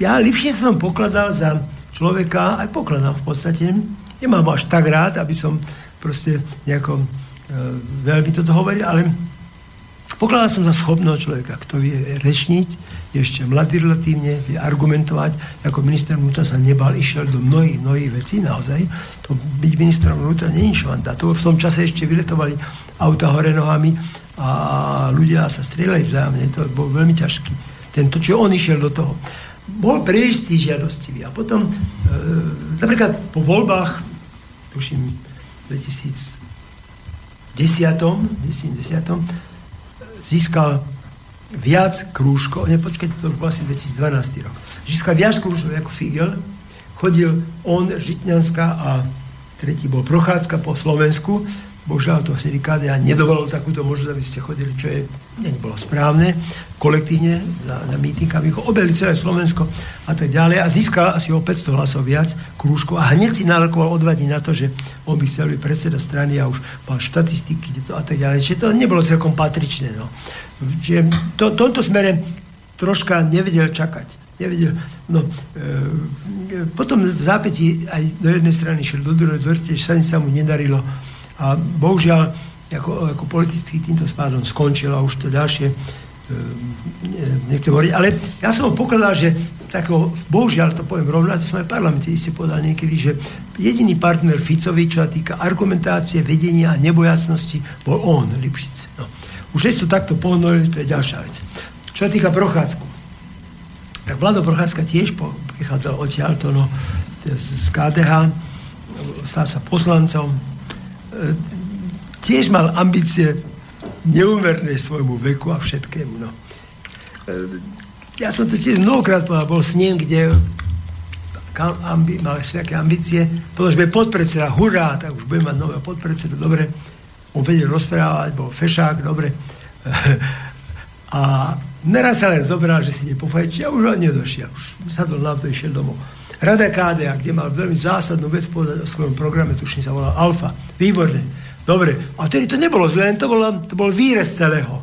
Ja Lipšic som pokladal za človeka, aj pokladám v podstate, nemám až tak rád, aby som proste nejako e, veľmi toto hovoril, ale pokladal som za schopného človeka, kto vie rečniť, ešte mladý relatívne, vie argumentovať, ako minister vnútra sa nebal, išiel do mnohých, mnohých vecí, naozaj. To byť ministrom vnútra nie je švanda. To v tom čase ešte vyletovali auta hore nohami a ľudia sa strieľali vzájomne, to bol veľmi ťažký. Tento, čo on išiel do toho. Bol príliš žiadostivý. A potom, e, napríklad po voľbách, tuším, 2010, 10, získal viac krúžkov, nepočkajte, to už bol asi 2012 rok, získal viac krúžkov ako Figel, chodil on, Žitňanská a tretí bol Prochádzka po Slovensku, bohužiaľ to vtedy KDA nedovolil takúto možnosť, aby ste chodili, čo je, nebolo správne, kolektívne za, za míting, aby ho obeli celé Slovensko a tak ďalej a získal asi o 500 hlasov viac krúžkov a hneď si nárokoval odvadiť na to, že on by chcel byť predseda strany a už mal štatistiky a tak ďalej. Čiže to nebolo celkom patričné. No. Čiže to, tomto smere troška nevedel čakať. Nevedel. No, e, potom v zápäti aj do jednej strany šiel do druhej, do tretej, sa, sa mu nedarilo. A bohužiaľ, ako, ako politicky týmto spádom skončil a už to ďalšie e, nechcem hovoriť, ale ja som ho pokladal, že takého, bohužiaľ to poviem rovno, to som aj v parlamente ste povedal niekedy, že jediný partner Ficovi, čo sa týka argumentácie, vedenia a nebojacnosti, bol on, Lipšic. No. Už keď to takto pohnuli, to je ďalšia vec. Čo sa týka Prochádzku, tak Vlado Prochádzka tiež prichádzal odtiaľto, no, z KDH, stal sa poslancom, e, tiež mal ambície neúmerné svojmu veku a všetkému. No. E, ja som to tiež mnohokrát povedal, bol s ním, kde ambi, mal všetké ambície, potom, bude podpredseda, hurá, tak už bude mať nového podpredseda, dobre, on vedel rozprávať, bol fešák, dobre. A neraz sa len zobral, že si nepofajčí a už on nedošiel. Už sa to na to išiel domov. Rada KDA, kde mal veľmi zásadnú vec povedať o svojom programe, tuším sa volal Alfa. Výborné. Dobre. A tedy to nebolo zle, len to, bolo, to bol výrez celého.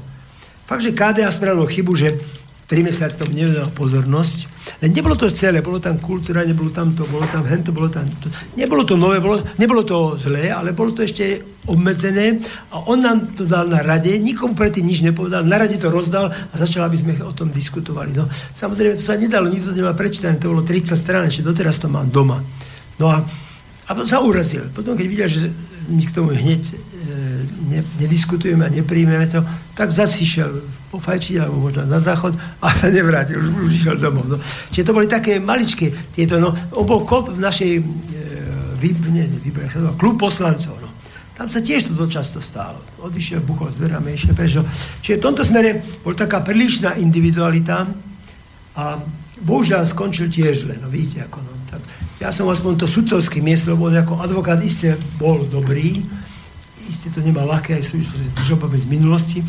Fakt, že KDA spravilo chybu, že 3 mesiace tomu nevedala pozornosť. Len nebolo to celé, bolo tam kultúra, nebolo tam to, bolo tam hento, bolo tam to. Nebolo to nové, bolo, nebolo to zlé, ale bolo to ešte obmedzené a on nám to dal na rade, nikomu predtým nič nepovedal, na rade to rozdal a začal, aby sme o tom diskutovali. No, samozrejme, to sa nedalo, nikto to nemal prečítané, to bolo 30 strán, ešte doteraz to mám doma. No a, a sa urazil. Potom, keď videl, že my k tomu hneď e, ne, nediskutujeme a nepríjmeme to, tak zase išiel pofajčiť alebo možno na záchod a sa nevrátil, už, už išiel domov. No. Čiže to boli také maličké tieto, no, bol kop v našej e, vy, nie, výbere, klub poslancov, no. Tam sa tiež to často stálo. Odišiel, buchol s dverami, išiel prečo. Čiže v tomto smere bol taká prílišná individualita a bohužiaľ skončil tiež zle. No vidíte, ako no, tak. Ja som aspoň to sudcovské miesto, lebo ako advokát iste bol dobrý, iste to nemal ľahké aj súvislosti s držobami z minulosti,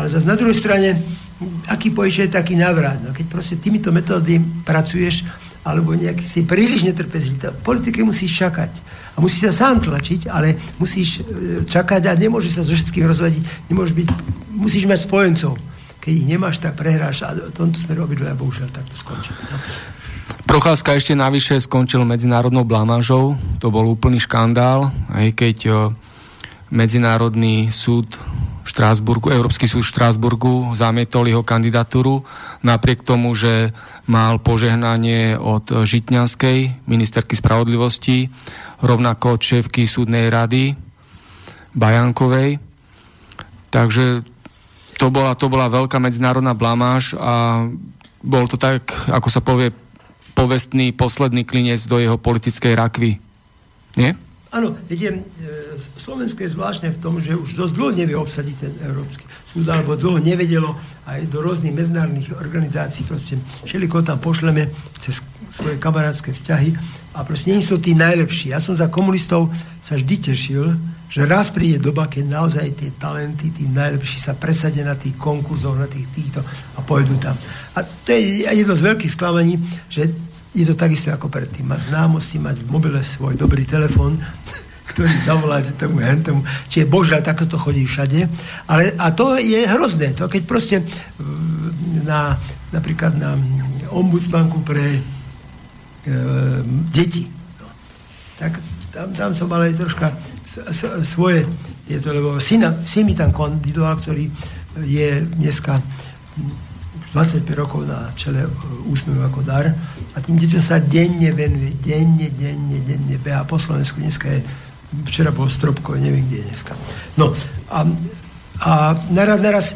ale zase na druhej strane, aký pojiš je taký návrat. No, keď proste týmito metódy pracuješ, alebo nejak si príliš netrpezlivý, v politike musíš čakať. A musíš sa sám tlačiť, ale musíš e, čakať a nemôžeš sa so všetkým rozvadiť, nemôžeš byť, musíš mať spojencov. Keď ich nemáš, tak prehráš a v tomto smeru obidvoja bohužiaľ takto skončí. No. Procházka ešte navyše skončil medzinárodnou blamážou, to bol úplný škandál, aj keď e, Medzinárodný súd Štrásburgu, Európsky súd v Štrásburgu zamietol jeho kandidatúru napriek tomu, že mal požehnanie od Žitňanskej, ministerky spravodlivosti, rovnako od šéfky súdnej rady Bajankovej. Takže to bola, to bola veľká medzinárodná blamáž a bol to tak, ako sa povie, povestný posledný klinec do jeho politickej rakvy. Nie? Áno, viete, e, Slovensko je zvláštne v tom, že už dosť dlho nevie obsadiť ten Európsky súd, alebo dlho nevedelo aj do rôznych medzinárodných organizácií, proste všeliko tam pošleme cez svoje kamarátske vzťahy a proste nie sú tí najlepší. Ja som za komunistov sa vždy tešil, že raz príde doba, keď naozaj tie talenty, tí najlepší sa presadia na tých konkurzoch, na tých týchto a pôjdu tam. A to je jedno z veľkých sklamaní, že je to takisto ako predtým. Mať známosti, mať v mobile svoj dobrý telefon, ktorý zavolá tomu hentomu. Čiže božiaľ, takto to chodí všade. Ale, a to je hrozné. To keď proste na, napríklad na ombudsmanku pre e, deti. No. Tak tam, tam som mal aj troška svoje, je to, lebo syna, syn mi tam kandidoval, ktorý je dneska 25 rokov na čele e, úsmevu ako dar a tým deťom sa denne venuje, denne, denne, denne beha po Slovensku. Dneska je, včera bol Stropko, neviem, kde je dneska. No a, a naraz, naraz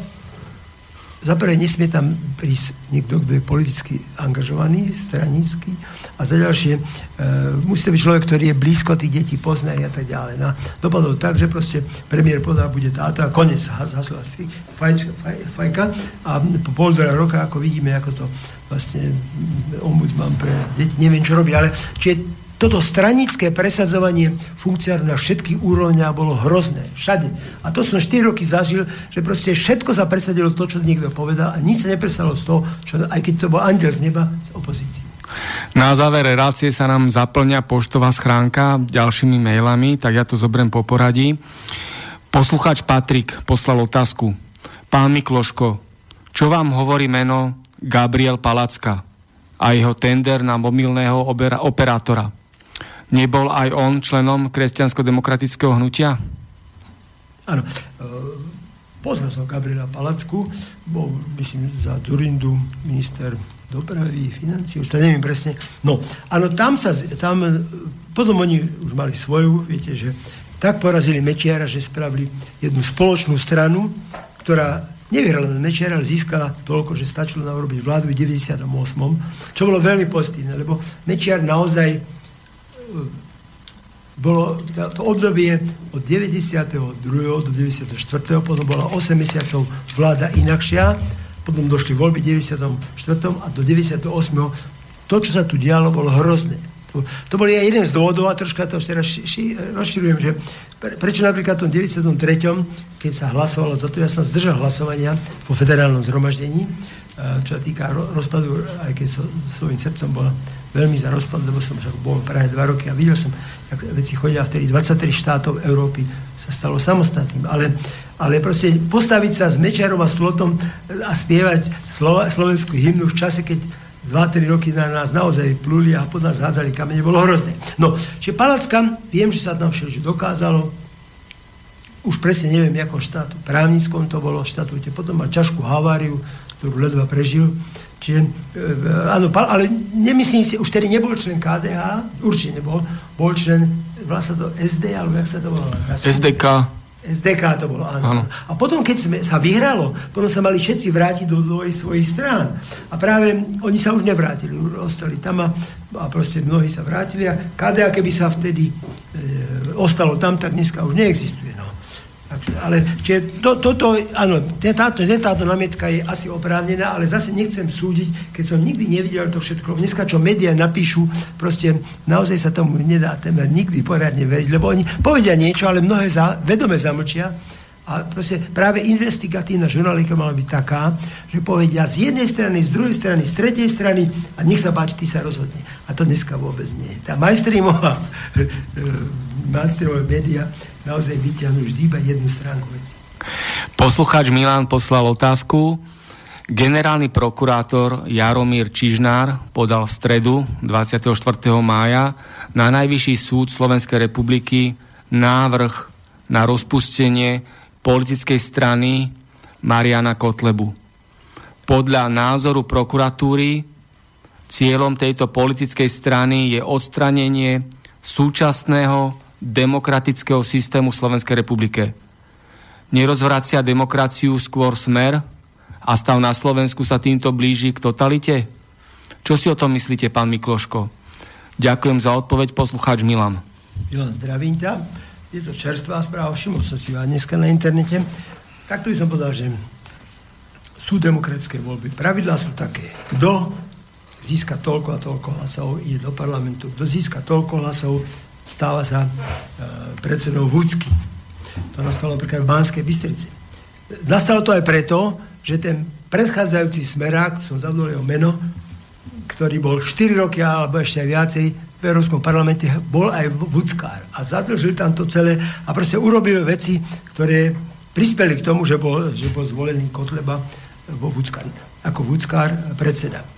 za prvé nesmie tam prísť niekto, kto je politicky angažovaný, stranícky, a za ďalšie e, musí to byť človek, ktorý je blízko tých detí, pozná a tak ďalej. No, dopadlo tak, že proste premiér podá, bude táto a konec hasla fajka a po pol roka, ako vidíme, ako to vlastne ombudsman pre deti, neviem, čo robí, ale čiže toto stranické presadzovanie funkciárov na všetkých úrovniach bolo hrozné. Všade. A to som 4 roky zažil, že proste všetko sa presadilo to, čo niekto povedal a nič sa nepresadilo z toho, čo, aj keď to bol andel z neba, z opozície. Na záver relácie sa nám zaplňa poštová schránka ďalšími mailami, tak ja to zobrem po poradí. Poslucháč Patrik poslal otázku. Pán Mikloško, čo vám hovorí meno Gabriel Palacka a jeho tender na mobilného operátora? Nebol aj on členom kresťansko-demokratického hnutia? Áno. E, poznal som Gabriela Palacku, bol, myslím, za Zurindu minister dopravy, financí, už to neviem presne. No, áno, tam sa, tam, potom oni už mali svoju, viete, že tak porazili Mečiara, že spravili jednu spoločnú stranu, ktorá nevyhrala na Mečiara, ale získala toľko, že stačilo na urobiť vládu v 98. Čo bolo veľmi pozitívne, lebo Mečiar naozaj bolo to obdobie od 92. do 94. potom bola 8 mesiacov vláda inakšia, potom došli voľby v 94. a do 98. To, čo sa tu dialo, bolo hrozné. To, bol jeden z dôvodov, a troška to ši, rozširujem, že pre, prečo napríklad v tom 93., keď sa hlasovalo za to, ja som zdržal hlasovania po federálnom zhromaždení, čo sa týka rozpadu, aj keď so, svojím srdcom bol veľmi za rozpad, lebo som však bol práve dva roky a videl som, jak veci chodia vtedy 23 štátov Európy sa stalo samostatným, ale, ale proste postaviť sa s Mečarom a Slotom a spievať Slova, slovenskú hymnu v čase, keď 2-3 roky na nás naozaj pluli a pod nás hádzali kamene, bolo hrozné. No, čiže Palacka, viem, že sa tam všetko dokázalo, už presne neviem, v akom štátu, právnickom to bolo štatúte, potom mal ťažkú haváriu, ktorú ledva prežil, Čiže, e, áno, ale nemyslím si, už tedy nebol člen KDH, určite nebol, bol člen, volá to SD, alebo jak sa to volá? SDK. SDK to bolo, áno. áno. A potom, keď sme, sa vyhralo, potom sa mali všetci vrátiť do, do svojich strán. A práve oni sa už nevrátili, ostali tam a, a proste mnohí sa vrátili a KDA, keby sa vtedy e, ostalo tam, tak dneska už neexistuje. Ale čiže to, toto, áno, táto, táto namietka je asi oprávnená, ale zase nechcem súdiť, keď som nikdy nevidel to všetko. Dneska, čo médiá napíšu, proste naozaj sa tomu nedá temer nikdy poriadne veriť, lebo oni povedia niečo, ale mnohé za, vedome zamlčia. A proste práve investigatívna žurnalika mala byť taká, že povedia z jednej strany, z druhej strany, z tretej strany a nech sa páči, ty sa rozhodne. A to dneska vôbec nie. Tá majstreamová, majstreamová média naozaj vyťahnú vždy iba jednu stránku veci. Poslucháč Milan poslal otázku. Generálny prokurátor Jaromír Čižnár podal v stredu 24. mája na Najvyšší súd Slovenskej republiky návrh na rozpustenie politickej strany Mariana Kotlebu. Podľa názoru prokuratúry cieľom tejto politickej strany je odstranenie súčasného demokratického systému Slovenskej republike. Nerozvracia demokraciu skôr smer a stav na Slovensku sa týmto blíži k totalite? Čo si o tom myslíte, pán Mikloško? Ďakujem za odpoveď, poslucháč Milan. Milan, zdravím ťa. Je to čerstvá správa, všimol som si dneska na internete. Takto by som povedal, že sú demokratické voľby. Pravidlá sú také. Kto získa toľko a toľko hlasov, ide do parlamentu. Kto získa toľko hlasov, stáva sa e, predsedou Vúcky. To nastalo napríklad v Banskej Bystrici. Nastalo to aj preto, že ten predchádzajúci smerák, som zabudol jeho meno, ktorý bol 4 roky alebo ešte aj viacej v Európskom parlamente, bol aj vúckár a zadlžil tam to celé a proste urobil veci, ktoré prispeli k tomu, že bol, že bol zvolený Kotleba vo vúckár, ako vúckár predseda.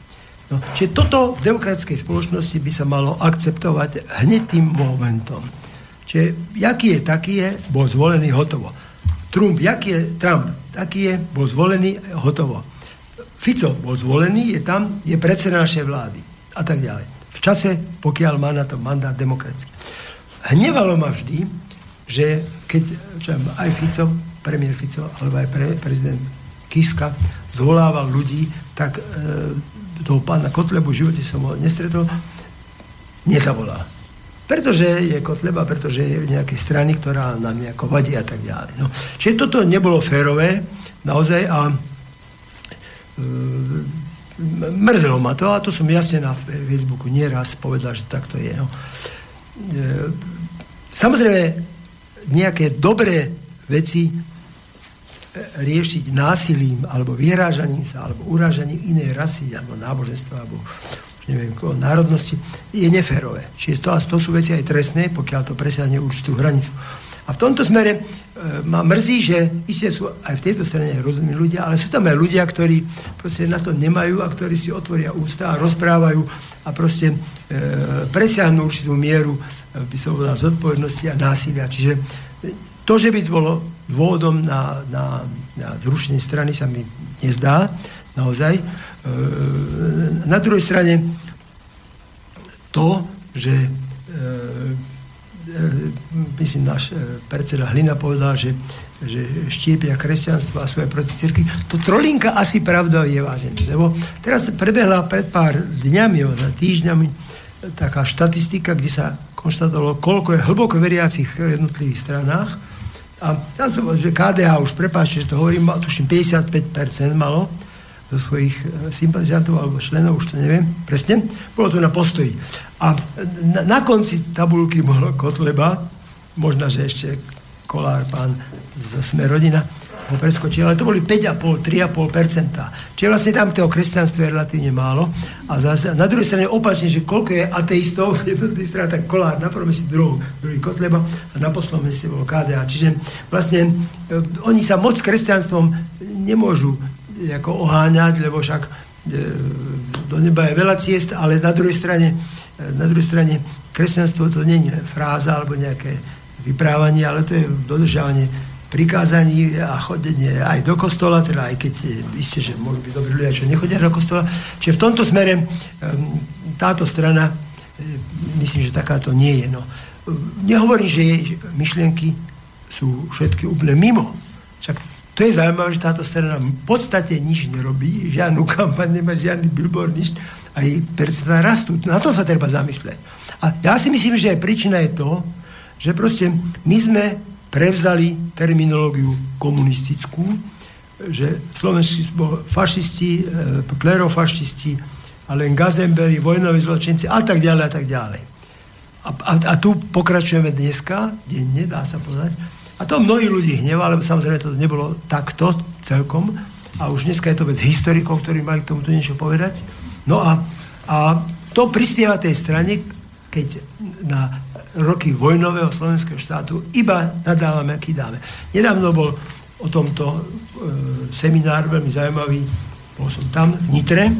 No, čiže toto v demokratickej spoločnosti by sa malo akceptovať hneď tým momentom. Čiže jaký je, taký je, bol zvolený hotovo. Trump, jaký je, Trump, taký je, bol zvolený, hotovo. Fico bol zvolený, je tam, je predseda našej vlády a tak ďalej. V čase, pokiaľ má na to mandát demokratický. Hnevalo ma vždy, že keď čo aj Fico, premiér Fico, alebo aj pre, prezident Kiska zvolával ľudí, tak e, toho pána Kotlebu v živote som ho nestretol, nezavolá. Pretože je Kotleba, pretože je v nejakej strany, ktorá nám nejako vadí a tak ďalej. No. Čiže toto nebolo férové, naozaj, a e, mrzelo ma to, a to som jasne na Facebooku nieraz povedal, že takto je. No. E, samozrejme, nejaké dobré veci riešiť násilím alebo vyhrážaním sa alebo urážaním inej rasy alebo náboženstva alebo neviem, koho, národnosti, je neférové. Čiže to, to sú veci aj trestné, pokiaľ to presiahne určitú hranicu. A v tomto smere e, ma mrzí, že isté sú aj v tejto strane rozumní ľudia, ale sú tam aj ľudia, ktorí proste na to nemajú a ktorí si otvoria ústa a rozprávajú a proste e, presiahnu určitú mieru, e, by som povedal, zodpovednosti a násilia. Čiže to, že by to bolo dôvodom na, na, na zrušenie strany sa mi nezdá, naozaj. E, na druhej strane to, že e, e, myslím, náš predseda Hlina povedal, že, že štiepia kresťanstvo a svoje proti cirky. To trolinka asi pravda je vážený, lebo teraz prebehla pred pár dňami, týždňami taká štatistika, kde sa konštatovalo, koľko je hlboko veriacich v jednotlivých stranách a tam som, že KDH už, prepáčte, že to hovorím, tuším 55% malo zo svojich e, sympatizantov alebo členov, už to neviem presne, bolo to na postoji. A na, na konci tabulky bolo Kotleba, možno, že ešte Kolár, pán z Sme rodina, ho preskočil, ale to boli 5,5, 3,5%. Čiže vlastne tam toho kresťanstva je relatívne málo. A zase, na druhej strane opačne, že koľko je ateistov, jednotný strana, tak Kolár na prvom meste, druhý, druhý Kotleba a na poslednom meste bol KDA. Čiže vlastne e, oni sa moc kresťanstvom nemôžu ako oháňať, lebo však e, do neba je veľa ciest, ale na druhej strane, na druhej strane kresťanstvo to není len fráza alebo nejaké vyprávanie, ale to je dodržávanie prikázaní a chodenie aj do kostola, teda aj keď isté, že môžu byť dobrí ľudia, čo nechodia do kostola. Čiže v tomto smere táto strana, myslím, že takáto nie je. No. Nehovorím, že jej myšlienky sú všetky úplne mimo. Však to je zaujímavé, že táto strana v podstate nič nerobí, žiadnu kampaň nemá, žiadny billboard, nič. A jej percentá rastú. Na to sa treba zamyslieť. A ja si myslím, že aj príčina je to, že proste my sme prevzali terminológiu komunistickú, že slovenskí fašisti, e, klerofašisti, len gazemberi, vojnoví zločinci a tak ďalej a tak ďalej. A, a, a tu pokračujeme dneska, denne, dá sa povedať. A to mnohí ľudí hnevá, lebo samozrejme to nebolo takto celkom. A už dneska je to vec historikov, ktorí mali k tomuto niečo povedať. No a, a to prispieva tej strane, keď na roky vojnového slovenského štátu iba nadávame, aký dáme. Nedávno bol o tomto e, seminár veľmi zaujímavý. Bol som tam v Nitre,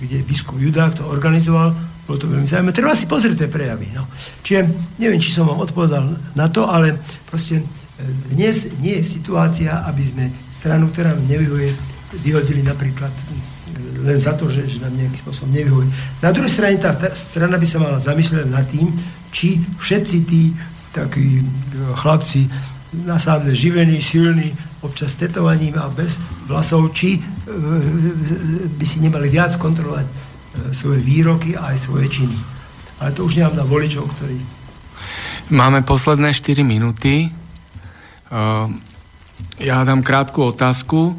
kde biskup Judák to organizoval. Bolo to veľmi zaujímavé. Treba si pozrieť tie prejavy. No. Čiže neviem, či som vám odpovedal na to, ale proste e, dnes nie je situácia, aby sme stranu, ktorá nám nevyhuje, vyhodili napríklad e, len za to, že, že nám nejakým spôsobom nevyhuje. Na druhej strane tá strana by sa mala zamyslieť nad tým, či všetci tí takí e, chlapci nasádle živení, silní, občas tetovaním a bez vlasov, či e, by si nemali viac kontrolovať e, svoje výroky a aj svoje činy. Ale to už nemám na voličov, ktorí... Máme posledné 4 minúty. Ja dám krátku otázku.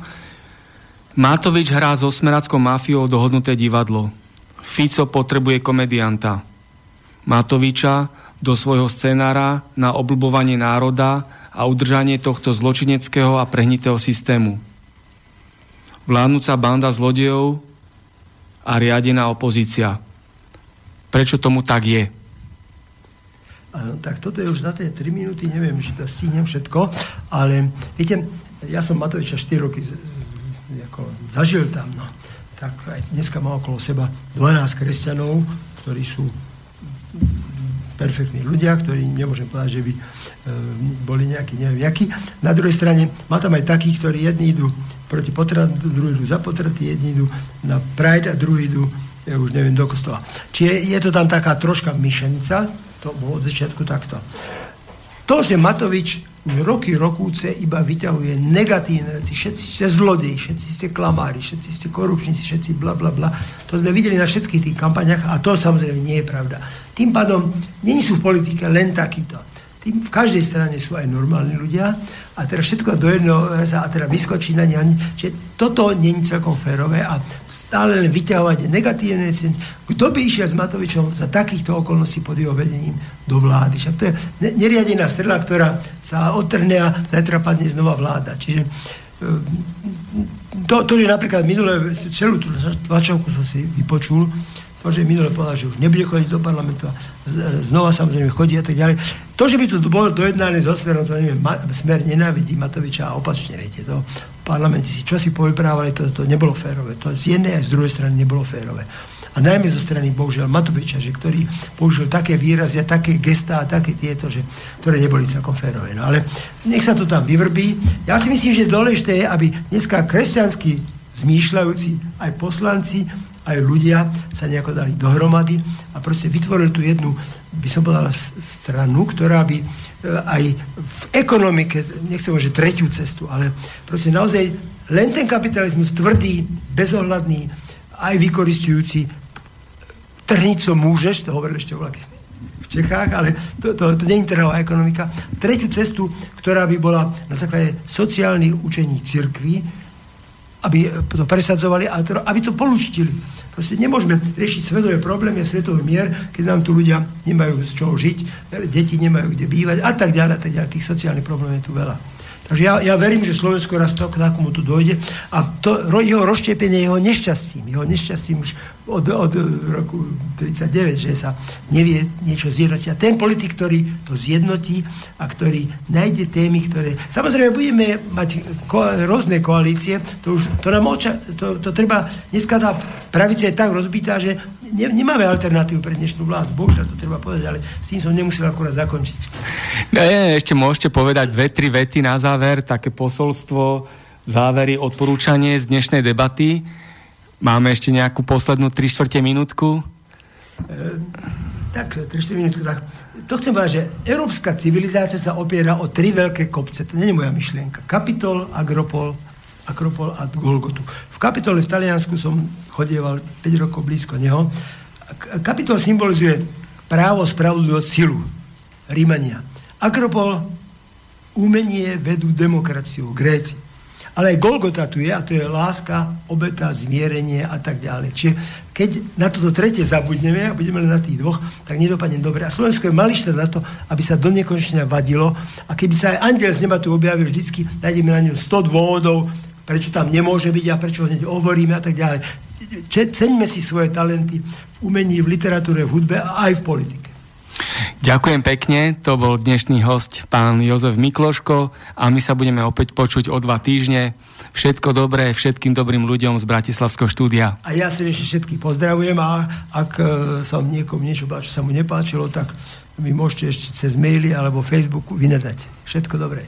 Matovič hrá so smerackou mafiou dohodnuté divadlo. Fico potrebuje komedianta. Matoviča do svojho scenára na oblbovanie národa a udržanie tohto zločineckého a prehnitého systému. Vládnúca banda zlodejov a riadená opozícia. Prečo tomu tak je? Áno, tak toto je už za tie 3 minúty, neviem, či to stihnem všetko, ale viete, ja som Matoviča 4 roky z, ako, zažil tam, no. Tak aj dneska má okolo seba 12 kresťanov, ktorí sú perfektní ľudia, ktorí nemôžem povedať, že by e, boli nejakí, neviem, jakí. Na druhej strane má tam aj takých, ktorí jedni idú proti potratu, druhý idú za potraty, jedni idú na Pride a druhý idú, ja už neviem, do kostola. Čiže je to tam taká troška myšenica, to bolo od začiatku takto. To, že Matovič už roky, rokúce iba vyťahuje negatívne veci. Všetci ste zlodej, všetci ste klamári, všetci ste korupčníci, všetci bla bla bla. To sme videli na všetkých tých kampaniach a to samozrejme nie je pravda. Tým pádom, není sú v politike len takýto. Tým, v každej strane sú aj normálni ľudia a teraz všetko do jedného a teda vyskočí na ne. Čiže toto není celkom férové a stále len vyťahovať negatívne veci. Kto by išiel s Matovičom za takýchto okolností pod jeho vedením do vlády? Však to je neriadená strela, ktorá sa odtrhne a zajtra padne znova vláda. Čiže ehm, to, to že napríklad minulé celú tú tlačovku som si vypočul, že minule povedal, že už nebude chodiť do parlamentu a znova samozrejme chodí a tak ďalej. To, že by to bolo dojednané so Smerom, to neviem, Smer nenávidí Matoviča a opačne, viete, to v parlamente si čo si povyprávali, to, to nebolo férové. To z jednej aj z druhej strany nebolo férové. A najmä zo strany, bohužiaľ, Matoviča, že ktorý použil také výrazy a také gestá a také tieto, že, ktoré neboli celkom férové. No ale nech sa to tam vyvrbí. Ja si myslím, že dôležité je, aby dneska kresťanskí zmýšľajúci aj poslanci aj ľudia sa nejako dali dohromady a proste vytvorili tú jednu, by som povedala, stranu, ktorá by e, aj v ekonomike, nechcem že tretiu cestu, ale proste naozaj len ten kapitalizmus tvrdý, bezohľadný, aj vykoristujúci, trhnico môžeš, to hovorili ešte v Čechách, ale to, to, to je trhová ekonomika. Tretiu cestu, ktorá by bola na základe sociálnych učení cirkví, aby to presadzovali a aby to polučtili. Proste nemôžeme riešiť svetové problémy a svetový mier, keď nám tu ľudia nemajú z čoho žiť, deti nemajú kde bývať a tak ďalej, a tak ďalej. Tých sociálnych problémov je tu veľa. Takže ja, ja verím, že Slovensko raz to, k takomu tu dojde a to, jeho rozštiepenie jeho nešťastím, jeho nešťastím už od, od roku 39, že sa nevie niečo zjednotiť. A ten politik, ktorý to zjednotí a ktorý nájde témy, ktoré... Samozrejme, budeme mať ko- rôzne koalície, to už to nám oča- to, to treba... Dneska tá pravica je tak rozbitá, že ne, nemáme alternatívu pre dnešnú vládu. Bohužiaľ, to treba povedať, ale s tým som nemusel akurát zakončiť. Ne, ešte môžete povedať dve, tri vety na záver, také posolstvo, závery, odporúčanie z dnešnej debaty. Máme ešte nejakú poslednú 3 čtvrte minútku? E, tak, 3 minútku, tak. To chcem povedať, že európska civilizácia sa opiera o tri veľké kopce. To nie je moja myšlienka. Kapitol, Agropol, Akropol a Golgotu. V kapitole v Taliansku som chodieval 5 rokov blízko neho. Kapitol symbolizuje právo, spravodlivosť, silu. Rímania. Akropol umenie vedú demokraciu, Gréci. Ale aj Golgota tu je, a to je láska, obeta, zmierenie a tak ďalej. Čiže keď na toto tretie zabudneme a budeme len na tých dvoch, tak nedopadne dobre. A Slovensko je maličté na to, aby sa do nekonečne vadilo. A keby sa aj andel z neba tu objavil vždycky, nájdeme na ňom 100 dôvodov, prečo tam nemôže byť a prečo ho hneď hovoríme a tak ďalej. Ceňme si svoje talenty v umení, v literatúre, v hudbe a aj v politike. Ďakujem pekne, to bol dnešný host pán Jozef Mikloško a my sa budeme opäť počuť o dva týždne. Všetko dobré všetkým dobrým ľuďom z Bratislavského štúdia. A ja ešte všetkých pozdravujem a ak e, som niekomu niečo čo sa mu nepáčilo, tak mi môžete ešte cez maily alebo Facebook vynadať. Všetko dobré.